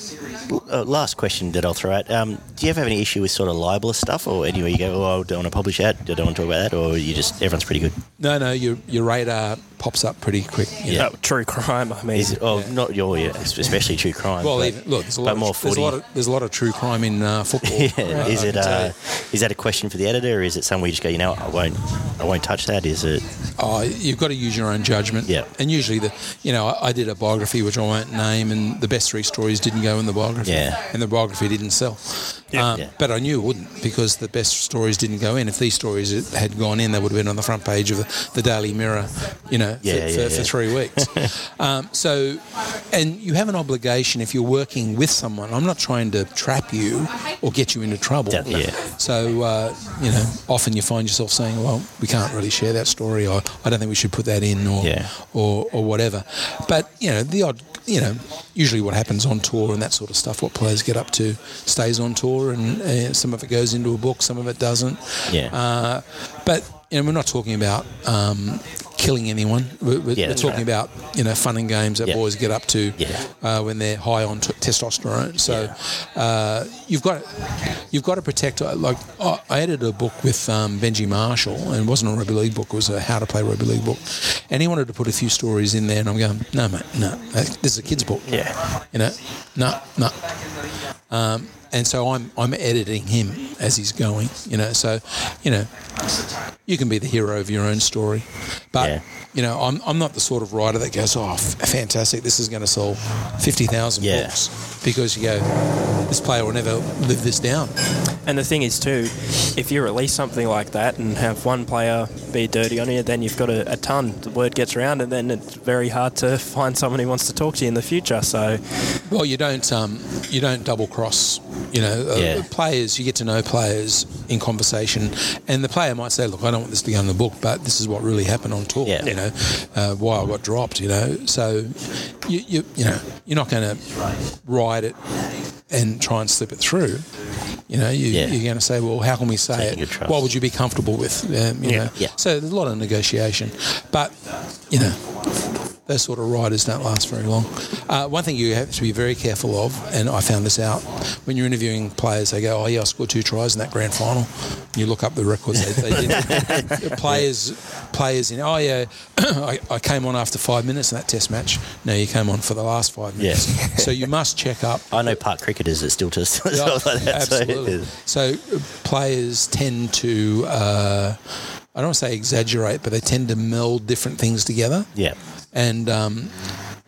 Uh, last question that I'll throw out. Um, do you ever have any issue with sort of libelous stuff, or anywhere you go, oh, I don't want to publish that, I don't want to talk about that, or you just everyone's pretty good? No, no, your, your radar pops up pretty quick. you know. Oh, true crime, I mean. Is it, oh, not your, yeah, especially true crime. Well, but- even, look, there's a, but lot of, more there's, a lot of, there's a lot of true crime in uh, football. yeah, is I it uh, is that a question for the editor, or is it somewhere you just go, you know, I won't, I won't touch that? Is it? Oh, you've got to use your own judgment. Yeah. And usually, the you know, I, I did a biography which I won't name, and the best three stories didn't go in the biography. Yeah. And the biography didn't sell. Yeah. Um, Yeah. But I knew it wouldn't because the best stories didn't go in. If these stories had gone in, they would have been on the front page of the, the Daily Mirror, you know, for, Yeah, for, yeah, for three weeks. um, so, and you have an obligation if you're working with someone. I'm not trying to trap you or get you into trouble. Yeah. So, uh, you know, often you find yourself saying, well, we can't really share that story. Or I don't think we should put that in or Yeah. or, or whatever. But you know, the odd, you know, usually what happens on tour and that sort of stuff, what players get up to, stays on tour, and uh, some of it goes into a book, some of it doesn't. Yeah. Uh, but you know, we're not talking about um, killing anyone. We're, we're, Yeah, talking about you know fun and games that Yeah. boys get up to Yeah. uh, when they're high on t- testosterone. So uh, you've got you've got to protect. uh, Like I I edited a book with um, Benji Marshall, and it wasn't a rugby league book; it was a how to play rugby league book. And he wanted to put a few stories in there, and I'm going, no, mate, no, this is a kids' book. Yeah. You know, no, no. Um, and so I'm I'm editing him as he's going. You know, so you know, you can be the hero of your own story, but Yeah. You know, I'm I'm not the sort of writer that goes, oh, f- fantastic, this is going to sell fifty thousand Yeah. books because you go, this player will never live this down. And the thing is, too, if you release something like that and have one player be dirty on you, then you've got a, a ton. The word gets around, and then it's very hard to find someone who wants to talk to you in the future. So, Well, you don't um, you don't double cross. You know, uh, Yeah. players. You get to know players in conversation, and the player might say, "Look, I don't want this to go in the book, but this is what really happened on tour. Yeah. You know, uh, why I got dropped. You know, so you you, you know you're not going to ride it and try and slip it through. You know, you, Yeah. you're going to say, "Well, how can we say Taking it? What would you be comfortable with?" Um, you Yeah. know, Yeah. so there's a lot of negotiation, but you know those sort of riders don't last very long. Uh, one thing you have to be very careful of, and I found this out when you're interviewing players, they go, "Oh yeah, I scored two tries in that grand final." You look up the records they, they did. players, players in. Oh yeah, I, I came on after five minutes in that Test match. No, you came on for the last five minutes. so you must check up. I know park cricketers that still just Yeah, like that. so- absolutely. So uh, players tend to, uh, I don't want to say exaggerate, but they tend to meld different things together. yeah. And um,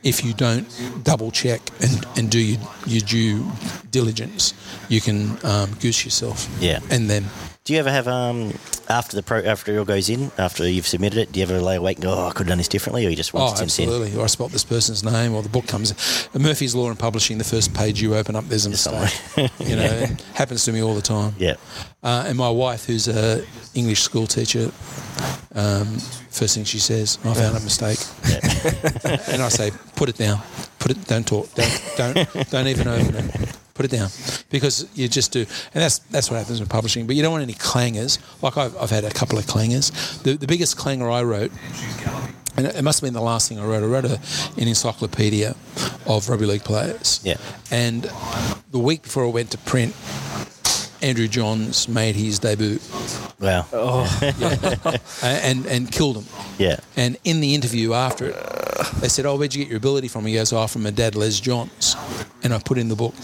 if you don't double check and, and do your, your due diligence, you can um, goose yourself. Yeah. And then, Do you ever have um after the pro after it all goes in after you've submitted it? Do you ever lay awake and go, "Oh, I could have done this differently," or you just oh, once it's in? absolutely. Or I spot this person's name, or the book comes. Uh, Murphy's Law in Publishing, the first page you open up, there's a mistake. you know, it happens to me all the time. Yeah. Uh, and my wife, who's a English school teacher, um, first thing she says, "I found a mistake," and I say, "Put it down. Put it. Don't talk. Don't don't don't even open it. Put it down." Because you just do, and that's that's what happens with publishing. But you don't want any clangers. Like I've, I've had a couple of clangers. The the biggest clanger I wrote. And it must have been the last thing I wrote. I wrote a, an encyclopedia of rugby league players. Yeah. And the week before I went to print, Andrew Johns made his debut Wow. uh, and and killed him. Yeah. And in the interview after it, they said, "Oh, where'd you get your ability from?" He goes, "Oh, from my dad, Les Johns." And I put in the book,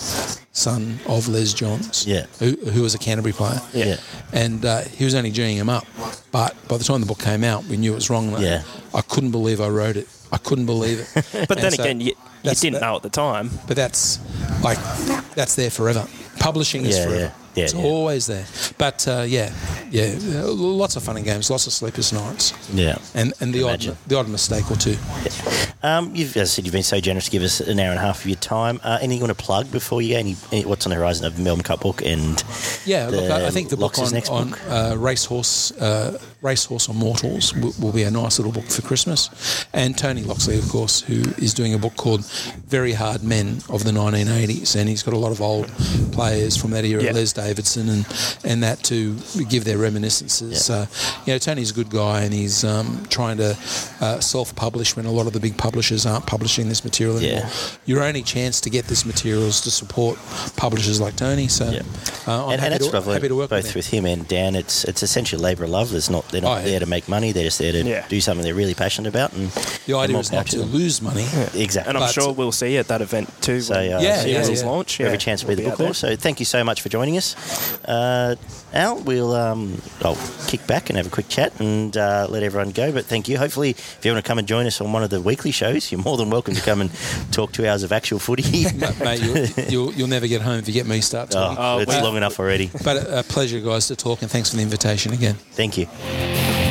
son of Les Johns, Yeah. who, who was a Canterbury player. Yeah. And uh, he was only G'ing him up. But by the time the book came out, we knew it was wrong. Yeah. I couldn't believe I wrote it. I couldn't believe it. but And then so again, you, you didn't that- know at the time. But that's like that's there forever. Publishing is Yeah, forever. yeah. Yeah, it's yeah. always there. But uh, yeah, yeah, uh, lots of fun and games, lots of sleepless nights, Yeah. and and the odd the odd mistake or two. Um, you've, as I said, you've been so generous to give us an hour and a half of your time. Uh, anything you want to plug before you go? Any, any, what's on the horizon of the Melbourne Cup book and Yeah, look, I, I think the book on, next on book? uh, racehorse uh, racehorse on mortals will, will be a nice little book for Christmas. And Tony Loxley, of course, who is doing a book called Very Hard Men of the 1980s, and he's got a lot of old players from that era, Yeah. Les Davidson and and that to give their reminiscences. Yeah. Uh, you know, Tony's a good guy, and he's um, trying to uh, self-publish when a lot of the big publishers aren't publishing this material anymore. Yeah. Your only chance to get this material is to support publishers like Tony. So, Yeah. uh, I'm and, and happy, that's to, what happy to work both with, with, him. him and Dan. It's it's essentially labour of love. It's not they're not Oh, yeah. there to make money. They're just there to Yeah. do something they're really passionate about. And The idea more is power not to them. lose money. Exactly. And I'm But- sure we'll see you at that event too. So, uh, Yeah, the yeah, series yeah. launch. Every chance to be we'll the out book launch. So thank you so much for joining us. Uh, Al, we'll um, I'll kick back and have a quick chat and uh, let everyone go. But thank you. Hopefully, if you want to come and join us on one of the weekly shows, you're more than welcome to come and talk two hours of actual footy. Mate, you'll, you'll, you'll never get home if you get me start oh, talking. it's long enough already. But a pleasure, guys, to talk, and thanks for the invitation again. Thank you.